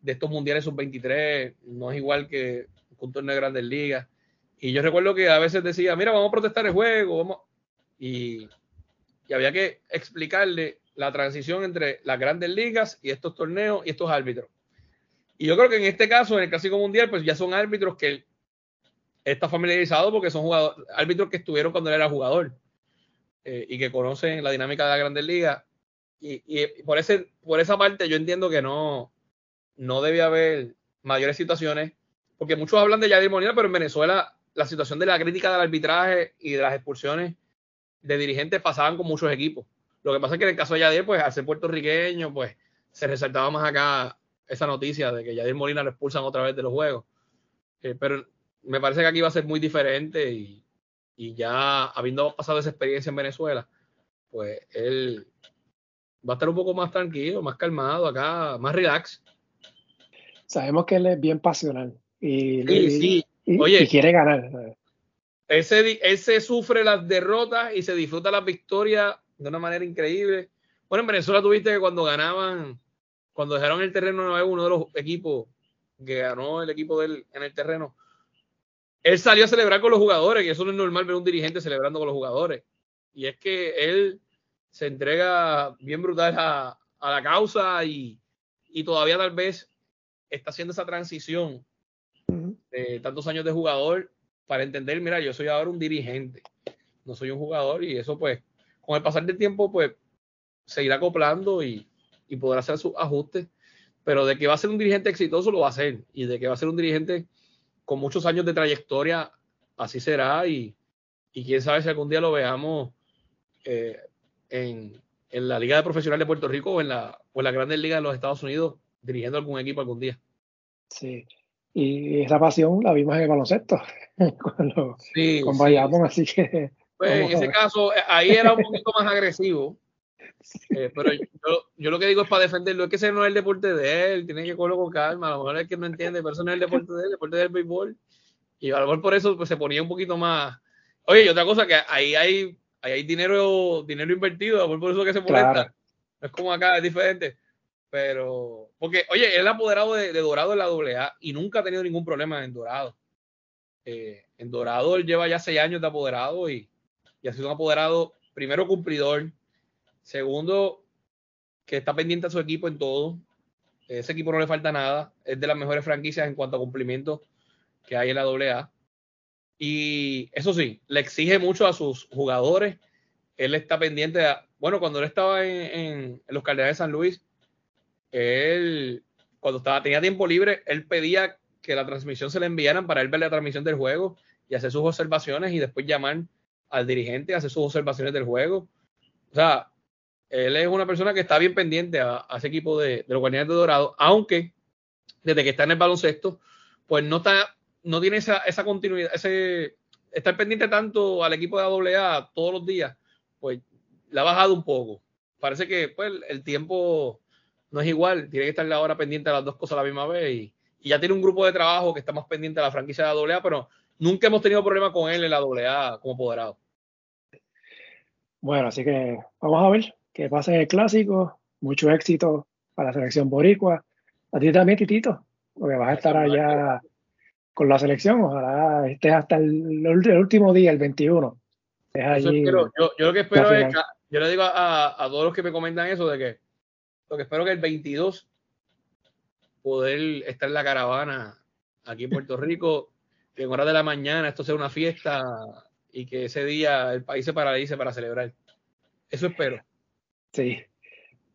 de estos mundiales sub-23 no es igual que un torneo de grandes ligas. Y yo recuerdo que a veces decía, mira, vamos a protestar el juego, vamos. Y, y había que explicarle la transición entre las grandes ligas y estos torneos y estos árbitros. Y yo creo que en este caso, en el Clásico Mundial, pues ya son árbitros que está familiarizado porque son jugadores, árbitros que estuvieron cuando él era jugador eh, y que conocen la dinámica de la Grandes Ligas. Y, por, ese, por esa parte yo entiendo que no, no debe haber mayores situaciones, porque muchos hablan de Yadir Molina, pero en Venezuela la situación de la crítica del arbitraje y de las expulsiones de dirigentes pasaban con muchos equipos. Lo que pasa es que en el caso de Yadir, pues al ser puertorriqueño, pues se resaltaba más acá esa noticia de que Yadir Molina lo expulsan otra vez de los juegos. Eh, pero me parece que aquí va a ser muy diferente y, y, ya habiendo pasado esa experiencia en Venezuela, pues él va a estar un poco más tranquilo, más calmado acá, más relax. Sabemos que él es bien pasional y, sí, sí. y, Oye, y quiere ganar. Ese, ese sufre las derrotas y se disfruta las victorias de una manera increíble. Bueno, en Venezuela tuviste que cuando ganaban, cuando dejaron el terreno, uno de los equipos que ganó el equipo del, en el terreno, él salió a celebrar con los jugadores, y eso no es normal ver un dirigente celebrando con los jugadores. Y es que él se entrega bien brutal a, a la causa y, y, todavía tal vez está haciendo esa transición de tantos años de jugador para entender, mira, yo soy ahora un dirigente, no soy un jugador y eso pues con el pasar del tiempo pues se irá acoplando y, y podrá hacer sus ajustes, pero de que va a ser un dirigente exitoso lo va a hacer y de que va a ser un dirigente con muchos años de trayectoria, así será y, y quién sabe si algún día lo veamos eh, en, en, la Liga de Profesional de Puerto Rico o en la, o en la Grandes Ligas de los Estados Unidos dirigiendo algún equipo algún día. Sí, y esa pasión la vimos en el baloncesto cuando, sí, con Bayamón, sí. así que... Pues en ese caso, eh, ahí era un poquito más agresivo. Eh, pero yo, yo, lo que digo es para defenderlo, es que ese no es el deporte de él, tiene que cogerlo con calma, a lo mejor es que no entiende, pero eso no es el deporte de él, el deporte del béisbol. Y a lo mejor por eso pues, se ponía un poquito más. Oye, y otra cosa, que ahí hay, ahí hay dinero, dinero invertido, a lo mejor por eso que se molesta. Claro. No es como acá, es diferente. Pero, porque, oye, él es apoderado de, de, Dorado en la AA y nunca ha tenido ningún problema en Dorado. Eh, en Dorado él lleva ya seis años de apoderado y, y ha sido un apoderado, primero cumplidor, Segundo, que está pendiente a su equipo en todo. Ese equipo no le falta nada. Es de las mejores franquicias en cuanto a cumplimiento que hay en la AA. Y eso sí, le exige mucho a sus jugadores. Él está pendiente bueno, cuando él estaba en, los Cardenales de San Luis, él, cuando estaba, tenía tiempo libre, él pedía que la transmisión se le enviaran para él ver la transmisión del juego y hacer sus observaciones y después llamar al dirigente hacer sus observaciones del juego. O sea, él es una persona que está bien pendiente a, a ese equipo de, los Guardianes de Dorado, aunque desde que está en el baloncesto, pues no está, no tiene esa, esa continuidad, ese estar pendiente tanto al equipo de AA todos los días, pues la ha bajado un poco. Parece que pues, el tiempo no es igual, tiene que estar ahora pendiente de las dos cosas a la misma vez y, ya tiene un grupo de trabajo que está más pendiente de la franquicia de la AA, pero nunca hemos tenido problema con él en la AA como apoderado. Bueno, así que vamos a ver que pasen el clásico, mucho éxito para la selección boricua. A ti también, Titito, porque vas a estar allá con la selección, ojalá estés hasta el, el último día, el 21. Allí, yo, yo, lo que espero es, que, yo le digo a, a, todos los que me comentan eso, de que lo que espero que el 22 poder estar en la caravana aquí en Puerto Rico, que en horas de la mañana esto sea una fiesta y que ese día el país se paralice para celebrar. Eso espero. Sí,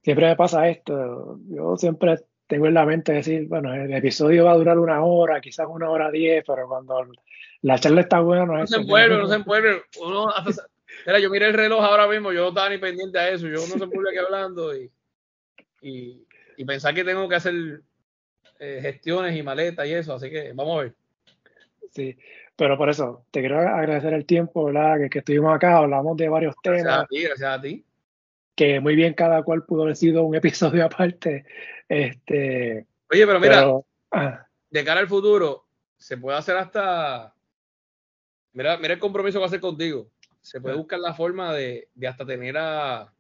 siempre me pasa esto. Yo siempre tengo en la mente decir, bueno, el episodio va a durar una hora, quizás una hora diez, pero cuando la charla está buena, no, no se envuelve, no se envuelve. Uno Mira, yo miré el reloj ahora mismo, yo no estaba ni pendiente a eso, yo no se envuelve aquí hablando y, y, y, pensar que tengo que hacer eh, gestiones y maletas y eso, así que vamos a ver. Sí, pero por eso, te quiero agradecer el tiempo, ¿verdad? Que, que estuvimos acá, hablamos de varios temas. Gracias a ti, gracias a ti. Que muy bien cada cual pudo haber sido un episodio aparte. Este, Oye, pero mira, ah. de cara al futuro, se puede hacer hasta. Mira, mira el compromiso que va a hacer contigo. Se puede ah. buscar la forma de, de hasta tener a,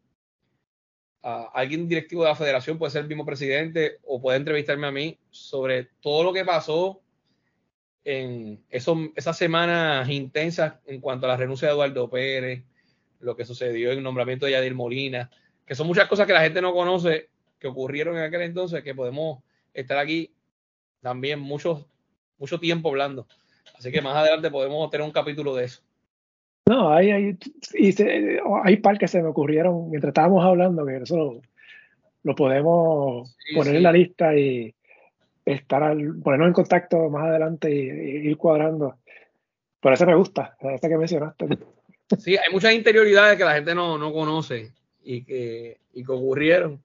a, alguien directivo de la federación, puede ser el mismo presidente, o puede entrevistarme a mí sobre todo lo que pasó en esas semanas intensas en cuanto a la renuncia de Eduardo Pérez, lo que sucedió en el nombramiento de Yadir Molina, que son muchas cosas que la gente no conoce que ocurrieron en aquel entonces, que podemos estar aquí también mucho, mucho tiempo hablando. Así que más adelante podemos tener un capítulo de eso. No, hay, hay, y hay par que se me ocurrieron mientras estábamos hablando, que eso lo, podemos poner en la lista y, estar al, ponernos en contacto más adelante y, ir cuadrando. Por eso me gusta, esta que mencionaste. Sí, hay muchas interioridades que la gente no, no conoce y que, y que ocurrieron,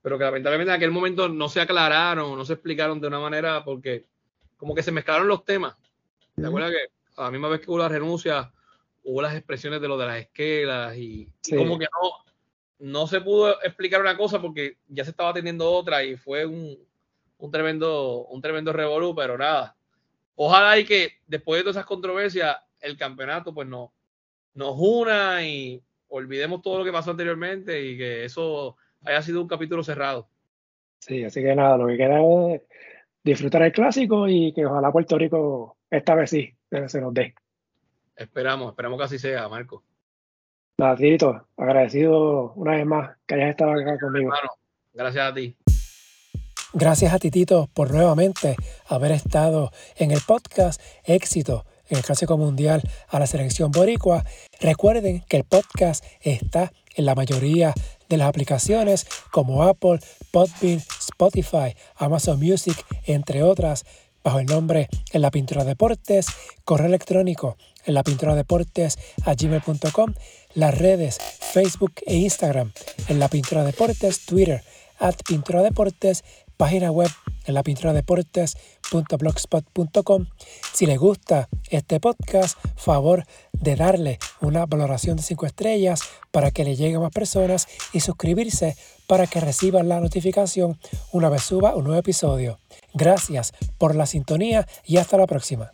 pero que lamentablemente en aquel momento no se aclararon, no se explicaron de una manera porque como que se mezclaron los temas. ¿Te acuerdas que a la misma vez que hubo la renuncia, hubo las expresiones de lo de las esquelas y, como que no, no se pudo explicar una cosa porque ya se estaba teniendo otra y fue un, un tremendo, un tremendo revolú, pero nada. Ojalá y que después de todas esas controversias, el campeonato pues no, nos una y olvidemos todo lo que pasó anteriormente y que eso haya sido un capítulo cerrado. Sí, así que nada, lo que queda es disfrutar el clásico y que ojalá Puerto Rico esta vez sí se nos dé. Esperamos, esperamos que así sea, Marco. Nada, Tito, agradecido una vez más que hayas estado acá conmigo. gracias a ti. Gracias a Titito por nuevamente haber estado en el podcast. Éxito en el Clásico Mundial a la selección boricua. Recuerden que el podcast está en la mayoría de las aplicaciones como Apple, Podbean, Spotify, Amazon Music, entre otras, bajo el nombre En la Pintura Deportes, correo electrónico en la pintura deportes a gmail.com, las redes Facebook e Instagram en la pintura deportes, Twitter at pintura deportes página web en la pintura deportes.blogspot.com. Si les gusta este podcast, favor de darle una valoración de 5 estrellas para que le llegue a más personas y suscribirse para que reciban la notificación una vez suba un nuevo episodio. Gracias por la sintonía y hasta la próxima.